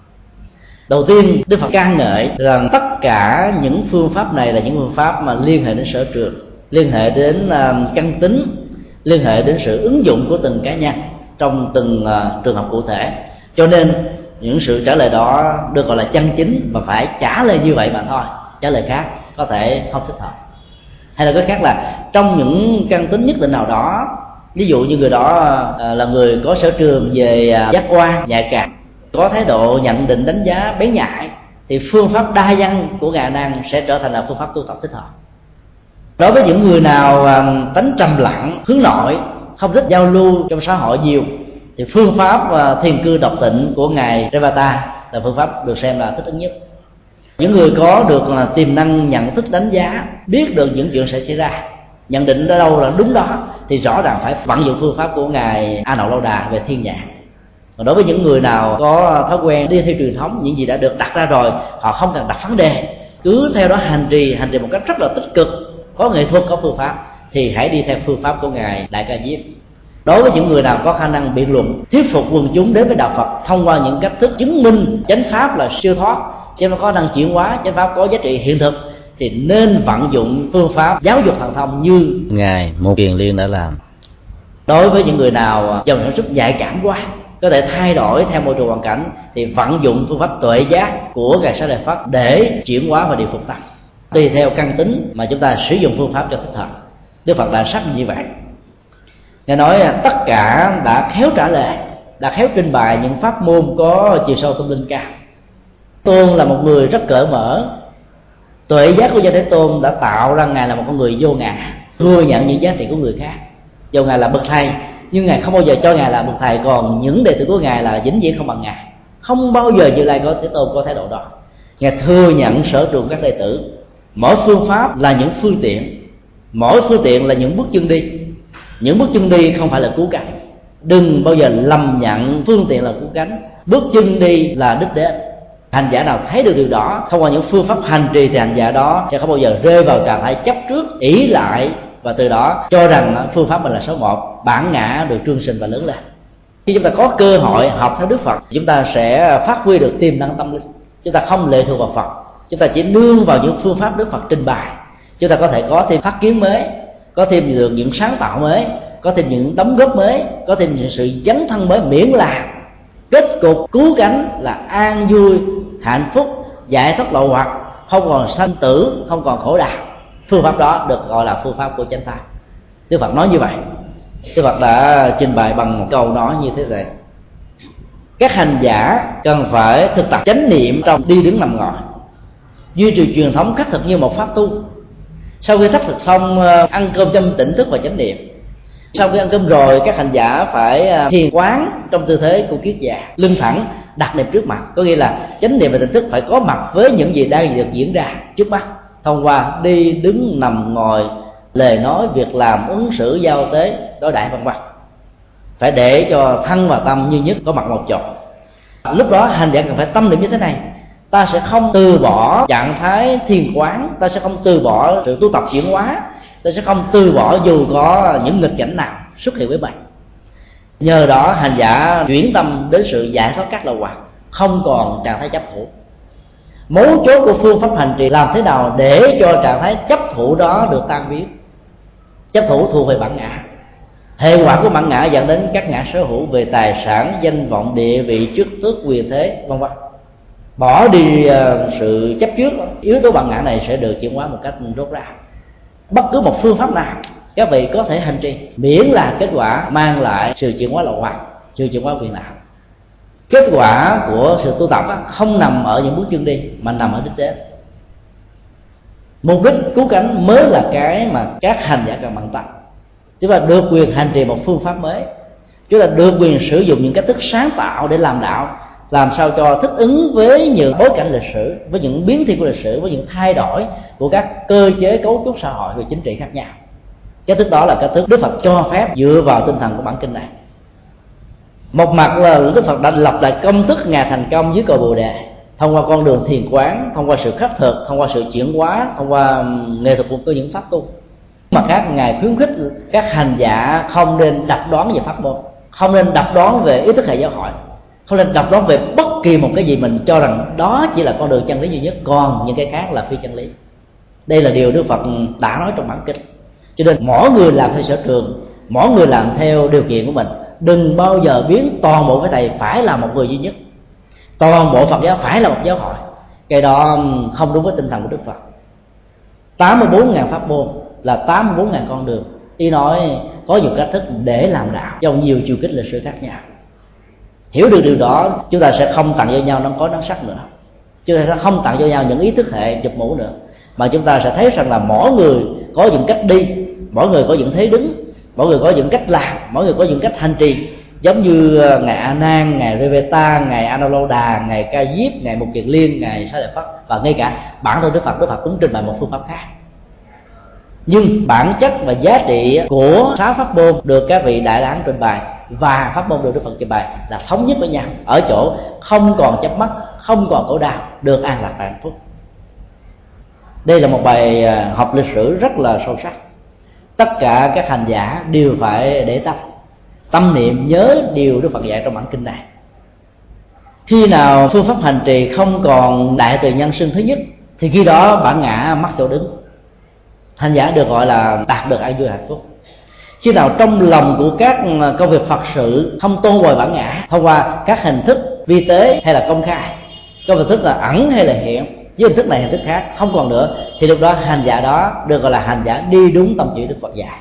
Đầu tiên, đức phật ca ngợi rằng tất cả những phương pháp này là những phương pháp mà liên hệ đến sở trường liên hệ đến à, căn tính, liên hệ đến sự ứng dụng của từng cá nhân trong từng à, trường hợp cụ thể. Cho nên, những sự trả lời đó được gọi là chân chính và phải trả lời như vậy mà thôi, trả lời khác có thể không thích hợp. Hay là cái khác là trong những căn tính nhất định nào đó, ví dụ như người đó à, là người có sở trường về giác quan, nhạy cảm, có thái độ nhận định đánh giá bén nhạy, thì phương pháp đa văn của ngài năng sẽ trở thành là phương pháp tu tập thích hợp đối với những người nào tính tánh trầm lặng, hướng nội, không thích giao lưu trong xã hội nhiều, thì phương pháp à, thiền cư độc tịnh của ngài Revata là phương pháp được xem là thích ứng nhất. Những người có được là tiềm năng nhận thức đánh giá, biết được những chuyện sẽ xảy ra, nhận định ở đâu là đúng đó, thì rõ ràng phải vận dụng phương pháp của ngài a nậu lâu đà về thiên nhãn. Còn đối với những người nào có thói quen đi theo truyền thống, những gì đã được đặt ra rồi, họ không cần đặt vấn đề, cứ theo đó hành trì hành trì một cách rất là tích cực có nghệ thuật có phương pháp thì hãy đi theo phương pháp của ngài đại ca diếp. Đối với những người nào có khả năng biện luận thuyết phục quần chúng đến với đạo phật thông qua những cách thức chứng minh chánh pháp là siêu thoát chứ nó có năng chuyển hóa chánh pháp có giá trị hiện thực thì nên vận dụng phương pháp giáo dục thần thông như ngài một kiền liên đã làm. Đối với những người nào dòng sản xuất nhạy cảm quá có thể thay đổi theo môi trường hoàn cảnh thì vận dụng phương pháp tuệ giác của ngài sa đề pháp để chuyển hóa và điều phục tâm tùy theo căn tính mà chúng ta sử dụng phương pháp cho thích hợp đức phật đã xác như vậy. Nghe nói à, tất cả đã khéo trả lời, đã khéo trình bày những pháp môn có chiều sâu tâm linh cao. Tôn là một người rất cởi mở. Tuệ giác của gia thế tôn đã tạo ra ngài là một con người vô ngã, thừa nhận những giá trị của người khác. Dù ngài là bậc thầy, nhưng ngài không bao giờ cho ngài là bậc thầy, còn những đệ tử của ngài là dính viễn không bằng ngài. Không bao giờ như lai có thế tôn có thái độ đó. Ngài thừa nhận sở trường các đệ tử mỗi phương pháp là những phương tiện. Mỗi phương tiện là những bước chân đi. Những bước chân đi không phải là cứu cánh. Đừng bao giờ lầm nhận phương tiện là cứu cánh. Bước chân đi là đích đến. Hành giả nào thấy được điều đó, thông qua những phương pháp hành trì thì hành giả đó sẽ không bao giờ rơi vào trạng thái chấp trước ỷ lại, và từ đó cho rằng phương pháp mình là số một, bản ngã được trương sinh và lớn lên. Khi chúng ta có cơ hội học theo đức phật chúng ta sẽ phát huy được tiềm năng tâm linh. Chúng ta không lệ thuộc vào phật chúng ta chỉ nương vào những phương pháp đức phật trình bày. Chúng ta có thể có thêm phát kiến mới, có thêm được những sáng tạo mới, có thêm những đóng góp mới, có thêm những sự dấn thân mới miễn là kết cục cứu cánh là an vui, hạnh phúc, giải thoát lậu hoặc, không còn sanh tử, không còn khổ đau. Phương pháp đó được gọi là phương pháp của chánh pháp. Đức phật nói như vậy. Đức phật đã trình bày bằng một câu nói như thế này. Các hành giả cần phải thực tập chánh niệm trong đi đứng nằm ngồi duy trì truyền thống khắc thực như một pháp tu. Sau khi khắc thực xong ờ, ăn cơm trong tỉnh thức và chánh niệm. Sau khi ăn cơm rồi, các hành giả phải ờ, thiền quán trong tư thế của kiết già, lưng thẳng, đặt niệm trước mặt. Có nghĩa là chánh niệm và tỉnh thức phải có mặt với những gì đang được diễn ra trước mắt. Thông qua đi, đứng, nằm, ngồi, lời nói, việc làm, ứng xử, giao tế, đối đại vân vân. Phải để cho thân và tâm như nhất, có mặt một chỗ. Lúc đó hành giả cần phải tâm niệm như thế này ta sẽ không từ bỏ trạng thái thiền quán, ta sẽ không từ bỏ sự tu tập chuyển hóa, ta sẽ không từ bỏ dù có những nghịch cảnh nào xuất hiện với mình nhờ đó, hành giả chuyển tâm đến sự giải thoát các lậu hoặc không còn trạng thái chấp thủ. Mấu chốt của phương pháp hành trì làm thế nào để cho trạng thái chấp thủ đó được tan biến? Chấp thủ thuộc về bản ngã. Hệ quả của bản ngã dẫn đến các ngã sở hữu về tài sản, danh vọng, địa vị, chức tước, quyền thế, vân vân bỏ đi ờ, sự chấp trước, yếu tố bản ngã này sẽ được chuyển hóa một cách rốt ráo. Bất cứ một phương pháp nào, các vị có thể hành trì, miễn là kết quả mang lại sự chuyển hóa lậu hoặc sự chuyển hóa quyền não kết quả của sự tu tập không nằm ở những bước chân đi, mà nằm ở đích đến. Mục đích cứu cánh mới là cái mà các hành giả cần bằng tâm chúng ta được quyền hành trì một phương pháp mới. Chúng ta được quyền sử dụng những cách thức sáng tạo để làm đạo làm sao cho thích ứng với những bối cảnh lịch sử, với những biến thiên của lịch sử, với những thay đổi của các cơ chế cấu trúc xã hội và chính trị khác nhau. Cái thức đó là cái thức đức phật cho phép dựa vào tinh thần của bản kinh này. Một mặt là đức phật đã lập lại công thức ngài thành công dưới cầu bồ đề, thông qua con đường thiền quán, thông qua sự khắc thực, thông qua sự chuyển hóa, thông qua nghệ thuật của những pháp tu. Mặt khác, ngài khuyến khích các hành giả không nên đặt đoán về pháp môn, không nên đặt đoán về ý thức hệ giáo hội không nên đọc nó về bất kỳ một cái gì mình cho rằng đó chỉ là con đường chân lý duy nhất, còn những cái khác là phi chân lý. Đây là điều đức phật đã nói trong bản kinh. Cho nên mỗi người làm theo sở trường, mỗi người làm theo điều kiện của mình, đừng bao giờ biến toàn bộ cái thầy phải là một người duy nhất. Toàn bộ phật giáo phải là một giáo hội. Cái đó không đúng với tinh thần của đức phật. 84.000 pháp môn là 84.000 con đường. Y nói có nhiều cách thức để làm đạo trong nhiều chiều kích lịch sử khác nhau hiểu được điều đó, chúng ta sẽ không tặng cho nhau nó có nắng sắc nữa. Chúng ta sẽ không tặng cho nhau những ý thức hệ chụp mũ nữa. Mà chúng ta sẽ thấy rằng là mỗi người có những cách đi, mỗi người có những thế đứng, mỗi người có những cách làm, mỗi người có những cách hành trì. Giống như ờ, ngài a nan ngài reveta ngài analoda ngài ca diếp ngài mục kiệt liên ngài sa lợi phất. Và ngay cả bản thân đức phật đức phật cũng trình bày một phương pháp khác. Nhưng bản chất và giá trị của sáu pháp môn được các vị đại đáng trình bày và pháp môn được đức phật trình bày là thống nhất với nhau. Ở chỗ không còn chấp mắt, không còn khổ đau, được an lạc và hạnh phúc. Đây là một bài à, học lịch sử rất là sâu sắc. Tất cả các hành giả đều phải để tâm. Tâm niệm nhớ điều đức phật dạy trong bản kinh này. Khi nào phương pháp hành trì không còn đại từ nhân sinh thứ nhất, thì khi đó bản ngã mắc chỗ đứng. Hành giả được gọi là đạt được an vui hạnh phúc khi nào trong lòng của các ờ, công việc phật sự không tôn bồi bản ngã, thông qua các hình thức vi tế hay là công khai. Công hình thức là ẩn hay là hiện, với hình thức này hình thức khác không còn nữa. Thì lúc đó hành giả đó được gọi là hành giả đi đúng tâm chỉ đức phật dạy.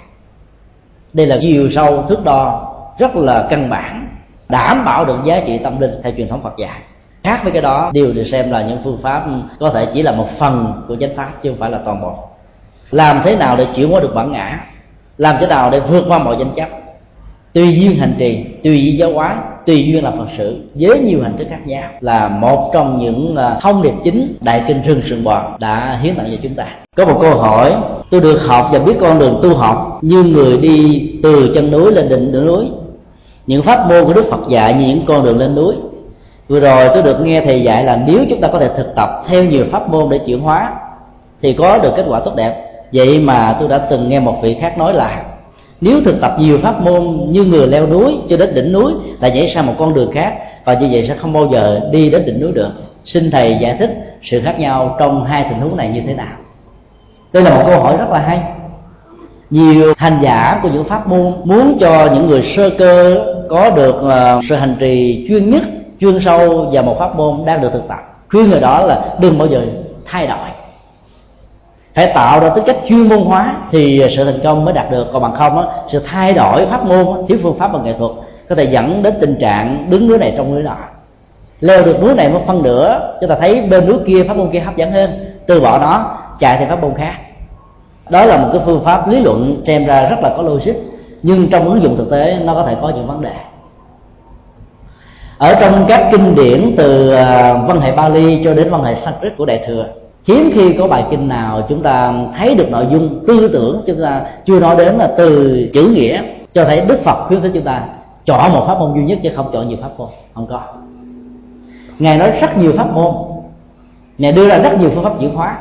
Đây là chiều sâu thước đo rất là căn bản, đảm bảo được giá trị tâm linh theo truyền thống phật dạy. Khác với cái đó đều được xem là những phương pháp có thể chỉ là một phần của chánh pháp, chứ không phải là toàn bộ. Làm thế nào để chuyển hóa được bản ngã? Làm thế nào để vượt qua mọi danh chấp tùy duyên hành trì, tùy duyên giáo hóa, tùy duyên là phật sự. Với nhiều hình thức khác nhau. Là một trong những à, thông điệp chính đại kinh rừng sườn bò đã hiến tặng cho chúng ta. Có một câu hỏi, tôi được học và biết con đường tu học như người đi từ chân núi lên đỉnh đỉnh núi. Những pháp môn của đức phật dạy như những con đường lên núi. Vừa rồi tôi được nghe thầy dạy là nếu chúng ta có thể thực tập theo nhiều pháp môn để chuyển hóa, thì có được kết quả tốt đẹp vậy mà tôi đã từng nghe một vị khác nói là, nếu thực tập nhiều pháp môn như người leo núi cho đến đỉnh núi là nhảy sang một con đường khác, và như vậy sẽ không bao giờ đi đến đỉnh núi được. Xin thầy giải thích sự khác nhau trong hai tình huống này như thế nào. Đây là một câu hỏi rất là hay. Nhiều hành giả của những pháp môn muốn cho những người sơ cơ có được ờ, sự hành trì chuyên nhất, chuyên sâu và một pháp môn đang được thực tập. Khuyên người đó là đừng bao giờ thay đổi phải tạo ra tính cách chuyên môn hóa thì sự thành công mới đạt được. Còn bằng không á, sự thay đổi pháp môn thiếu phương pháp và nghệ thuật có thể dẫn đến tình trạng đứng núi này trong núi nọ. Leo được núi này một phân nửa, chúng ta thấy bên núi kia, pháp môn kia hấp dẫn hơn. Từ bỏ nó, chạy theo pháp môn khác. Đó là một cái phương pháp lý luận xem ra rất là có logic, nhưng trong ứng dụng thực tế nó có thể có những vấn đề. Ở trong các kinh điển từ ờ, văn hệ Bali cho đến văn hệ Sanskrit của Đại thừa hiếm khi có bài kinh nào chúng ta thấy được nội dung tư tưởng chúng ta chưa nói đến là từ chữ nghĩa, cho thấy Đức Phật khuyến khích chúng ta chọn một pháp môn duy nhất chứ không chọn nhiều pháp môn. Không có. Ngài nói rất nhiều pháp môn. Ngài đưa ra rất nhiều phương pháp chuyển hóa.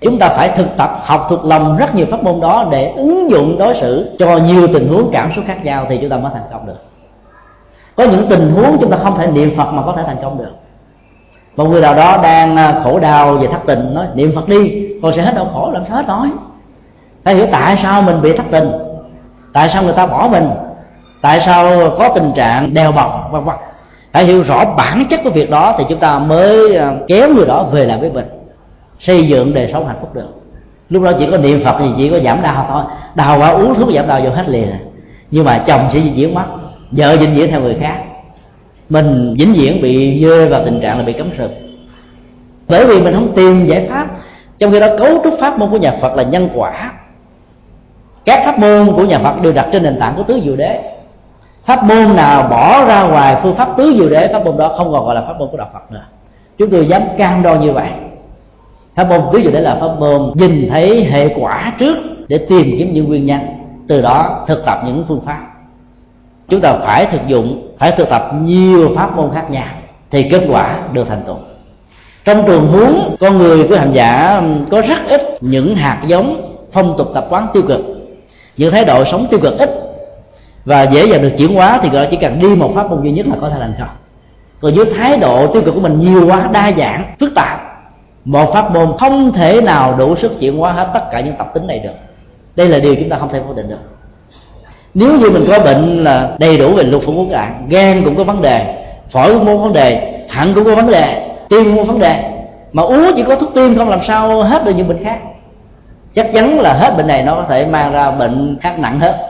Chúng ta phải thực tập, học thuộc lòng rất nhiều pháp môn đó để ứng dụng đối xử cho nhiều tình huống cảm xúc khác nhau thì chúng ta mới thành công được. Có những tình huống chúng ta không thể niệm phật mà có thể thành công được một người nào đó đang à, khổ đau về thất tình, nói, niệm phật đi, con sẽ hết đau khổ, làm sao hết nói? Phải hiểu tại sao mình bị thất tình, tại sao người ta bỏ mình, tại sao có tình trạng đeo bọc, vân vân. Phải hiểu rõ bản chất của việc đó thì chúng ta mới à, kéo người đó về lại với mình, xây dựng đời sống hạnh phúc được. Lúc đó chỉ có niệm phật thì chỉ có giảm đau thôi. Đau quá uống thuốc giảm đau vô hết liền. Nhưng mà chồng sẽ di chuyển mất, vợ dinh dưỡng theo người khác mình vĩnh viễn bị rơi vào tình trạng là bị cấm sực bởi vì mình không tìm giải pháp. Trong khi đó, cấu trúc pháp môn của nhà phật là nhân quả. Các pháp môn của nhà phật đều đặt trên nền tảng của tứ diệu đế. Pháp môn nào bỏ ra ngoài phương pháp tứ diệu đế, pháp môn đó không còn gọi là pháp môn của đạo phật nữa. Chúng tôi dám cam đoan như vậy. Pháp môn tứ diệu đế là pháp môn nhìn thấy hệ quả trước để tìm kiếm những nguyên nhân, từ đó thực tập những phương pháp. Chúng ta phải thực dụng phải thực tập nhiều pháp môn khác nhau thì kết quả được thành tựu. Trong trường huống con người của hành giả có rất ít những hạt giống phong tục tập quán tiêu cực, những thái độ sống tiêu cực ít và dễ dàng được chuyển hóa thì gọi chỉ cần đi một pháp môn duy nhất là có thể thành công. Còn với thái độ tiêu cực của mình nhiều quá, đa dạng, phức tạp, một pháp môn không thể nào đủ sức chuyển hóa hết tất cả những tập tính này được. Đây là điều chúng ta không thể phủ định được nếu như mình có bệnh là đầy đủ về lục phủ ngũ tạng gan cũng có vấn đề, phổi cũng có vấn đề, thận cũng có vấn đề, tim cũng có vấn đề. Mà uống chỉ có thuốc tim không làm sao hết được những bệnh khác. Chắc chắn là hết bệnh này nó có thể mang ra bệnh khác nặng hết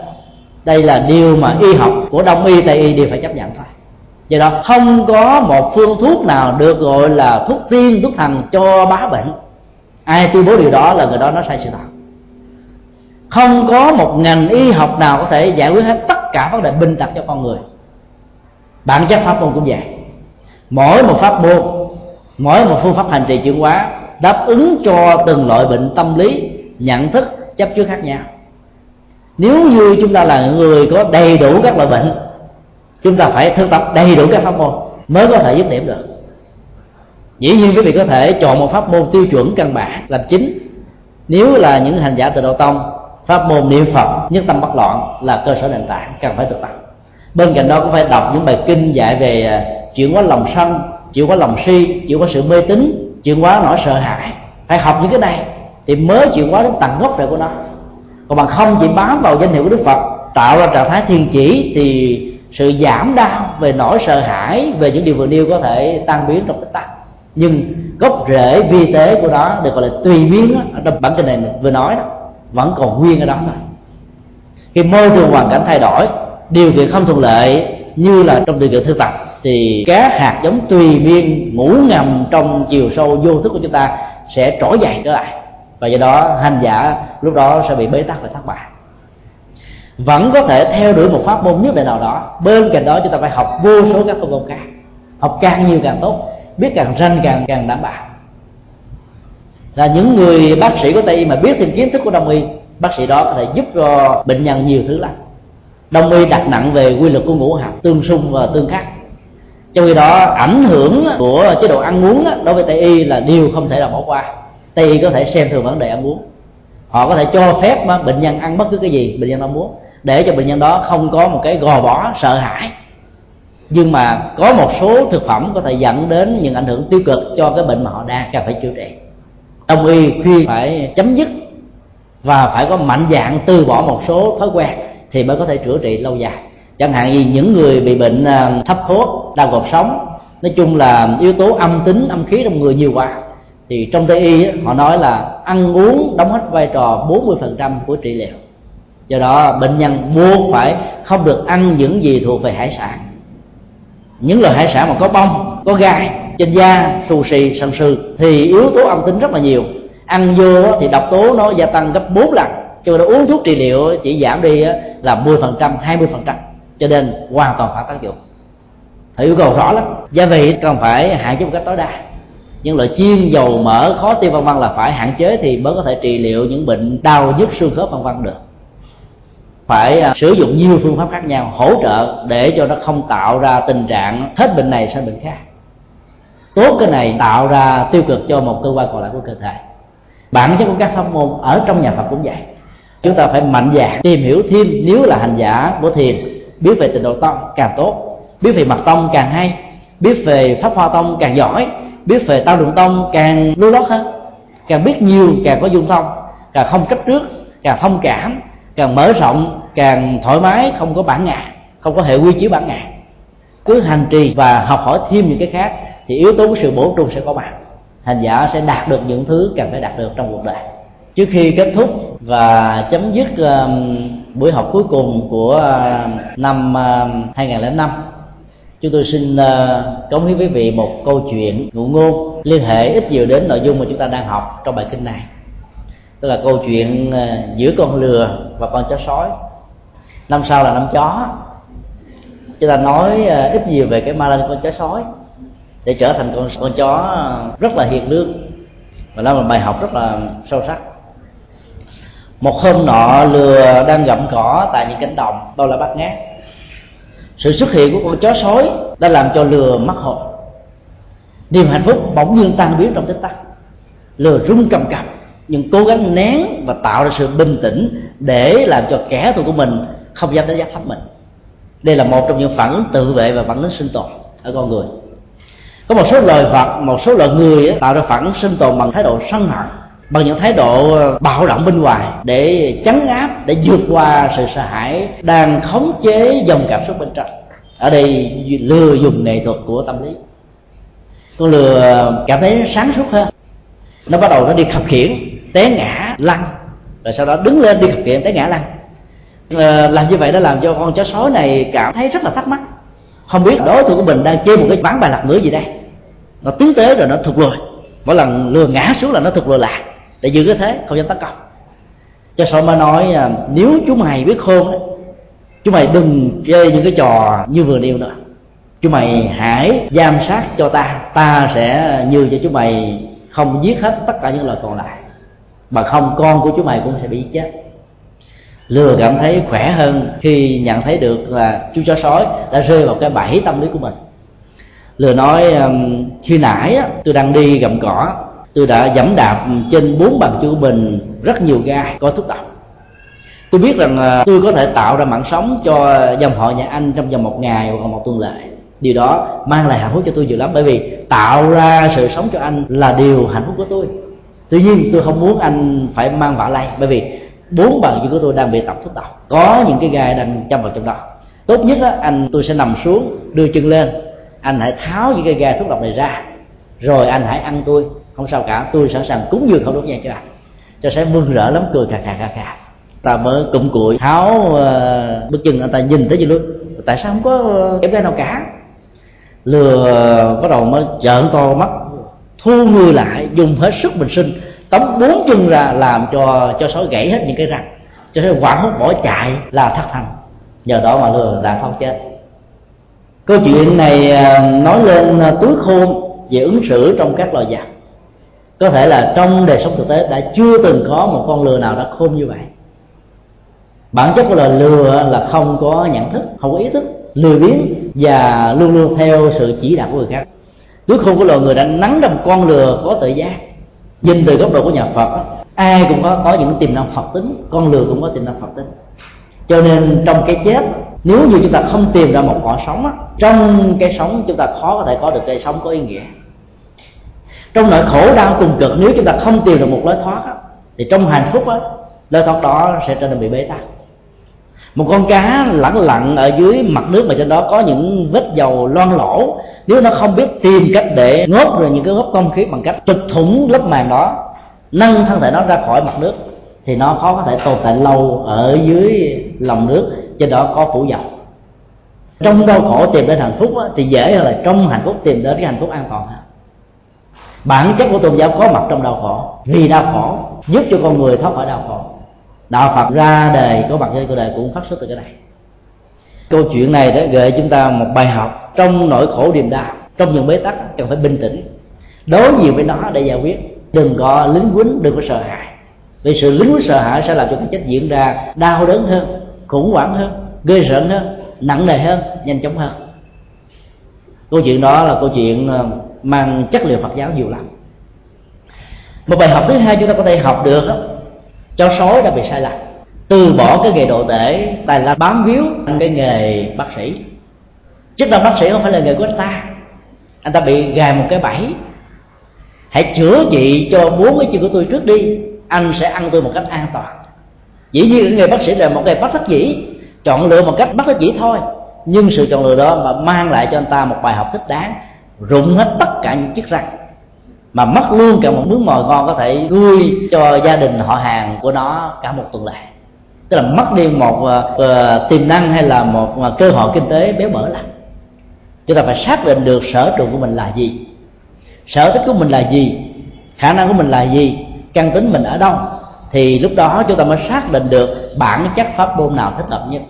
đây là điều mà y học của đông y tây y đều phải chấp nhận thôi. Do đó, không có một phương thuốc nào được gọi là thuốc tiên thuốc thần cho bá bệnh. Ai tuyên bố điều đó là người đó nó sai sự thật không có một ngành y học nào có thể giải quyết hết tất cả vấn đề bệnh tật cho con người. Bản chất pháp môn cũng vậy. Mỗi một pháp môn, mỗi một phương pháp hành trì chuyển hóa đáp ứng cho từng loại bệnh tâm lý, nhận thức, chấp trước khác nhau. Nếu như chúng ta là người có đầy đủ các loại bệnh, chúng ta phải thực tập đầy đủ các pháp môn mới có thể dứt điểm được. Dĩ nhiên quý vị có thể chọn một pháp môn tiêu chuẩn căn bản làm chính. Nếu là những hành giả từ đầu tông pháp môn niệm phật nhất tâm bất loạn là cơ sở nền tảng cần phải thực tập. Bên cạnh đó cũng phải đọc những bài kinh dạy về à, chuyển hóa lòng sân chuyển hóa lòng si chuyển hóa sự mê tín chuyển hóa nỗi sợ hãi. Phải học những cái này thì mới chuyển hóa đến tận gốc rễ của nó. Còn bằng không chỉ bám vào danh hiệu của đức phật tạo ra trạng thái thiên chỉ thì sự giảm đau về nỗi sợ hãi về những điều vừa nêu có thể tan biến trong tích tắc. Nhưng gốc rễ vi tế của nó được gọi là tùy biến đó, ở trong bản kinh này vừa nói đó vẫn còn nguyên ở đó thôi. Khi môi trường hoàn cảnh thay đổi, điều kiện không thuận lợi như là trong điều kiện thực tập, thì các hạt giống tùy biên ngủ ngầm trong chiều sâu vô thức của chúng ta sẽ trỗi dậy trở lại. Và do đó, hành giả lúc đó sẽ bị bế tắc và thất bại. Vẫn có thể theo đuổi một pháp môn nhất định nào đó, bên cạnh đó chúng ta phải học vô số các pháp môn khác. Học càng nhiều càng tốt, biết càng ranh càng càng đảm bảo là những người bác sĩ của tây y mà biết thêm kiến thức của đông y, bác sĩ đó có thể giúp cho bệnh nhân nhiều thứ lắm. Đông y đặt nặng về quy luật của ngũ hành, tương xung và tương khắc. Trong khi đó, ảnh hưởng của chế độ ăn uống đối với tây y là điều không thể nào bỏ qua. Tây y có thể xem thường vấn đề ăn uống. Họ có thể cho phép mà bệnh nhân ăn bất cứ cái gì bệnh nhân mong muốn, để cho bệnh nhân đó không có một cái gò bó, sợ hãi. Nhưng mà có một số thực phẩm có thể dẫn đến những ảnh hưởng tiêu cực cho cái bệnh mà họ đang cần phải chữa trị đông y khuyên phải chấm dứt và phải có mạnh dạng từ bỏ một số thói quen thì mới có thể chữa trị lâu dài. Chẳng hạn như những người bị bệnh à, thấp khớp, đau cột sống, nói chung là yếu tố âm tính, âm khí trong người nhiều quá, thì trong tây y họ nói là ăn uống đóng hết vai trò 40% của trị liệu. Do đó, bệnh nhân buộc phải không được ăn những gì thuộc về hải sản. Những loại hải sản mà có bông, có gai trên da trù xì sần sừ thì yếu tố âm tính rất là nhiều. Ăn vô thì độc tố nó gia tăng gấp 4 lần. Cho nên uống thuốc trị liệu chỉ giảm đi là 10% 20% cho nên hoàn toàn phản tác dụng thì yêu cầu rõ lắm. Gia vị cần phải hạn chế một cách tối đa. Những loại chiên dầu mỡ, khó tiêu vân vân là phải hạn chế thì mới có thể trị liệu những bệnh đau nhức xương khớp vân vân được. Phải à, sử dụng nhiều phương pháp khác nhau hỗ trợ để cho nó không tạo ra tình trạng hết bệnh này sang bệnh khác tốt cái này tạo ra tiêu cực cho một cơ quan còn lại của cơ thể. Bản chất của các pháp môn ở trong nhà Phật cũng vậy. Chúng ta phải mạnh dạn tìm hiểu thêm nếu là hành giả của thiền, biết về tịnh độ tông càng tốt, biết về mật tông càng hay, biết về pháp hoa tông càng giỏi, biết về tao đường tông càng lưu lót hơn. Càng biết nhiều, càng có dung thông càng không cách trước, càng thông cảm, càng mở rộng, càng thoải mái, không có bản ngã, không có hệ quy chiếu bản ngã. Cứ hành trì và học hỏi thêm những cái khác thì yếu tố của sự bổ trung sẽ có mặt. Hành giả sẽ đạt được những thứ cần phải đạt được trong cuộc đời. Trước khi kết thúc và chấm dứt uh, buổi học cuối cùng của uh, năm um, uh, 2005 chúng tôi xin uh, cống hiến với vị một câu chuyện ngụ ngôn liên hệ ít nhiều đến nội dung mà chúng ta đang học trong bài kinh này. Tức là câu chuyện uh, giữa con lừa và con chó sói. Năm sau là năm chó. Chúng ta nói uh, ít nhiều về cái ma lên con chó sói để trở thành con con chó rất là hiền lương. Và đó là bài học rất là sâu sắc. Một hôm nọ lừa đang gặm cỏ tại những cánh đồng tôi là bắt ngát. Sự xuất hiện của con chó sói đã làm cho lừa mất hồn. Niềm hạnh phúc bỗng nhiên tan biến trong tích tắc. Lừa rung cầm cập, nhưng cố gắng nén và tạo ra sự bình tĩnh để làm cho kẻ thù của mình không dám đánh giá thấp mình. Đây là một trong những phản ứng tự vệ và phản ứng sinh tồn ở con người có một số lời vật một số lời người tạo ra phản sinh tồn bằng thái độ sân hận, bằng những thái độ ờ, bạo động bên ngoài để chấn áp, để vượt qua sự sợ hãi đang khống chế dòng cảm xúc bên trong. Ở đây lừa dùng nghệ thuật của tâm lý. Con lừa cảm thấy sáng suốt hơn. Nó bắt đầu nó đi khập khiển té ngã lăn. Rồi sau đó đứng lên đi khập khiển té ngã lăn. Ờ, làm như vậy đã làm cho con chó sói này cảm thấy rất là thắc mắc không biết đối thủ của mình đang chơi một cái ván bài lạc nữa gì đây. Nó tiến tới rồi nó thụt lùi. Mỗi lần lừa ngã xuống là nó thụt lùi lại. Để giữ cái thế không dám tấn công. Cho sợ mà nói à, nếu chú mày biết khôn ấy, chú mày đừng chơi những cái trò như vừa nêu nữa. Chú mày hãy giam sát cho ta. Ta sẽ như cho chú mày không giết hết tất cả những loài còn lại. Mà không con của chú mày cũng sẽ bị chết lừa cảm thấy khỏe hơn khi nhận thấy được là chú chó sói đã rơi vào cái bẫy tâm lý của mình. Lừa nói um, khi nãy tôi đang đi gặm cỏ, tôi đã dẫm đạp trên bốn bàn chân của mình rất nhiều gai có thuốc độc. Tôi biết rằng à, tôi có thể tạo ra mạng sống cho dòng họ nhà anh trong vòng một ngày hoặc một tuần lễ. Điều đó mang lại hạnh phúc cho tôi nhiều lắm, bởi vì tạo ra sự sống cho anh là điều hạnh phúc của tôi. Tuy nhiên, tôi không muốn anh phải mang vạ lây, bởi vì bốn bàn chân của tôi đang bị tập thuốc độc. Có những cái gai đang châm vào trong đó. Tốt nhất á, anh tôi sẽ nằm xuống đưa chân lên. Anh hãy tháo những cái gai thuốc độc này ra. Rồi anh hãy ăn tôi. Không sao cả tôi sẵn sàng cúng dường không đốt nhang cho anh. Cho sẽ mừng rỡ lắm cười khà khà khà khà. Ta mới cụm cụi tháo uh, bước chân anh ta nhìn tới gì luôn tại sao không có ờ, uh, gai nào cả? Lừa bắt đầu mới trợn to mắt. Thu người lại dùng hết sức bình sinh tống bốn chân ra làm cho cho sói gãy hết những cái răng. Cho nên quảng hốt bỏ chạy là thất thần nhờ đó mà lừa là không chết. Câu chuyện này à, nói lên à, túi khôn về ứng xử trong các loài vật. Có thể là trong đời sống thực tế đã chưa từng có một con lừa nào đã khôn như vậy. Bản chất của loài lừa là không có nhận thức, không có ý thức, lười biếng và luôn luôn theo sự chỉ đạo của người khác. Túi khôn của loài người đã nắn ra con lừa có tự giác nhìn từ góc độ của nhà phật ai cũng có có những tiềm năng phật tính, con lừa cũng có tiềm năng phật tính. Cho nên trong cái chết, nếu như chúng ta không tìm ra một cõi sống trong cái sống chúng ta khó có thể có được cái sống có ý nghĩa. Trong nỗi khổ đau cùng cực, nếu chúng ta không tìm được một lối thoát thì trong hạnh phúc á, lối thoát đó sẽ trở nên bị bế tắc một con cá lẳng lặng ở dưới mặt nước mà trên đó có những vết dầu loang lỗ nếu nó không biết tìm cách để ngốt rồi những cái gốc không khí bằng cách tụt thủng lớp màng đó, nâng thân thể nó ra khỏi mặt nước, thì nó khó có thể tồn tại lâu ở dưới lòng nước trên đó có phủ dầu. Trong đau khổ tìm đến hạnh phúc thì dễ hơn là trong hạnh phúc tìm đến cái hạnh phúc an toàn bản chất của tôn giáo có mặt trong đau khổ, vì đau khổ, giúp cho con người thoát khỏi đau khổ đạo phật ra đời, có mặt trên cuộc đời cũng phát xuất từ cái này. Câu chuyện này đã gợi chúng ta một bài học trong nỗi khổ điềm đau trong những bế tắc, cần phải bình tĩnh. Đối diện với nó để giải quyết, đừng có lính quýnh, đừng có sợ hãi. Vì sự lính quýnh sợ hãi sẽ làm cho cái chết diễn ra đau đớn hơn, khủng hoảng hơn, ghê rợn hơn, nặng nề hơn, nhanh chóng hơn. Câu chuyện đó là câu chuyện ờ, mang chất liệu phật giáo nhiều lắm. Một bài học thứ hai chúng ta có thể học được chó cho sói đã bị sai lầm. Từ bỏ cái nghề độ tể tài là bám víu cái nghề bác sĩ. Chức năng bác sĩ không phải là nghề của anh ta. Anh ta bị gài một cái bẫy. Hãy chữa trị cho bốn cái chân của tôi trước đi. Anh sẽ ăn tôi một cách an toàn. Dĩ nhiên cái nghề bác sĩ là một nghề bất đắc dĩ. Chọn lựa một cách bất đắc dĩ thôi. Nhưng sự chọn lựa đó mà mang lại cho anh ta một bài học thích đáng, rụng hết tất cả những chiếc răng mà mất luôn cả một miếng mồi ngon có thể nuôi cho gia đình họ hàng của nó cả một tuần lễ. Tức là mất đi một uh, tiềm năng hay là một uh, cơ hội kinh tế béo bở lắm. Chúng ta phải xác định được sở trường của mình là gì. Sở thích của mình là gì? Khả năng của mình là gì? Căn tính mình ở đâu? Thì lúc đó chúng ta mới xác định được bản chất pháp môn nào thích hợp nhất.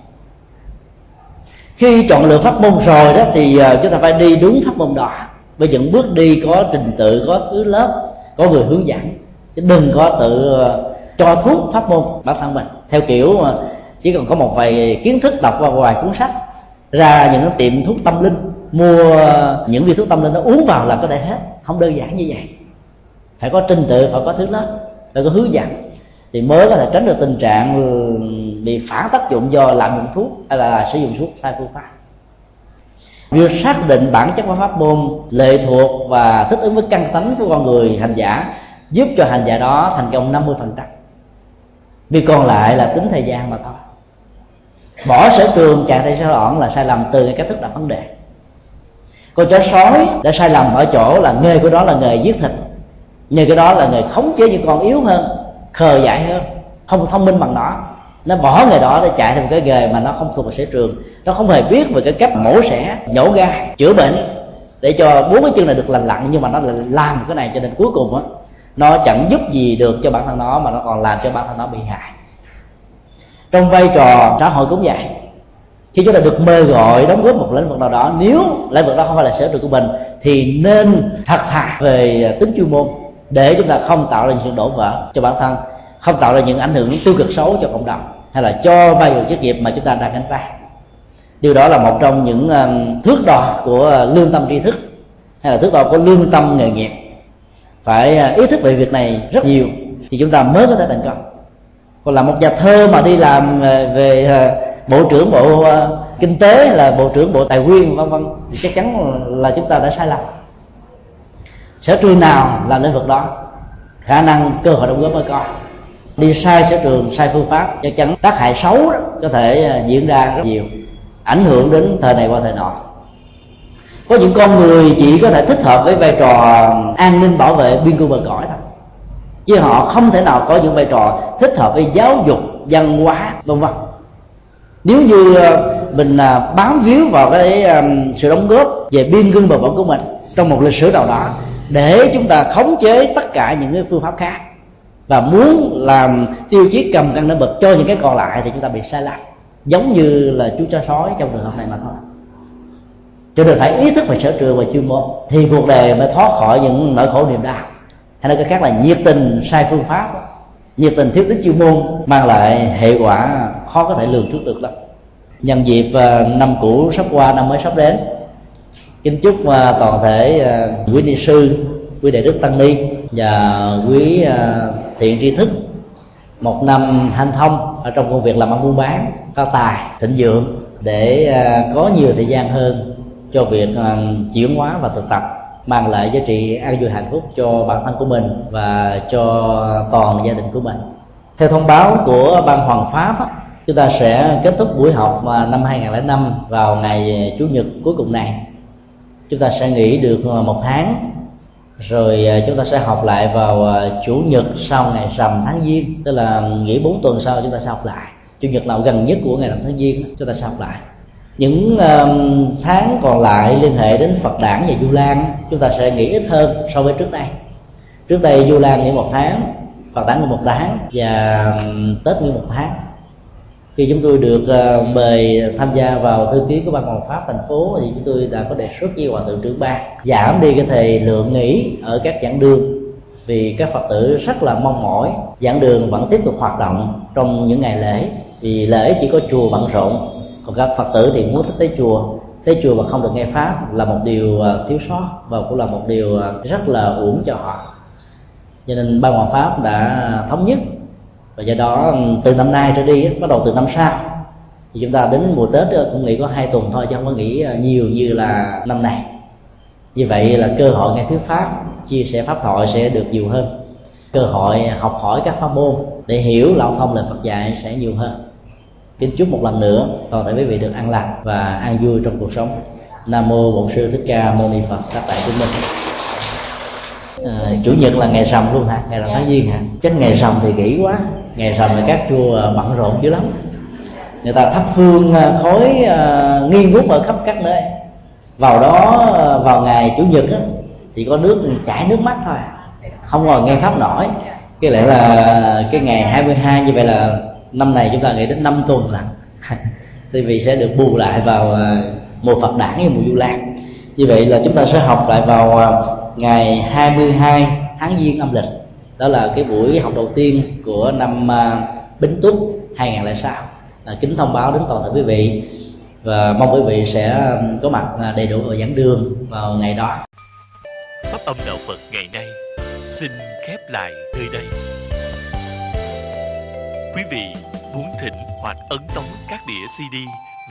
Khi chọn lựa pháp môn rồi đó thì chúng ta phải đi đúng pháp môn đó với những bước đi có trình tự, có thứ lớp, có người hướng dẫn. Chứ đừng có tự ờ, cho thuốc, pháp môn, bản thân mình. Theo kiểu ờ, chỉ cần có một vài kiến thức, đọc qua vài cuốn sách, ra những tiệm thuốc tâm linh, mua những viên thuốc tâm linh nó uống vào là có thể hết. Không đơn giản như vậy. Phải có trình tự, phải có thứ lớp, phải có hướng dẫn. Thì mới có thể tránh được tình trạng bị phản tác dụng do lạm dụng thuốc, hay là sử dụng thuốc sai phương pháp việc xác định bản chất của pháp môn lệ thuộc và thích ứng với căn tánh của con người hành giả, giúp cho hành giả đó thành công 50% vì còn lại là tính thời gian mà thôi. Bỏ sở trường chạy theo sao đoạn là sai lầm từ cái cách thức đặt vấn đề. Con chó sói đã sai lầm ở chỗ là nghề của đó là nghề giết thịt. Nghề của đó là nghề khống chế những con yếu hơn, khờ dại hơn, không thông minh bằng nó nó bỏ nghề đó để chạy theo một cái nghề mà nó không thuộc về sở trường. Nó không hề biết về cái cách mổ xẻ, nhổ gai chữa bệnh để cho bốn cái chân này được lành lặn, nhưng mà nó lại làm cái này cho nên cuối cùng á. Nó chẳng giúp gì được cho bản thân nó, mà nó còn làm cho bản thân nó bị hại. Trong vai trò xã hội cũng vậy. Khi chúng ta được mời gọi, đóng góp một lĩnh vực nào đó, nếu lĩnh vực đó không phải là sở trường của mình, thì nên thật thà về tính chuyên môn để chúng ta không tạo ra những sự đổ vỡ cho bản thân không tạo ra những ảnh hưởng tiêu cực xấu cho cộng đồng hay là cho vai trò chức nghiệp mà chúng ta đang gánh vác. Điều đó là một trong những um, thước đo của lương tâm tri thức hay là thước đo của lương tâm nghề nghiệp. Phải à, ý thức về việc này rất nhiều thì chúng ta mới có thể thành công. Còn là một nhà thơ mà đi làm à, về à, bộ trưởng bộ kinh tế là bộ trưởng bộ tài nguyên, vân vân, thì chắc chắn là chúng ta đã sai lầm. Sở trường nào là lĩnh vực đó, khả năng cơ hội đóng góp mới có đi sai sở trường, sai phương pháp, chắc chắn tác hại xấu đó có thể à, diễn ra rất nhiều, ảnh hưởng đến thời này qua thời nọ. Có những con người chỉ có thể thích hợp với vai trò à, an ninh bảo vệ biên cương bờ cõi thôi. Chứ họ không thể nào có những vai trò thích hợp với giáo dục, văn hóa, vân vân. Nếu như à, mình bám víu vào cái sự đóng góp về biên cương bờ cõi của mình trong một lịch sử nào đó, để chúng ta khống chế tất cả những cái phương pháp khác và muốn làm tiêu chí cầm cân nổi bật cho những cái còn lại thì chúng ta bị sai lầm. Giống như là chú chó sói trong trường hợp này mà thôi. Cho nên phải ý thức về sở trường và chuyên môn. Thì cuộc đời mới thoát khỏi những nỗi khổ niềm đau. Hay nói cái khác là nhiệt tình sai phương pháp. Nhiệt tình thiếu tính chuyên môn mang lại hệ quả khó có thể lường trước được lắm. Nhân dịp à, năm cũ sắp qua, năm mới sắp đến, kính chúc à, toàn thể à, quý ni sư, quý đệ đức tăng ni và quý thiện tri thức. Một năm hanh thông ở trong công việc làm ăn buôn bán cao tài, thịnh vượng để à, có nhiều thời gian hơn cho việc à, chuyển hóa và thực tập, mang lại giá trị an vui hạnh phúc cho bản thân của mình và cho toàn gia đình của mình. Theo thông báo của ban hoàng pháp chúng ta sẽ kết thúc buổi học à, năm 2005 vào ngày chủ nhật cuối cùng này. Chúng ta sẽ nghỉ được một tháng rồi à, chúng ta sẽ học lại vào à, chủ nhật sau ngày rằm tháng giêng, tức là nghỉ 4 tuần sau chúng ta sẽ học lại. Chủ nhật nào gần nhất của ngày rằm tháng giêng, chúng ta sẽ học lại. Những tháng còn lại liên hệ đến Phật đản và Du Lan, chúng ta sẽ nghỉ ít hơn so với trước đây. Trước đây Du Lan nghỉ một tháng, Phật đản nghỉ một tháng, và Tết nghỉ một tháng khi chúng tôi được à, mời tham gia vào thư ký của ban hoàng pháp thành phố. Thì chúng tôi đã có đề xuất với hòa thượng trưởng ban giảm đi cái thời lượng nghỉ ở các giảng đường. Vì các phật tử rất là mong mỏi, giảng đường vẫn tiếp tục hoạt động trong những ngày lễ. Vì lễ chỉ có chùa bận rộn, còn các phật tử thì muốn thích tới chùa. Tới chùa mà không được nghe pháp là một điều à, thiếu sót và cũng là một điều à, rất là uổng cho họ. Cho nên ban hoàng pháp đã thống nhất và do đó ừ, từ năm nay trở đi bắt đầu từ năm sau, thì chúng ta đến mùa tết cũng nghỉ có hai tuần thôi, chứ không có nghỉ ờ, nhiều như là năm này như vậy là cơ hội nghe thuyết pháp, chia sẻ pháp thoại sẽ được nhiều hơn. Cơ hội học hỏi các pháp môn, để hiểu lão thông lời Phật dạy sẽ nhiều hơn. Kính chúc một lần nữa, toàn thể quý vị được an lành và an vui trong cuộc sống. Nam mô bổn sư thích ca mâu ni phật, các tại chúng mình à, chủ nhật là ngày rằm luôn hả? Ngày rằm tháng giêng hả? Chắc ngày rằm thì kỹ quá. Ngày rằm thì các chùa bận rộn dữ lắm. Người ta thắp hương à, khói uh, nghi ngút ở khắp các nơi. Vào đó vào ngày chủ nhật á, thì có nước chảy nước mắt thôi không ngồi nghe pháp nổi. Cái lẽ là cái ngày 22 như vậy là năm này chúng ta nghĩ đến năm tuần là (laughs) thì vì sẽ được bù lại vào à, mùa Phật đản hay mùa Du Lan. Như vậy là chúng ta sẽ học lại vào à, ngày 22 tháng Giêng âm lịch. Đó là cái buổi học đầu tiên của năm à, Bính Tuất 2006 à, kính thông báo đến toàn thể quý vị và mong quý vị sẽ có mặt à, đầy đủ ở giảng đường vào ngày đó. Pháp âm đạo Phật ngày nay xin khép lại nơi đây. Quý vị muốn thỉnh hoặc ấn tống các đĩa CD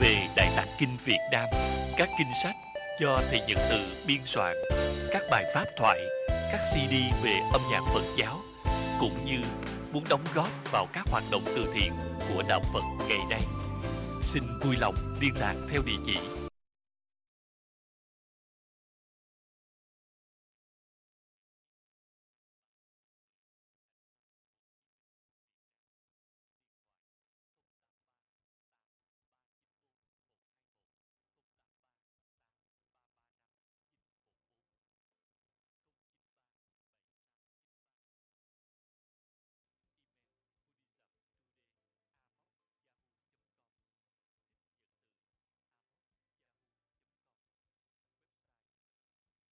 về Đại Tạng Kinh Việt Nam, các kinh sách do Thầy Nhật Từ biên soạn, các bài pháp thoại, các CD về âm nhạc Phật giáo, cũng như muốn đóng góp vào các hoạt động từ thiện của Đạo Phật ngày nay. Xin vui lòng liên lạc theo địa chỉ